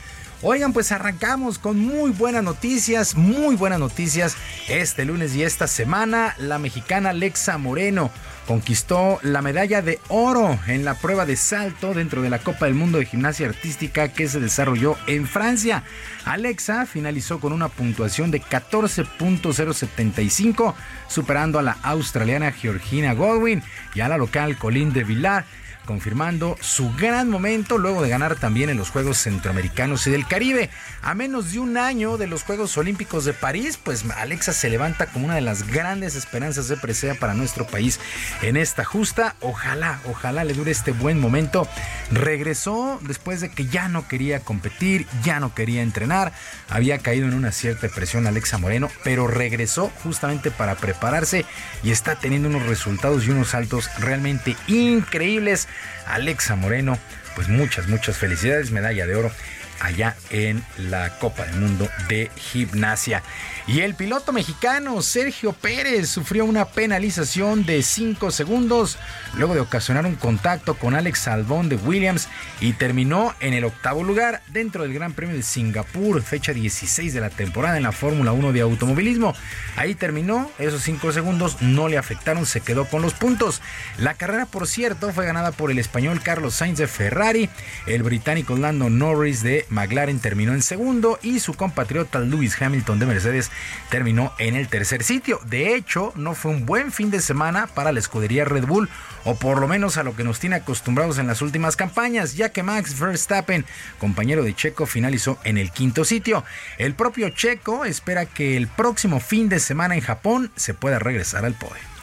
Oigan, pues arrancamos con muy buenas noticias, muy buenas noticias. Este lunes y esta semana, la mexicana Alexa Moreno conquistó la medalla de oro en la prueba de salto dentro de la Copa del Mundo de Gimnasia Artística que se desarrolló en Francia. Alexa finalizó con una puntuación de 14.075, superando a la australiana Georgina Godwin y a la local Colin de Villar confirmando su gran momento luego de ganar también en los Juegos Centroamericanos y del Caribe. A menos de un año de los Juegos Olímpicos de París, pues Alexa se levanta como una de las grandes esperanzas de presea para nuestro país en esta justa. Ojalá, ojalá le dure este buen momento. Regresó después de que ya no quería competir, ya no quería entrenar, había caído en una cierta depresión Alexa Moreno, pero regresó justamente para prepararse y está teniendo unos resultados y unos saltos realmente increíbles. Alexa Moreno, pues muchas, muchas felicidades, medalla de oro allá en la Copa del Mundo de Gimnasia. Y el piloto mexicano Sergio Pérez sufrió una penalización de 5 segundos luego de ocasionar un contacto con Alex Albón de Williams y terminó en el octavo lugar dentro del Gran Premio de Singapur, fecha 16 de la temporada en la Fórmula 1 de automovilismo. Ahí terminó, esos 5 segundos no le afectaron, se quedó con los puntos. La carrera, por cierto, fue ganada por el español Carlos Sainz de Ferrari, el británico Lando Norris de McLaren terminó en segundo y su compatriota Lewis Hamilton de Mercedes terminó en el tercer sitio. De hecho, no fue un buen fin de semana para la escudería Red Bull, o por lo menos a lo que nos tiene acostumbrados en las últimas campañas, ya que Max Verstappen, compañero de Checo, finalizó en el quinto sitio. El propio Checo espera que el próximo fin de semana en Japón se pueda regresar al podio.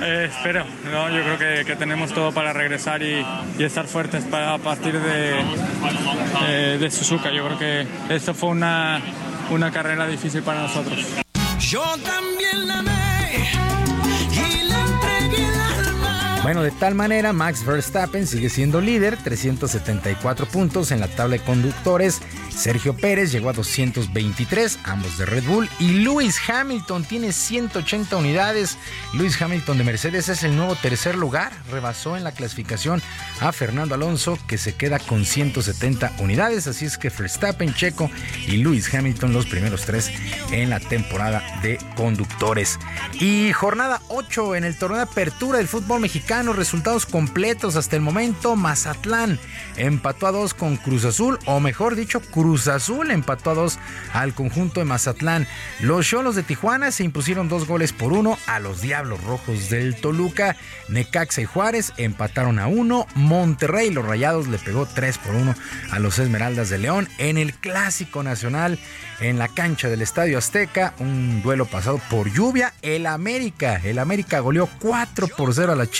Eh, espero, ¿no? yo creo que, tenemos todo para regresar y, estar fuertes para, a partir eh, de Suzuka. Yo creo que esto fue una, una carrera difícil para nosotros. Yo también la Bueno, de tal manera, Max Verstappen sigue siendo líder, 374 puntos en la tabla de conductores. Sergio Pérez llegó a 223, ambos de Red Bull. Y Lewis Hamilton tiene 180 unidades. Lewis Hamilton de Mercedes es el nuevo tercer lugar. Rebasó en la clasificación a Fernando Alonso, que se queda con 170 unidades. Así es que Verstappen, Checo y Lewis Hamilton, los primeros tres en la temporada de conductores. Y jornada 8 en el torneo de apertura del fútbol mexicano resultados completos hasta el momento. Mazatlán empató a dos con Cruz Azul, o mejor dicho, Cruz Azul empató a dos al conjunto de Mazatlán. Los Cholos de Tijuana se impusieron dos goles por uno a los Diablos Rojos del Toluca. Necaxa y Juárez empataron a uno. Monterrey, los Rayados, le pegó tres por uno a los Esmeraldas de León en el Clásico Nacional en la cancha del Estadio Azteca. Un duelo pasado por lluvia. El América, el América goleó 4 por 0 a las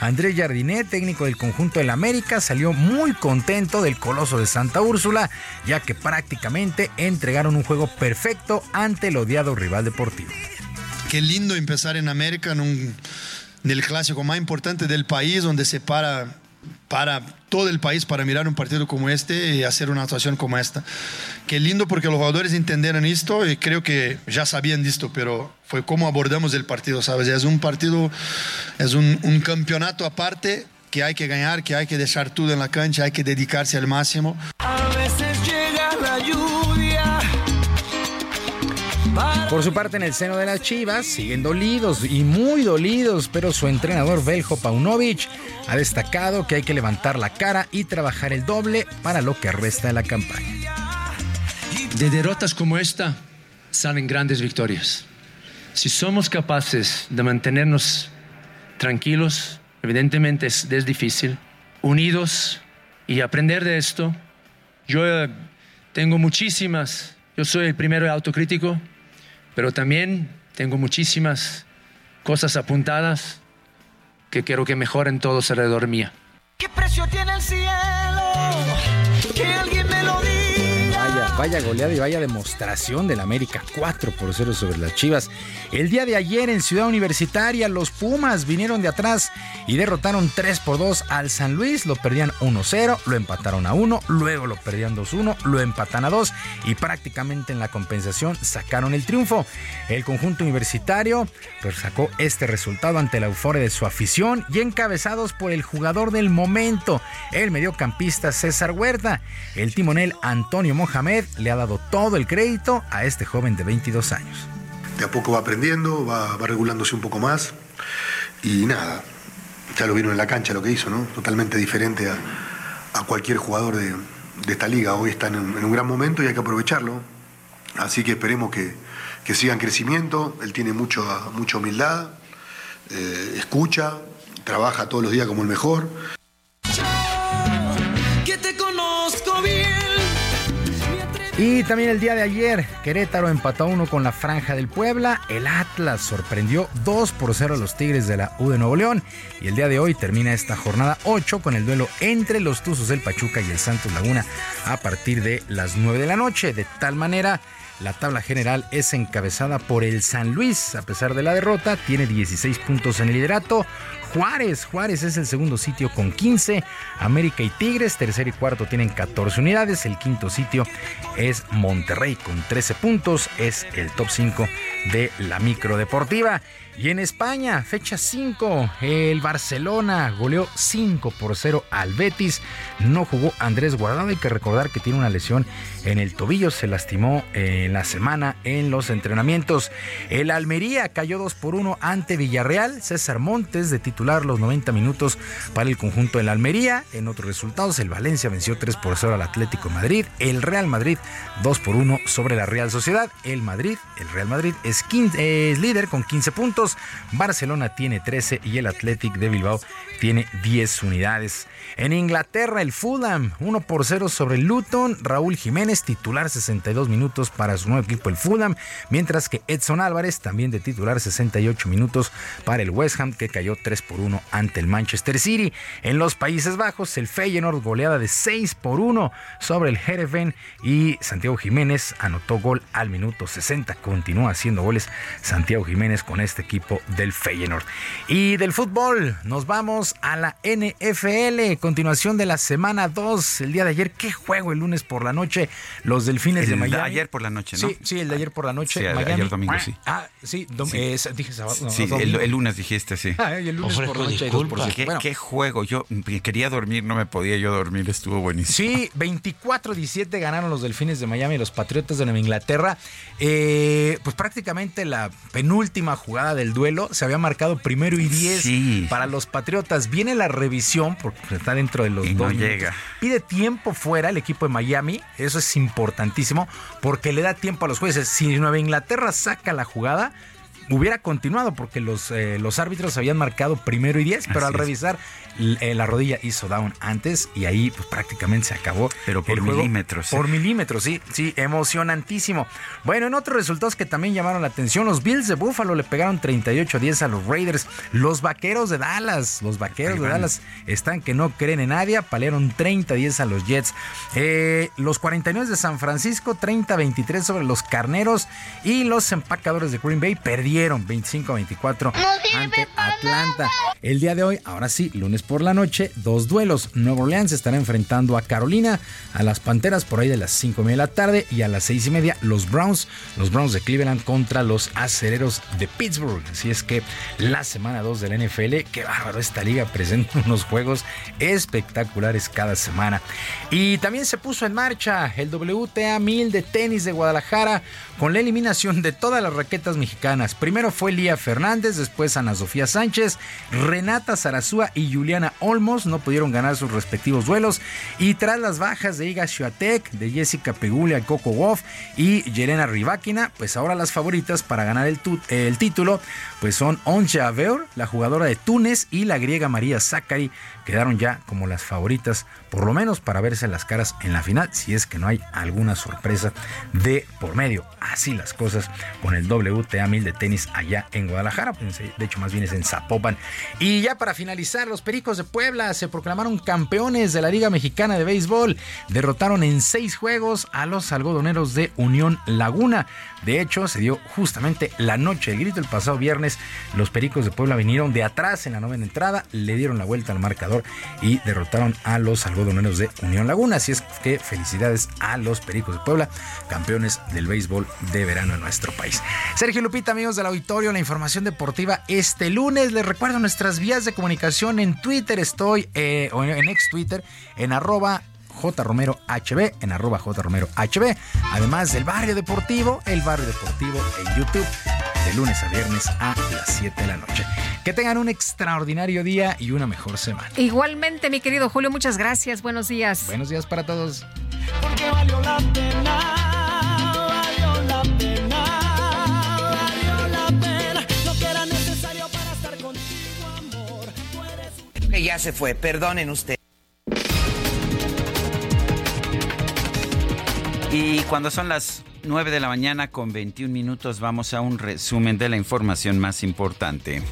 Andrés Jardinet, técnico del conjunto del América, salió muy contento del Coloso de Santa Úrsula, ya que prácticamente entregaron un juego perfecto ante el odiado rival deportivo. Qué lindo empezar en América, en, un, en el clásico más importante del país, donde se para para todo el país para mirar un partido como este y hacer una actuación como esta. Qué lindo porque los jugadores entendieron esto y creo que ya sabían de esto, pero fue como abordamos el partido, ¿sabes? Es un partido, es un, un campeonato aparte que hay que ganar, que hay que dejar todo en la cancha, hay que dedicarse al máximo. A veces llega la lluvia. Por su parte, en el seno de las Chivas, siguen dolidos y muy dolidos, pero su entrenador Beljo Paunovic ha destacado que hay que levantar la cara y trabajar el doble para lo que resta de la campaña. De derrotas como esta salen grandes victorias. Si somos capaces de mantenernos tranquilos, evidentemente es, es difícil, unidos y aprender de esto, yo eh, tengo muchísimas, yo soy el primero autocrítico, pero también tengo muchísimas cosas apuntadas que quiero que mejoren todos alrededor mía. Vaya goleada y vaya demostración del América 4 por 0 sobre las Chivas. El día de ayer en Ciudad Universitaria los Pumas vinieron de atrás y derrotaron 3 por 2 al San Luis. Lo perdían 1-0, lo empataron a 1, luego lo perdían 2-1, lo empatan a 2 y prácticamente en la compensación sacaron el triunfo. El conjunto universitario pues, sacó este resultado ante la euforia de su afición y encabezados por el jugador del momento, el mediocampista César Huerta, el timonel Antonio Mohamed le ha dado todo el crédito a este joven de 22 años. De a poco va aprendiendo, va, regulándose un poco más y nada, ya lo vieron en la cancha lo que hizo, ¿no? Totalmente diferente a, cualquier jugador de, esta liga. Hoy está en un, gran momento y hay que aprovecharlo. Así que esperemos que, siga en crecimiento. Él tiene mucho, mucha humildad, eh, escucha, trabaja todos los días como el mejor. Y también el día de ayer, Querétaro empató uno con la Franja del Puebla. El Atlas sorprendió 2 por 0 a los Tigres de la U de Nuevo León. Y el día de hoy termina esta jornada 8 con el duelo entre los Tuzos del Pachuca y el Santos Laguna a partir de las 9 de la noche. De tal manera, la tabla general es encabezada por el San Luis. A pesar de la derrota, tiene 16 puntos en el liderato. Juárez. Juárez es el segundo sitio con 15. América y Tigres, tercer y cuarto, tienen 14 unidades. El quinto sitio es Monterrey con 13 puntos. Es el top 5 de la micro deportiva. Y en España, fecha 5, el Barcelona goleó 5 por 0 al Betis. No jugó Andrés Guardado. Hay que recordar que tiene una lesión en el tobillo. Se lastimó en la semana en los entrenamientos. El Almería cayó 2 por 1 ante Villarreal. César Montes de titular los 90 minutos para el conjunto del Almería. En otros resultados, el Valencia venció 3 por 0 al Atlético Madrid, el Real Madrid 2 por 1 sobre la Real Sociedad, el Madrid, el Real Madrid es, es líder con 15 puntos, Barcelona tiene 13 y el Athletic de Bilbao tiene 10 unidades. En Inglaterra, el Fulham 1 por 0 sobre el Luton. Raúl Jiménez, titular 62 minutos para su nuevo equipo, el Fulham. Mientras que Edson Álvarez, también de titular 68 minutos para el West Ham, que cayó 3 por 1 ante el Manchester City. En los Países Bajos, el Feyenoord goleada de 6 por 1 sobre el Hereven. Y Santiago Jiménez anotó gol al minuto 60. Continúa haciendo goles Santiago Jiménez con este equipo del Feyenoord. Y del fútbol, nos vamos a la NFL continuación de la semana 2, el día de ayer. ¿Qué juego el lunes por la noche? Los Delfines de Miami. ayer por la noche, ¿no? Sí, sí, el de ayer por la noche. Sí, ayer domingo, sí. Ah, sí, dije sábado. sí, el, lunes dijiste, sí. Ah, el lunes por la noche ¿Qué, ¿Qué, juego? Yo quería dormir, no me podía yo dormir, estuvo buenísimo. Sí, 24-17 ganaron los Delfines de Miami, los Patriotas de Nueva Inglaterra. Eh, pues prácticamente la penúltima jugada del duelo se había marcado primero y 10 para los Patriotas. Viene la revisión, porque está dentro de los y dos. No llega. Pide tiempo fuera el equipo de Miami, eso es importantísimo, porque le da tiempo a los jueces. Si Nueva Inglaterra saca la jugada, hubiera continuado porque los, eh, los árbitros habían marcado primero y 10, pero al revisar eh, la rodilla hizo down antes y ahí pues, prácticamente se acabó. Pero por milímetros. Por milímetros, sí, sí, emocionantísimo. Bueno, en otros resultados que también llamaron la atención, los Bills de Buffalo le pegaron 38-10 a los Raiders. Los Vaqueros de Dallas, los Vaqueros de Dallas están que no creen en nadie, palearon 30-10 a los Jets. Eh, los 49 de San Francisco, 30-23 sobre los Carneros y los empacadores de Green Bay perdieron 25-24 ante Atlanta. El día de hoy, ahora sí, lunes por la noche, dos duelos. Nuevo Orleans estará enfrentando a Carolina, a las Panteras por ahí de las 5 y media de la tarde y a las 6 y media los Browns, los Browns de Cleveland contra los Acereros de Pittsburgh. Así es que la semana 2 del NFL, qué bárbaro, esta liga presenta [laughs] unos juegos espectaculares cada semana. Y también se puso en marcha el WTA 1000 de tenis de Guadalajara con la eliminación de todas las raquetas mexicanas. Primero fue Lía Fernández, después Ana Sofía Sánchez, Renata Zarazúa y Juliana Olmos no pudieron ganar sus respectivos duelos y tras las bajas de Iga Swiatek, de Jessica Pegulia, Coco Wolf y Yelena Rybakina, pues ahora las favoritas para ganar el, título pues son Onche Aveur, la jugadora de Túnez y la griega María Zachary, quedaron ya como las favoritas, por lo menos para verse las caras en la final, si es que no hay alguna sorpresa de por medio. Así las cosas con el WTA 1000 de tenis allá en Guadalajara, pues, de hecho más bien es en Zapopan. Y ya para finalizar, los Pericos de Puebla se proclamaron campeones de la Liga Mexicana de Béisbol, derrotaron en seis juegos a los algodoneros de Unión Laguna. De hecho, se dio justamente la noche del grito el pasado viernes. Los Pericos de Puebla vinieron de atrás en la novena entrada, le dieron la vuelta al marcador y derrotaron a los algodoneros de Unión Laguna. Así es que felicidades a los Pericos de Puebla, campeones del béisbol de verano en nuestro país. Sergio Lupita, amigos del auditorio, la información deportiva este lunes. Les recuerdo nuestras vías de comunicación en Twitter. Estoy eh, en ex Twitter en arroba jromerohb, en arroba jromerohb. Además del Barrio Deportivo, el Barrio Deportivo en YouTube, de lunes a viernes a las 7 de la noche. Que tengan un extraordinario día y una mejor semana. Igualmente, mi querido Julio, muchas gracias. Buenos días. Buenos días para todos. Porque valió la pena, valió la pena, valió la pena. Lo que era necesario para estar contigo, amor. Que ya se fue, perdonen ustedes. Y cuando son las 9 de la mañana con 21 minutos vamos a un resumen de la información más importante.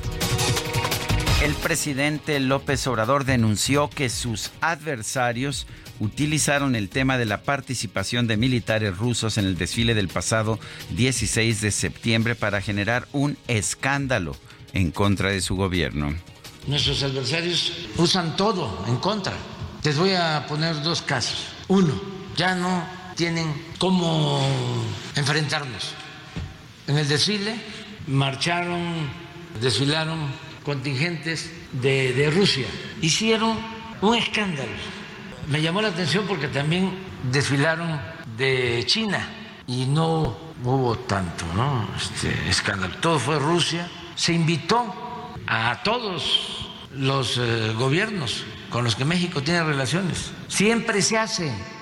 El presidente López Obrador denunció que sus adversarios utilizaron el tema de la participación de militares rusos en el desfile del pasado 16 de septiembre para generar un escándalo en contra de su gobierno. Nuestros adversarios usan todo en contra. Les voy a poner dos casos. Uno, ya no tienen cómo enfrentarnos. En el desfile marcharon, desfilaron contingentes de, de, Rusia. Hicieron un escándalo. Me llamó la atención porque también desfilaron de China y no hubo tanto ¿no? este escándalo. Todo fue Rusia. Se invitó a todos los eh, gobiernos con los que México tiene relaciones. Siempre se hace.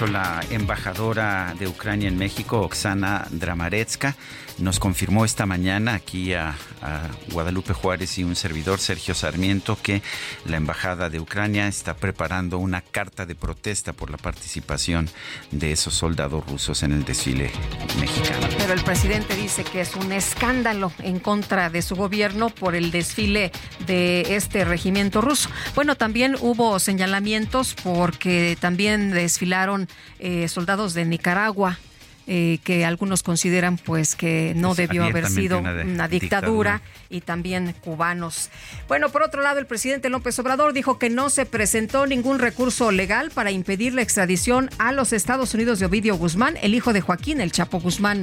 La embajadora de Ucrania en México, Oksana Dramaretska, nos confirmó esta mañana aquí a, Guadalupe Juárez y un servidor, Sergio Sarmiento, que la Embajada de Ucrania está preparando una carta de protesta por la participación de esos soldados rusos en el desfile mexicano. Pero el presidente dice que es un escándalo en contra de su gobierno por el desfile de este regimiento ruso. Bueno, también hubo señalamientos porque también desfilaron eh, soldados de Nicaragua eh, que algunos consideran pues que no pues debió haber sido una, de, una dictadura, dictadura, y también cubanos. Bueno, por otro lado, el presidente López Obrador dijo que no se presentó ningún recurso legal para impedir la extradición a los Estados Unidos de Ovidio Guzmán, el hijo de Joaquín, el Chapo Guzmán.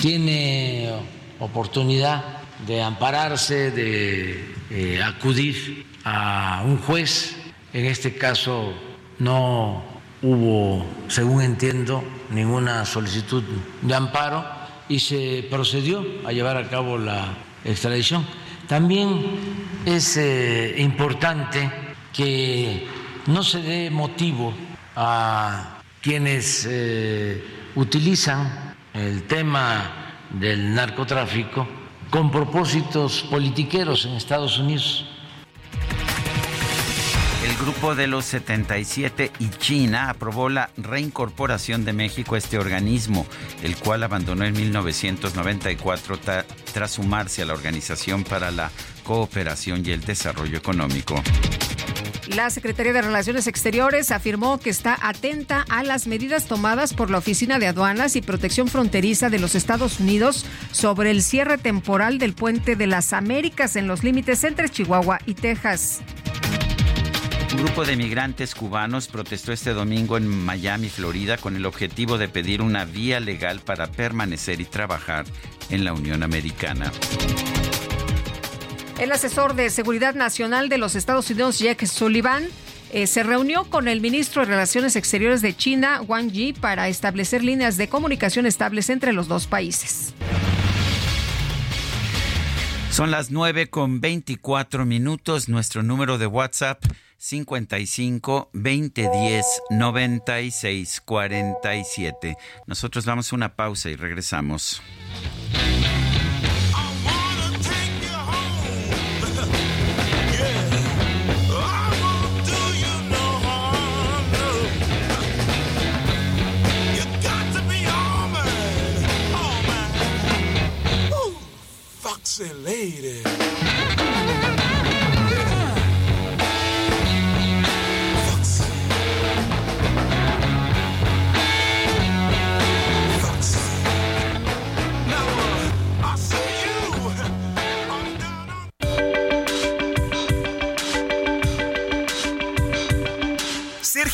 Tiene oportunidad de ampararse, de eh, acudir a un juez. En este caso no hubo, según entiendo, ninguna solicitud de amparo y se procedió a llevar a cabo la extradición. También es eh, importante que no se dé motivo a quienes eh, utilizan el tema del narcotráfico con propósitos politiqueros en Estados Unidos. Grupo de los 77 y China aprobó la reincorporación de México a este organismo, el cual abandonó en 1994 tras sumarse a la Organización para la Cooperación y el Desarrollo Económico. La Secretaría de Relaciones Exteriores afirmó que está atenta a las medidas tomadas por la Oficina de Aduanas y Protección Fronteriza de los Estados Unidos sobre el cierre temporal del puente de las Américas en los límites entre Chihuahua y Texas. Un grupo de migrantes cubanos protestó este domingo en Miami, Florida, con el objetivo de pedir una vía legal para permanecer y trabajar en la Unión Americana. El asesor de Seguridad Nacional de los Estados Unidos, Jack Sullivan, eh, se reunió con el ministro de Relaciones Exteriores de China, Wang Yi, para establecer líneas de comunicación estables entre los dos países. Son las 9 con 24 minutos. Nuestro número de WhatsApp 55 2010 96 47. Nosotros vamos a una pausa y regresamos.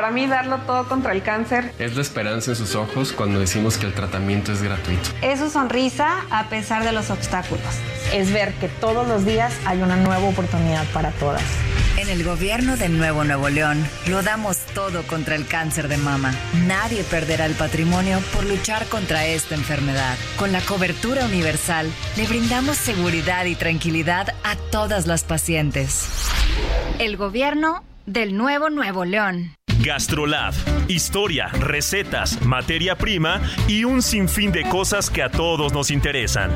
Para mí, darlo todo contra el cáncer es la esperanza en sus ojos cuando decimos que el tratamiento es gratuito. Es su sonrisa a pesar de los obstáculos. Es ver que todos los días hay una nueva oportunidad para todas. En el gobierno de Nuevo Nuevo León lo damos todo contra el cáncer de mama. Nadie perderá el patrimonio por luchar contra esta enfermedad. Con la cobertura universal le brindamos seguridad y tranquilidad a todas las pacientes. El gobierno del Nuevo Nuevo León. Gastrolab. Historia, recetas, materia prima y un sinfín de cosas que a todos nos interesan.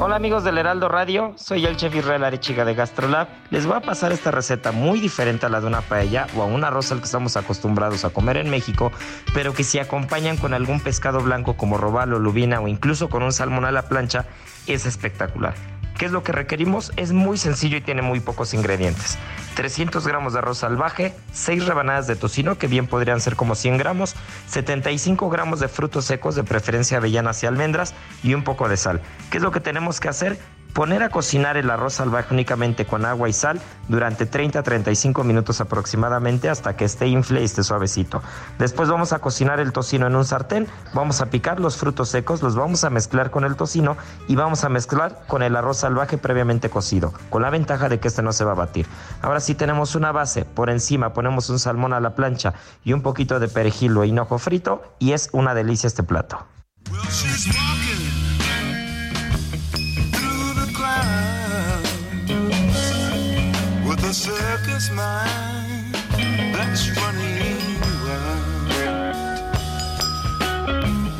Hola amigos del Heraldo Radio, soy el chef Israel Arechiga de Gastrolab. Les voy a pasar esta receta muy diferente a la de una paella o a un arroz al que estamos acostumbrados a comer en México, pero que si acompañan con algún pescado blanco como robalo, lubina o incluso con un salmón a la plancha, es espectacular. ¿Qué es lo que requerimos? Es muy sencillo y tiene muy pocos ingredientes. 300 gramos de arroz salvaje, 6 rebanadas de tocino, que bien podrían ser como 100 gramos, 75 gramos de frutos secos, de preferencia avellanas y almendras, y un poco de sal. ¿Qué es lo que tenemos que hacer? Poner a cocinar el arroz salvaje únicamente con agua y sal durante 30 a 35 minutos aproximadamente hasta que esté infle y esté suavecito. Después vamos a cocinar el tocino en un sartén, vamos a picar los frutos secos, los vamos a mezclar con el tocino y vamos a mezclar con el arroz salvaje previamente cocido, con la ventaja de que este no se va a batir. Ahora sí tenemos una base, por encima ponemos un salmón a la plancha y un poquito de perejil o hinojo frito y es una delicia este plato. Circus mind that's running wild.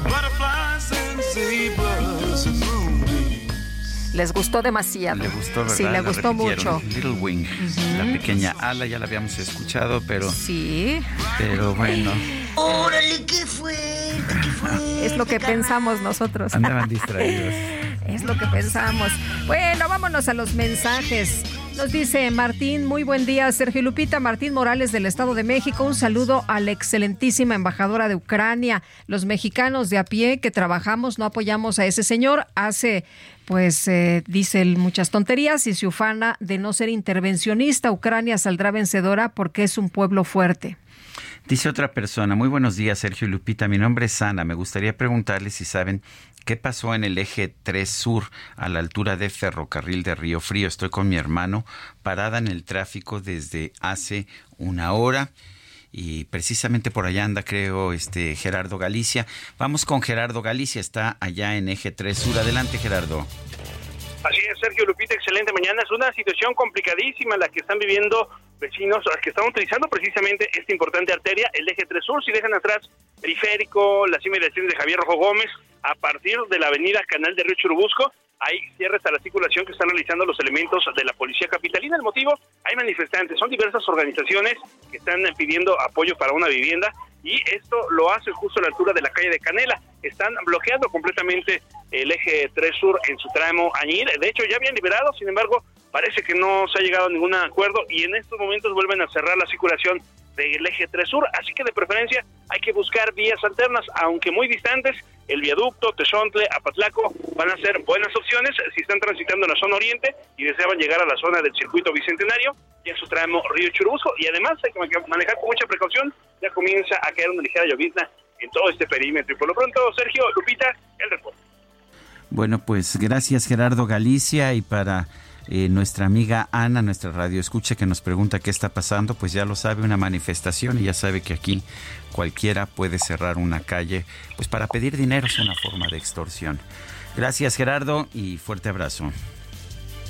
Butterflies and zebras and moonbeams. Les gustó demasiado. Le gustó, ¿verdad? Sí, le La gustó repitieron, mucho. Little Wing, la pequeña ala, ya la habíamos escuchado, pero... Sí. Pero bueno, Órale, qué fuerte, qué fuerte. [laughs] Es lo que pensamos nosotros. andaban distraídos. [laughs] Es lo que pensamos. Bueno, vámonos a los mensajes. Nos dice Martín, muy buen día, Sergio Lupita, Martín Morales del Estado de México. Un saludo a la excelentísima embajadora de Ucrania. Los mexicanos de a pie que trabajamos no apoyamos a ese señor. Hace, pues, eh, dice muchas tonterías y se ufana de no ser intervencionista. Ucrania saldrá vencedora porque es un pueblo fuerte. Dice otra persona, muy buenos días Sergio Lupita, mi nombre es Ana, me gustaría preguntarles si saben qué pasó en el eje 3 sur a la altura de ferrocarril de Río Frío. Estoy con mi hermano parada en el tráfico desde hace una hora y precisamente por allá anda creo este Gerardo Galicia. Vamos con Gerardo Galicia, está allá en eje 3 sur. Adelante Gerardo. Así es, Sergio Lupita, excelente mañana. Es una situación complicadísima la que están viviendo vecinos que están utilizando precisamente esta importante arteria, el eje 3 Sur, si dejan atrás periférico, las inmediaciones de Javier Rojo Gómez, a partir de la avenida Canal de Río Churubusco, hay cierres a la circulación que están realizando los elementos de la policía capitalina. El motivo, hay manifestantes, son diversas organizaciones que están pidiendo apoyo para una vivienda y esto lo hace justo a la altura de la calle de Canela. Están bloqueando completamente el eje 3 Sur en su tramo Añir. De hecho, ya habían liberado, sin embargo, parece que no se ha llegado a ningún acuerdo y en estos momentos vuelven a cerrar la circulación del eje 3 Sur. Así que de preferencia hay que buscar vías alternas, aunque muy distantes. El viaducto, Texontle, Apatlaco van a ser buenas opciones si están transitando en la zona oriente y deseaban llegar a la zona del circuito bicentenario y en su tramo Río Churubusco. Y además hay que manejar con mucha precaución, ya comienza a caer una ligera llovizna en todo este perímetro. Y por lo pronto, Sergio, Lupita, el reporte. Bueno, pues gracias Gerardo Galicia y para eh, nuestra amiga Ana, nuestra radio escucha que nos pregunta qué está pasando, pues ya lo sabe, una manifestación y ya sabe que aquí cualquiera puede cerrar una calle, pues para pedir dinero es una forma de extorsión. Gracias Gerardo y fuerte abrazo.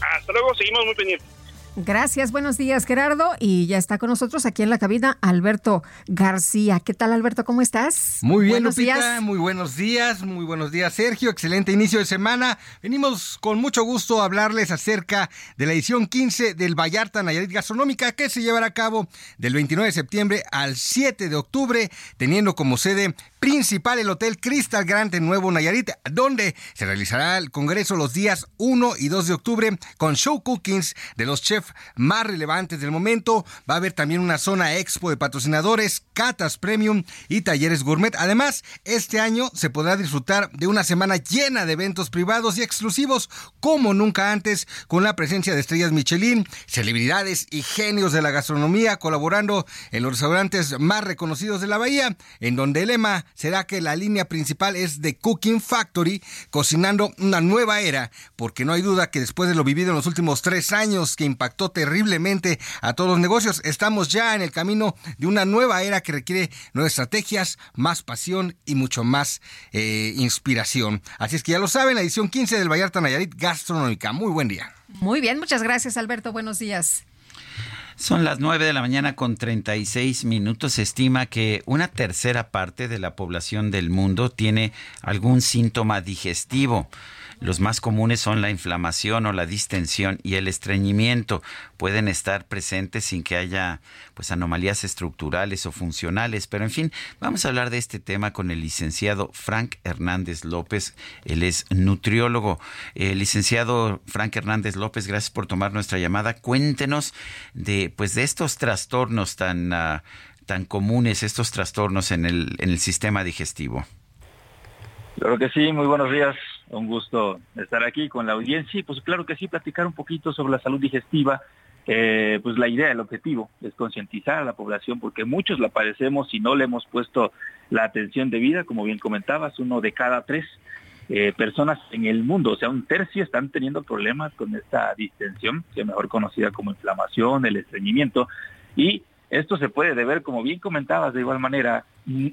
Hasta luego, seguimos muy pendientes. Gracias, buenos días Gerardo. Y ya está con nosotros aquí en la cabina Alberto García. ¿Qué tal Alberto? ¿Cómo estás? Muy bien, Buenos Lupita, días. muy buenos días, muy buenos días, Sergio. Excelente inicio de semana. Venimos con mucho gusto a hablarles acerca de la edición 15 del Vallarta Nayarit Gastronómica que se llevará a cabo del 29 de septiembre al 7 de octubre, teniendo como sede principal el Hotel Crystal Grand en Nuevo Nayarit, donde se realizará el congreso los días 1 y 2 de octubre con show cookings de los chefs más relevantes del momento. Va a haber también una zona expo de patrocinadores, catas premium y talleres gourmet. Además, este año se podrá disfrutar de una semana llena de eventos privados y exclusivos como nunca antes, con la presencia de estrellas Michelin, celebridades y genios de la gastronomía colaborando en los restaurantes más reconocidos de la bahía, en donde el lema será que la línea principal es de Cooking Factory, cocinando una nueva era, porque no hay duda que después de lo vivido en los últimos tres años que impactó terriblemente a todos los negocios, estamos ya en el camino de una nueva era que requiere nuevas estrategias, más pasión y mucho más eh, inspiración. Así es que ya lo saben, la edición 15 del Vallarta Nayarit Gastronómica. Muy buen día. Muy bien, muchas gracias Alberto. Buenos días. Son las 9 de la mañana con 36 minutos. Se estima que una tercera parte de la población del mundo tiene algún síntoma digestivo. Los más comunes son la inflamación o la distensión y el estreñimiento. Pueden estar presentes sin que haya pues anomalías estructurales o funcionales, pero en fin, vamos a hablar de este tema con el licenciado Frank Hernández López. Él es nutriólogo. Eh, licenciado Frank Hernández López, gracias por tomar nuestra llamada. Cuéntenos de pues de estos trastornos tan uh, tan comunes estos trastornos en el, en el sistema digestivo? Claro que sí, muy buenos días. Un gusto estar aquí con la audiencia y pues claro que sí, platicar un poquito sobre la salud digestiva. Eh, pues la idea, el objetivo es concientizar a la población porque muchos la padecemos y no le hemos puesto la atención debida, como bien comentabas, uno de cada tres eh, personas en el mundo, o sea, un tercio están teniendo problemas con esta distensión, que es mejor conocida como inflamación, el estreñimiento, y esto se puede deber, como bien comentabas, de igual manera,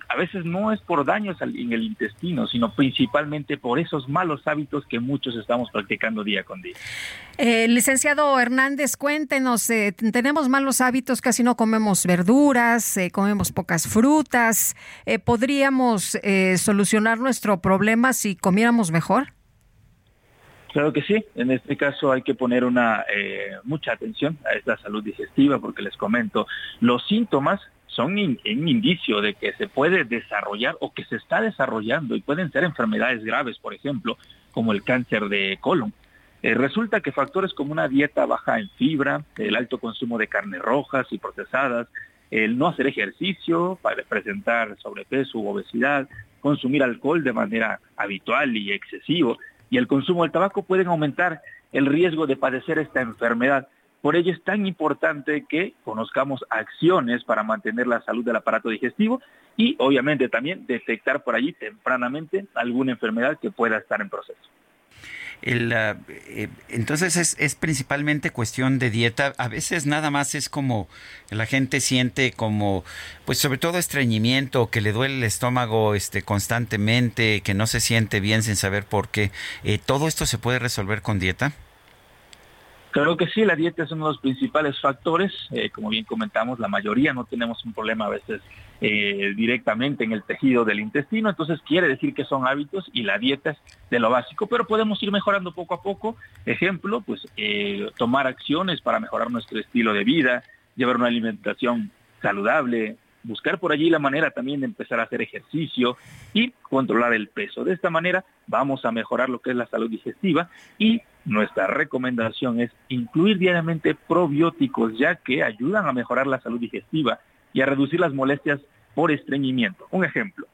a veces no es por daños en el intestino, sino principalmente por esos malos hábitos que muchos estamos practicando día con día. Eh, licenciado Hernández, cuéntenos, eh, tenemos malos hábitos, casi no comemos verduras, eh, comemos pocas frutas. Eh, ¿Podríamos solucionar nuestro problema si comiéramos mejor? Claro que sí, en este caso hay que poner eh, mucha atención a esta salud digestiva porque les comento, los síntomas son un indicio de que se puede desarrollar o que se está desarrollando y pueden ser enfermedades graves, por ejemplo, como el cáncer de colon. Eh, resulta que factores como una dieta baja en fibra, el alto consumo de carnes rojas y procesadas, el no hacer ejercicio para presentar sobrepeso u obesidad, consumir alcohol de manera habitual y excesivo, y el consumo del tabaco pueden aumentar el riesgo de padecer esta enfermedad. Por ello es tan importante que conozcamos acciones para mantener la salud del aparato digestivo y obviamente también detectar por allí tempranamente alguna enfermedad que pueda estar en proceso. El, eh, entonces es, es, principalmente cuestión de dieta. A veces nada más es como la gente siente como, pues sobre todo estreñimiento, que le duele el estómago este, constantemente, que no se siente bien sin saber por qué. Eh, ¿Todo esto se puede resolver con dieta? Claro que sí, la dieta es uno de los principales factores. Eh, como bien comentamos, la mayoría no tenemos un problema a veces eh, directamente en el tejido del intestino, entonces quiere decir que son hábitos y la dieta es de lo básico, pero podemos ir mejorando poco a poco. Ejemplo, pues eh, tomar acciones para mejorar nuestro estilo de vida, llevar una alimentación saludable, buscar por allí la manera también de empezar a hacer ejercicio y controlar el peso. De esta manera vamos a mejorar lo que es la salud digestiva y nuestra recomendación es incluir diariamente probióticos ya que ayudan a mejorar la salud digestiva y a reducir las molestias por estreñimiento. Un ejemplo,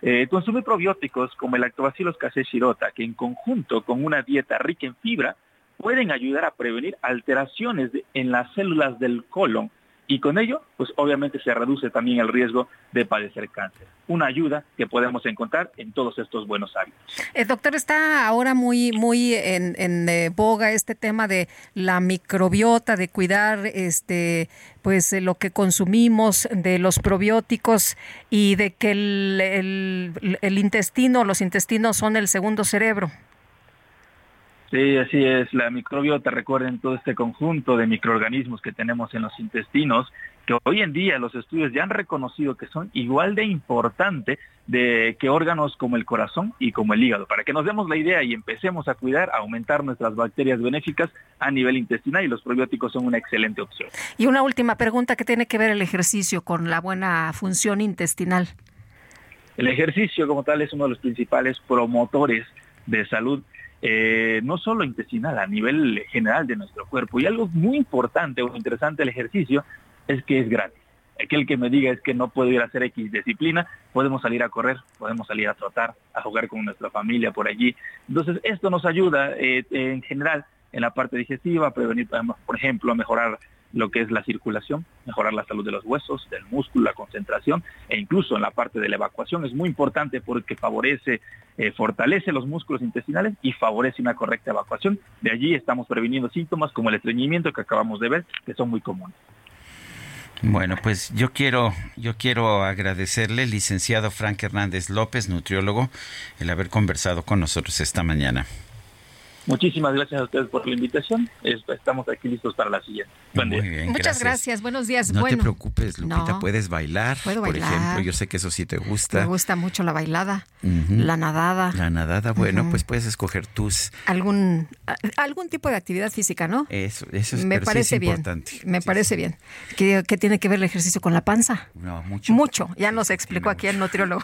eh, consumir probióticos como el Lactobacillus casei shirota que en conjunto con una dieta rica en fibra pueden ayudar a prevenir alteraciones en las células del colon y con ello, pues obviamente se reduce también el riesgo de padecer cáncer. Una ayuda que podemos encontrar en todos estos buenos hábitos. El doctor está ahora muy, muy en, eh, boga este tema de la microbiota, de cuidar este, pues lo que consumimos, de los probióticos y de que el, el intestino, los intestinos son el segundo cerebro. Sí, así es. La microbiota, recuerden todo este conjunto de microorganismos que tenemos en los intestinos, que hoy en día los estudios ya han reconocido que son igual de importantes de que órganos como el corazón y como el hígado. Para que nos demos la idea y empecemos a cuidar, a aumentar nuestras bacterias benéficas a nivel intestinal y los probióticos son una excelente opción. Y una última pregunta que tiene que ver el ejercicio con la buena función intestinal. El ejercicio como tal es uno de los principales promotores de salud eh, no solo intestinal, a nivel general de nuestro cuerpo. Y algo muy importante o interesante del ejercicio es que es gratis. Aquel que me diga es que no puedo ir a hacer X disciplina, podemos salir a correr, podemos salir a trotar, a jugar con nuestra familia por allí. Entonces, esto nos ayuda eh, en general en la parte digestiva, a prevenir, por ejemplo, a mejorar lo que es la circulación, mejorar la salud de los huesos, del músculo, la concentración e incluso en la parte de la evacuación es muy importante porque favorece, eh, fortalece los músculos intestinales y favorece una correcta evacuación. De allí estamos previniendo síntomas como el estreñimiento que acabamos de ver, que son muy comunes. Bueno, pues yo quiero, yo quiero agradecerle, licenciado Frank Hernández López, nutriólogo, el haber conversado con nosotros esta mañana. Muchísimas gracias a ustedes por la invitación. Estamos aquí listos para la siguiente. Buen Muy bien, Muchas gracias. Buenos días. No bueno, te preocupes, Lupita, no. puedes bailar, Puedo por bailar. ejemplo. Yo sé que eso sí te gusta. Me gusta mucho la bailada, la nadada, La nadada, bueno, pues puedes escoger tus... algún algún tipo de actividad física, ¿no? Eso, eso es, me sí parece es bien. importante. Me parece bien. ¿Qué, qué tiene que ver el ejercicio con la panza? No, mucho. Mucho, ya nos explicó aquí el nutriólogo.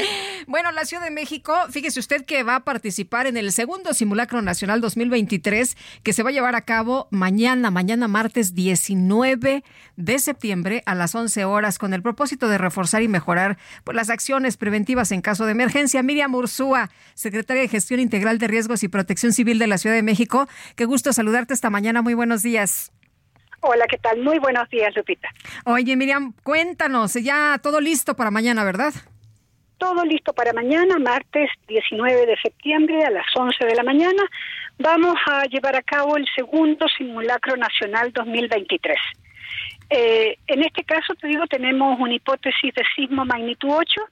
[laughs] bueno, la Ciudad de México, fíjese usted que va a participar en el segundo simulacro nacional 2023 que se va a llevar a cabo mañana, mañana martes 19 de septiembre a las 11 horas con el propósito de reforzar y mejorar pues, las acciones preventivas en caso de emergencia. Miriam Ursúa, secretaria de Gestión Integral de Riesgos y Protección Civil de la Ciudad de México, qué gusto saludarte esta mañana. Muy buenos días. Hola, ¿qué tal? Muy buenos días, Lupita. Oye, Miriam, cuéntanos, ya todo listo para mañana, ¿verdad? Todo listo para mañana, martes 19 de septiembre a las 11 de la mañana. Vamos a llevar a cabo el segundo simulacro nacional 2023. Eh, en este caso, te digo, tenemos una hipótesis de sismo magnitud 8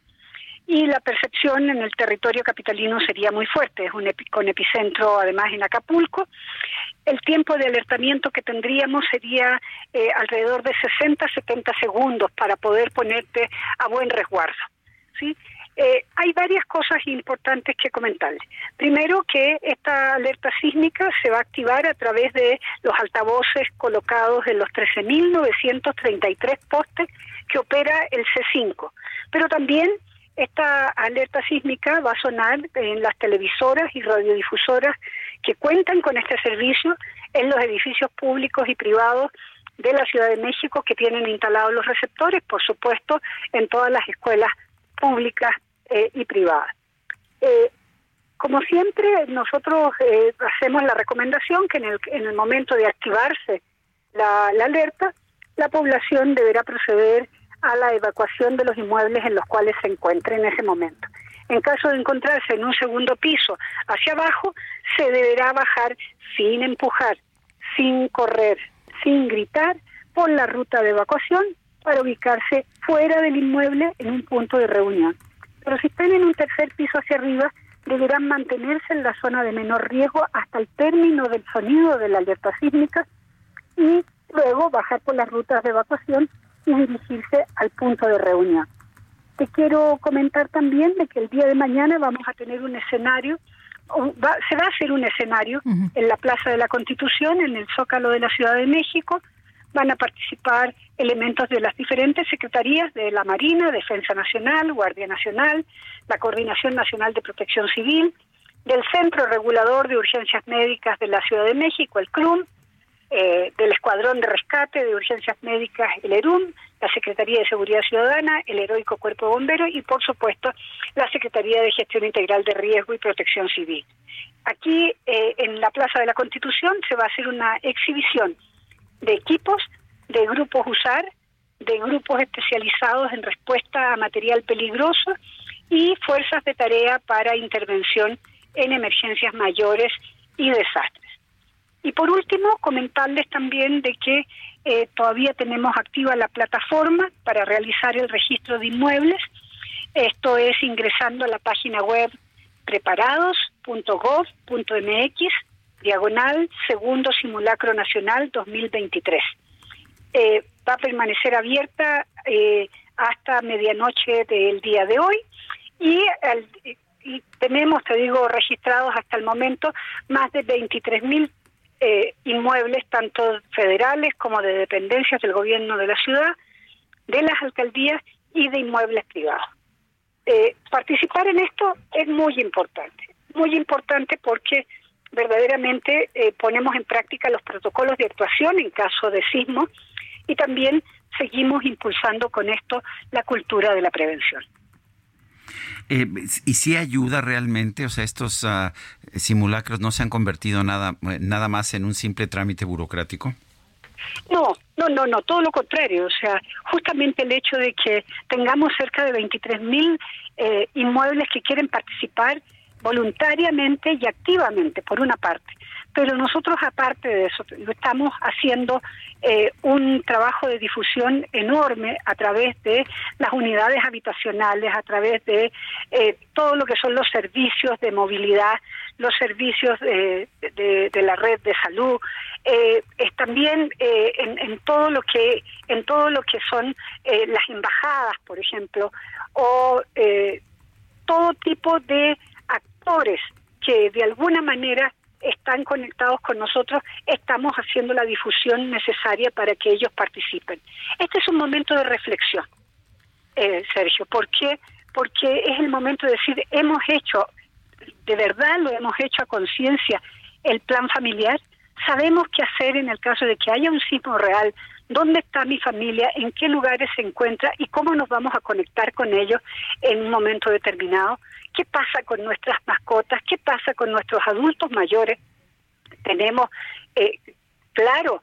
y la percepción en el territorio capitalino sería muy fuerte, es un epi- con epicentro además en Acapulco. El tiempo de alertamiento que tendríamos sería eh, alrededor de 60-70 segundos para poder ponerte a buen resguardo. ¿sí? Eh, hay varias cosas importantes que comentarles. Primero que esta alerta sísmica se va a activar a través de los altavoces colocados en los 13.933 postes que opera el C5. Pero también esta alerta sísmica va a sonar en las televisoras y radiodifusoras que cuentan con este servicio en los edificios públicos y privados de la Ciudad de México que tienen instalados los receptores, por supuesto, en todas las escuelas públicas eh, y privadas. Eh, como siempre, nosotros eh, hacemos la recomendación que en el, en el momento de activarse la, la alerta, la población deberá proceder a la evacuación de los inmuebles en los cuales se encuentre en ese momento. En caso de encontrarse en un segundo piso hacia abajo, se deberá bajar sin empujar, sin correr, sin gritar por la ruta de evacuación para ubicarse fuera del inmueble en un punto de reunión. Pero si están en un tercer piso hacia arriba, deberán mantenerse en la zona de menor riesgo hasta el término del sonido de la alerta sísmica y luego bajar por las rutas de evacuación y dirigirse al punto de reunión. Te quiero comentar también de que el día de mañana vamos a tener un escenario, va- se va a hacer un escenario en la Plaza de la Constitución, en el Zócalo de la Ciudad de México. Van a participar elementos de las diferentes secretarías de la Marina, Defensa Nacional, Guardia Nacional, la Coordinación Nacional de Protección Civil, del Centro Regulador de Urgencias Médicas de la Ciudad de México, el CRUM, eh, del Escuadrón de Rescate de Urgencias Médicas, el ERUM, la Secretaría de Seguridad Ciudadana, el Heroico Cuerpo de Bomberos y, por supuesto, la Secretaría de Gestión Integral de Riesgo y Protección Civil. Aquí, eh, en la Plaza de la Constitución, se va a hacer una exhibición de equipos, de grupos USAR, de grupos especializados en respuesta a material peligroso y fuerzas de tarea para intervención en emergencias mayores y desastres. Y por último, comentarles también de que eh, todavía tenemos activa la plataforma para realizar el registro de inmuebles. Esto es ingresando a la página web preparados.gov.mx, diagonal segundo simulacro nacional 2023. Eh, va a permanecer abierta eh, hasta medianoche del día de hoy y, al- y tenemos, te digo, registrados hasta el momento más de 23 mil eh, inmuebles, tanto federales como de dependencias del gobierno de la ciudad, de las alcaldías y de inmuebles privados. Eh, participar en esto es muy importante, muy importante porque verdaderamente eh, ponemos en práctica los protocolos de actuación en caso de sismo y también seguimos impulsando con esto la cultura de la prevención. Eh, ¿Y si ayuda realmente? O sea, estos ah, simulacros no se han convertido nada, nada más en un simple trámite burocrático. No, no, no, no, todo lo contrario. O sea, justamente el hecho de que tengamos cerca de 23 mil eh, inmuebles que quieren participar voluntariamente y activamente, por una parte, pero nosotros aparte de eso estamos haciendo eh, un trabajo de difusión enorme a través de las unidades habitacionales, a través de eh, todo lo que son los servicios de movilidad, los servicios de, la red de salud, eh, es también en, en, todo lo que en todo lo que son las embajadas, por ejemplo, o todo tipo de que de alguna manera están conectados con nosotros, estamos haciendo la difusión necesaria para que ellos participen. Este es un momento de reflexión, eh, Sergio. ¿Por qué? Porque es el momento de decir, hemos hecho, de verdad lo hemos hecho a conciencia, el plan familiar. Sabemos qué hacer en el caso de que haya un sismo real, dónde está mi familia, en qué lugares se encuentra y cómo nos vamos a conectar con ellos en un momento determinado. ¿Qué pasa con nuestras mascotas? ¿Qué pasa con nuestros adultos mayores? Tenemos, eh, claro,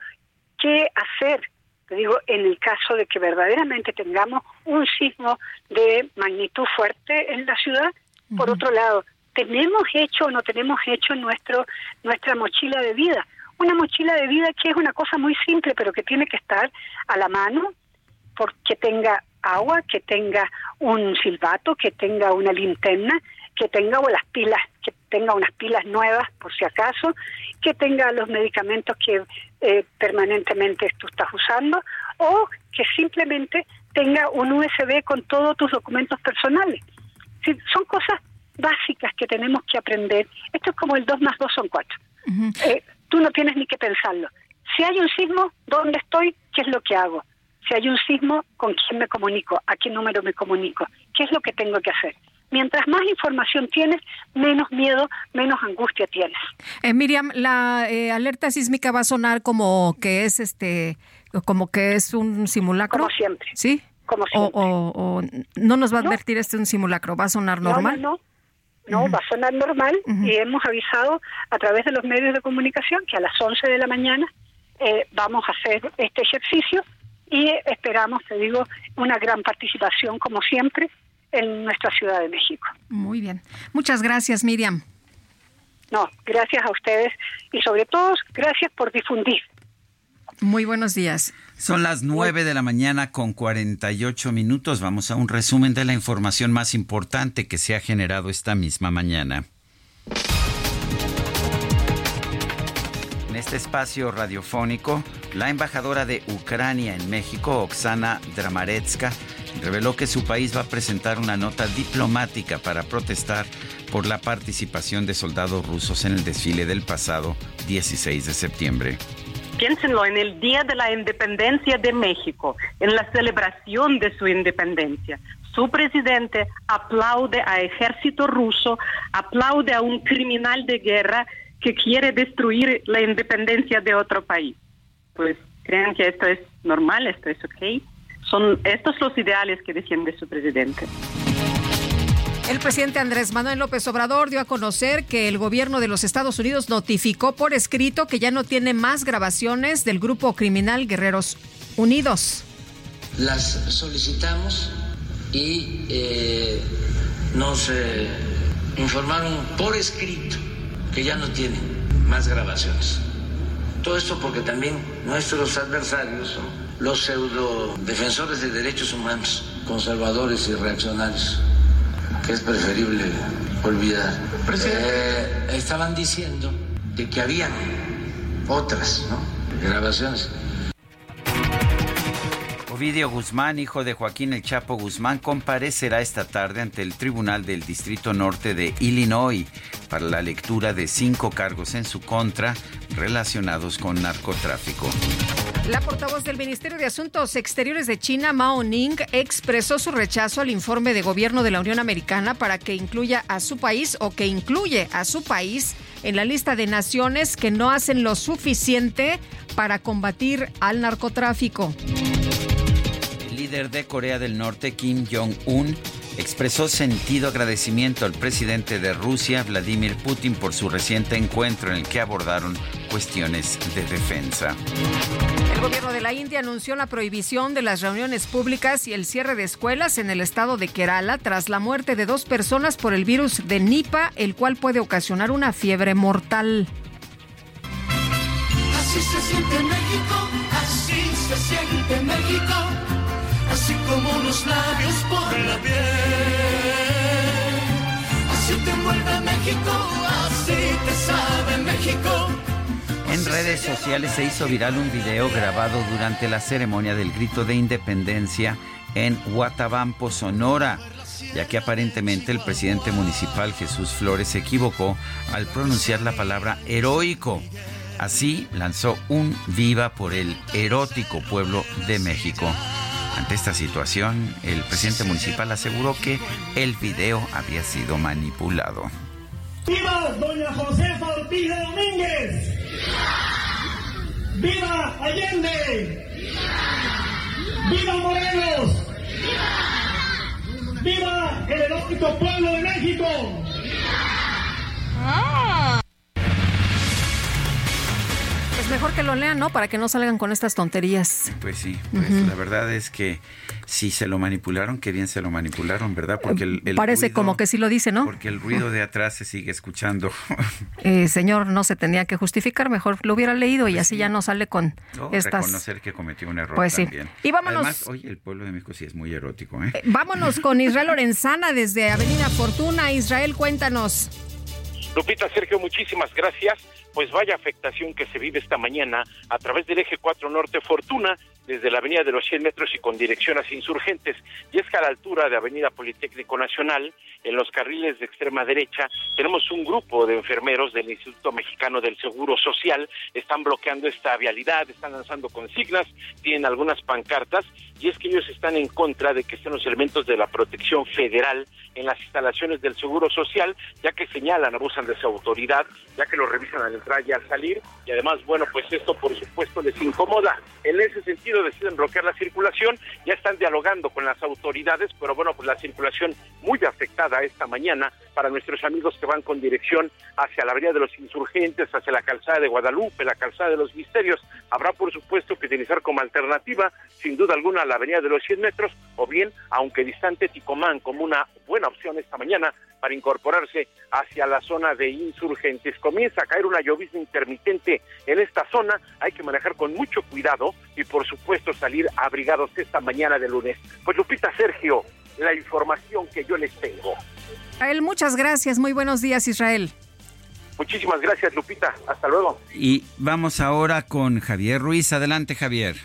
qué hacer, te digo, en el caso de que verdaderamente tengamos un sismo de magnitud fuerte en la ciudad. Por otro lado, ¿tenemos hecho o no tenemos hecho nuestro, nuestra mochila de vida? Una mochila de vida que es una cosa muy simple, pero que tiene que estar a la mano, porque tenga agua, que tenga un silbato, que tenga una linterna, que tenga o las pilas, que tenga unas pilas nuevas por si acaso, que tenga los medicamentos que eh, permanentemente tú estás usando o que simplemente tenga un USB con todos tus documentos personales. son cosas básicas que tenemos que aprender. Esto es como el 2 más 2 son 4 tú no tienes ni que pensarlo. Si hay un sismo, ¿dónde estoy? ¿Qué es lo que hago? Si hay un sismo, ¿con quién me comunico? ¿A qué número me comunico? ¿Qué es lo que tengo que hacer? Mientras más información tienes, menos miedo, menos angustia tienes. Eh, Miriam, la eh, alerta sísmica va a sonar como que es este, como que es un simulacro. Como siempre. Sí. Como siempre. O, no nos va a advertir este un simulacro, va a sonar normal. no, no. No, va a sonar normal y hemos avisado a través de los medios de comunicación que a las 11 de la mañana eh, vamos a hacer este ejercicio y esperamos, te digo, una gran participación como siempre en nuestra Ciudad de México. Muy bien. Muchas gracias, Miriam. No, gracias a ustedes y sobre todo gracias por difundir muy buenos días. Son las 9 de la mañana con 48 minutos. Vamos a un resumen de la información más importante que se ha generado esta misma mañana. En este espacio radiofónico, la embajadora de Ucrania en México, Oksana Dramaretska, reveló que su país va a presentar una nota diplomática para protestar por la participación de soldados rusos en el desfile del pasado 16 de septiembre. Piénsenlo en el Día de la Independencia de México, en la celebración de su independencia. Su presidente aplaude a ejército ruso, aplaude a un criminal de guerra que quiere destruir la independencia de otro país. Pues creen que esto es normal, esto es ok. Son estos los ideales que defiende su presidente. El presidente Andrés Manuel López Obrador dio a conocer que el gobierno de los Estados Unidos notificó por escrito que ya no tiene más grabaciones del grupo criminal Guerreros Unidos. Las solicitamos y eh, nos eh, informaron por escrito que ya no tienen más grabaciones. Todo esto porque también nuestros adversarios, los pseudo defensores de derechos humanos, conservadores y reaccionarios, que es preferible olvidar. Eh, estaban diciendo de que habían otras grabaciones. Ovidio Guzmán, hijo de Joaquín El Chapo Guzmán, comparecerá esta tarde ante el Tribunal del Distrito Norte de Illinois para la lectura de cinco cargos en su contra relacionados con narcotráfico. La portavoz del Ministerio de Asuntos Exteriores de China, Mao Ning, expresó su rechazo al informe de gobierno de la Unión Americana para que incluya a su país o que incluye a su país en la lista de naciones que no hacen lo suficiente para combatir al narcotráfico. El líder de Corea del Norte, Kim Jong-un, expresó sentido agradecimiento al presidente de Rusia, Vladimir Putin, por su reciente encuentro en el que abordaron cuestiones de defensa. El gobierno de la India anunció la prohibición de las reuniones públicas y el cierre de escuelas en el estado de Kerala tras la muerte de dos personas por el virus de Nipah, el cual puede ocasionar una fiebre mortal. Así se siente México, así se siente México, así como los labios por la piel. Así te envuelve México, así te sabe México. En redes sociales se hizo viral un video grabado durante la ceremonia del grito de independencia en Guatabampo, Sonora, ya que aparentemente el presidente municipal Jesús Flores se equivocó al pronunciar la palabra heroico. Así lanzó un viva por el erótico pueblo de México. Ante esta situación, el presidente municipal aseguró que el video había sido manipulado. ¡Viva doña Josefa Ortiz de Domínguez! ¡Viva Allende! ¡Viva Morelos! ¡Viva el erótico pueblo de México! Es mejor que lo lean, ¿no? Para que no salgan con estas tonterías. Pues sí, pues la verdad es que si se lo manipularon, qué bien se lo manipularon, ¿verdad? Porque el, el Parece ruido- como que sí lo dice, ¿no? Porque el ruido de atrás se sigue escuchando. [laughs] Eh, señor, no se tenía que justificar, mejor lo hubiera leído y así ya no sale con No, estas... reconocer que cometió un error Pues sí. también. Y vámonos- Además, oye, el pueblo de México sí es muy erótico, ¿eh? Vámonos con Israel Lorenzana desde Avenida Fortuna. Israel, cuéntanos. Lupita, Sergio, muchísimas gracias. Pues vaya afectación que se vive esta mañana a través del eje 4 Norte Fortuna, desde la avenida de los 100 metros y con dirección hacia Insurgentes. Y es que a la altura de Avenida Politécnico Nacional, en los carriles de extrema derecha, tenemos un grupo de enfermeros del Instituto Mexicano del Seguro Social. Están bloqueando esta vialidad, están lanzando consignas, tienen algunas pancartas. Y es que ellos están en contra de que estén los elementos de la protección federal en las instalaciones del Seguro Social, ya que señalan, abusan de su autoridad, ya que lo revisan al entrar y al salir, y además, bueno, pues esto por supuesto les incomoda. En ese sentido deciden bloquear la circulación, ya están dialogando con las autoridades, pero bueno, pues la circulación muy afectada esta mañana para nuestros amigos que van con dirección hacia la avenida de los insurgentes, hacia la calzada de Guadalupe, la calzada de los misterios. Habrá por supuesto que utilizar como alternativa, sin duda alguna, la avenida de los 100 metros, o bien, aunque distante, Ticomán como una buena opción esta mañana para incorporarse hacia la zona de insurgentes. Comienza a caer una llovizna intermitente en esta zona, hay que manejar con mucho cuidado y por supuesto salir abrigados esta mañana de lunes. Pues Lupita Sergio, la información que yo les tengo. Israel, muchas gracias. Muy buenos días, Israel. Muchísimas gracias Lupita, hasta luego. Y vamos ahora con Javier Ruiz. Adelante, Javier.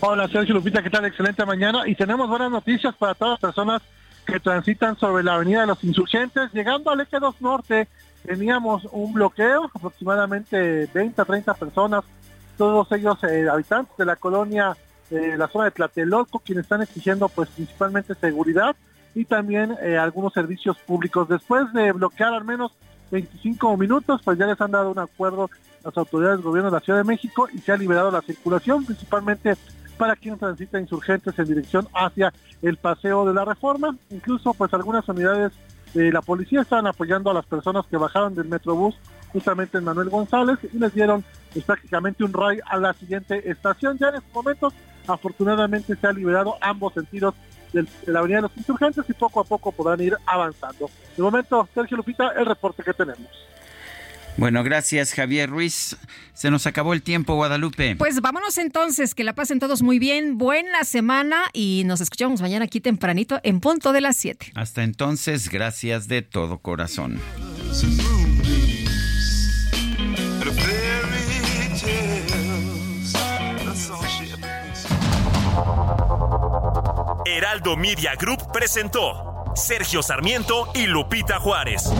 Hola Sergio Lupita, ¿qué tal? Excelente mañana. Y tenemos buenas noticias para todas las personas que transitan sobre la Avenida de los Insurgentes. Llegando al Eje 2 Norte, teníamos un bloqueo, aproximadamente 20 a 30 personas, todos ellos eh, habitantes de la colonia, eh, la zona de Tlatelolco, quienes están exigiendo pues principalmente seguridad y también eh, algunos servicios públicos. Después de bloquear al menos 25 minutos, pues ya les han dado un acuerdo las autoridades del gobierno de la Ciudad de México y se ha liberado la circulación, principalmente para quienes transitan insurgentes en dirección hacia el paseo de la reforma. Incluso pues algunas unidades de la policía estaban apoyando a las personas que bajaron del Metrobús justamente en Manuel González y les dieron pues, prácticamente un ray a la siguiente estación. Ya en estos momentos afortunadamente se ha liberado ambos sentidos de la avenida de los insurgentes y poco a poco podrán ir avanzando. De momento, Sergio Lupita, el reporte que tenemos. Bueno, gracias, Javier Ruiz. Se nos acabó el tiempo, Guadalupe. Pues vámonos entonces, que la pasen todos muy bien. Buena semana y nos escuchamos mañana aquí tempranito en punto de las 7. Hasta entonces, gracias de todo corazón. Heraldo Media Group presentó Sergio Sarmiento y Lupita Juárez.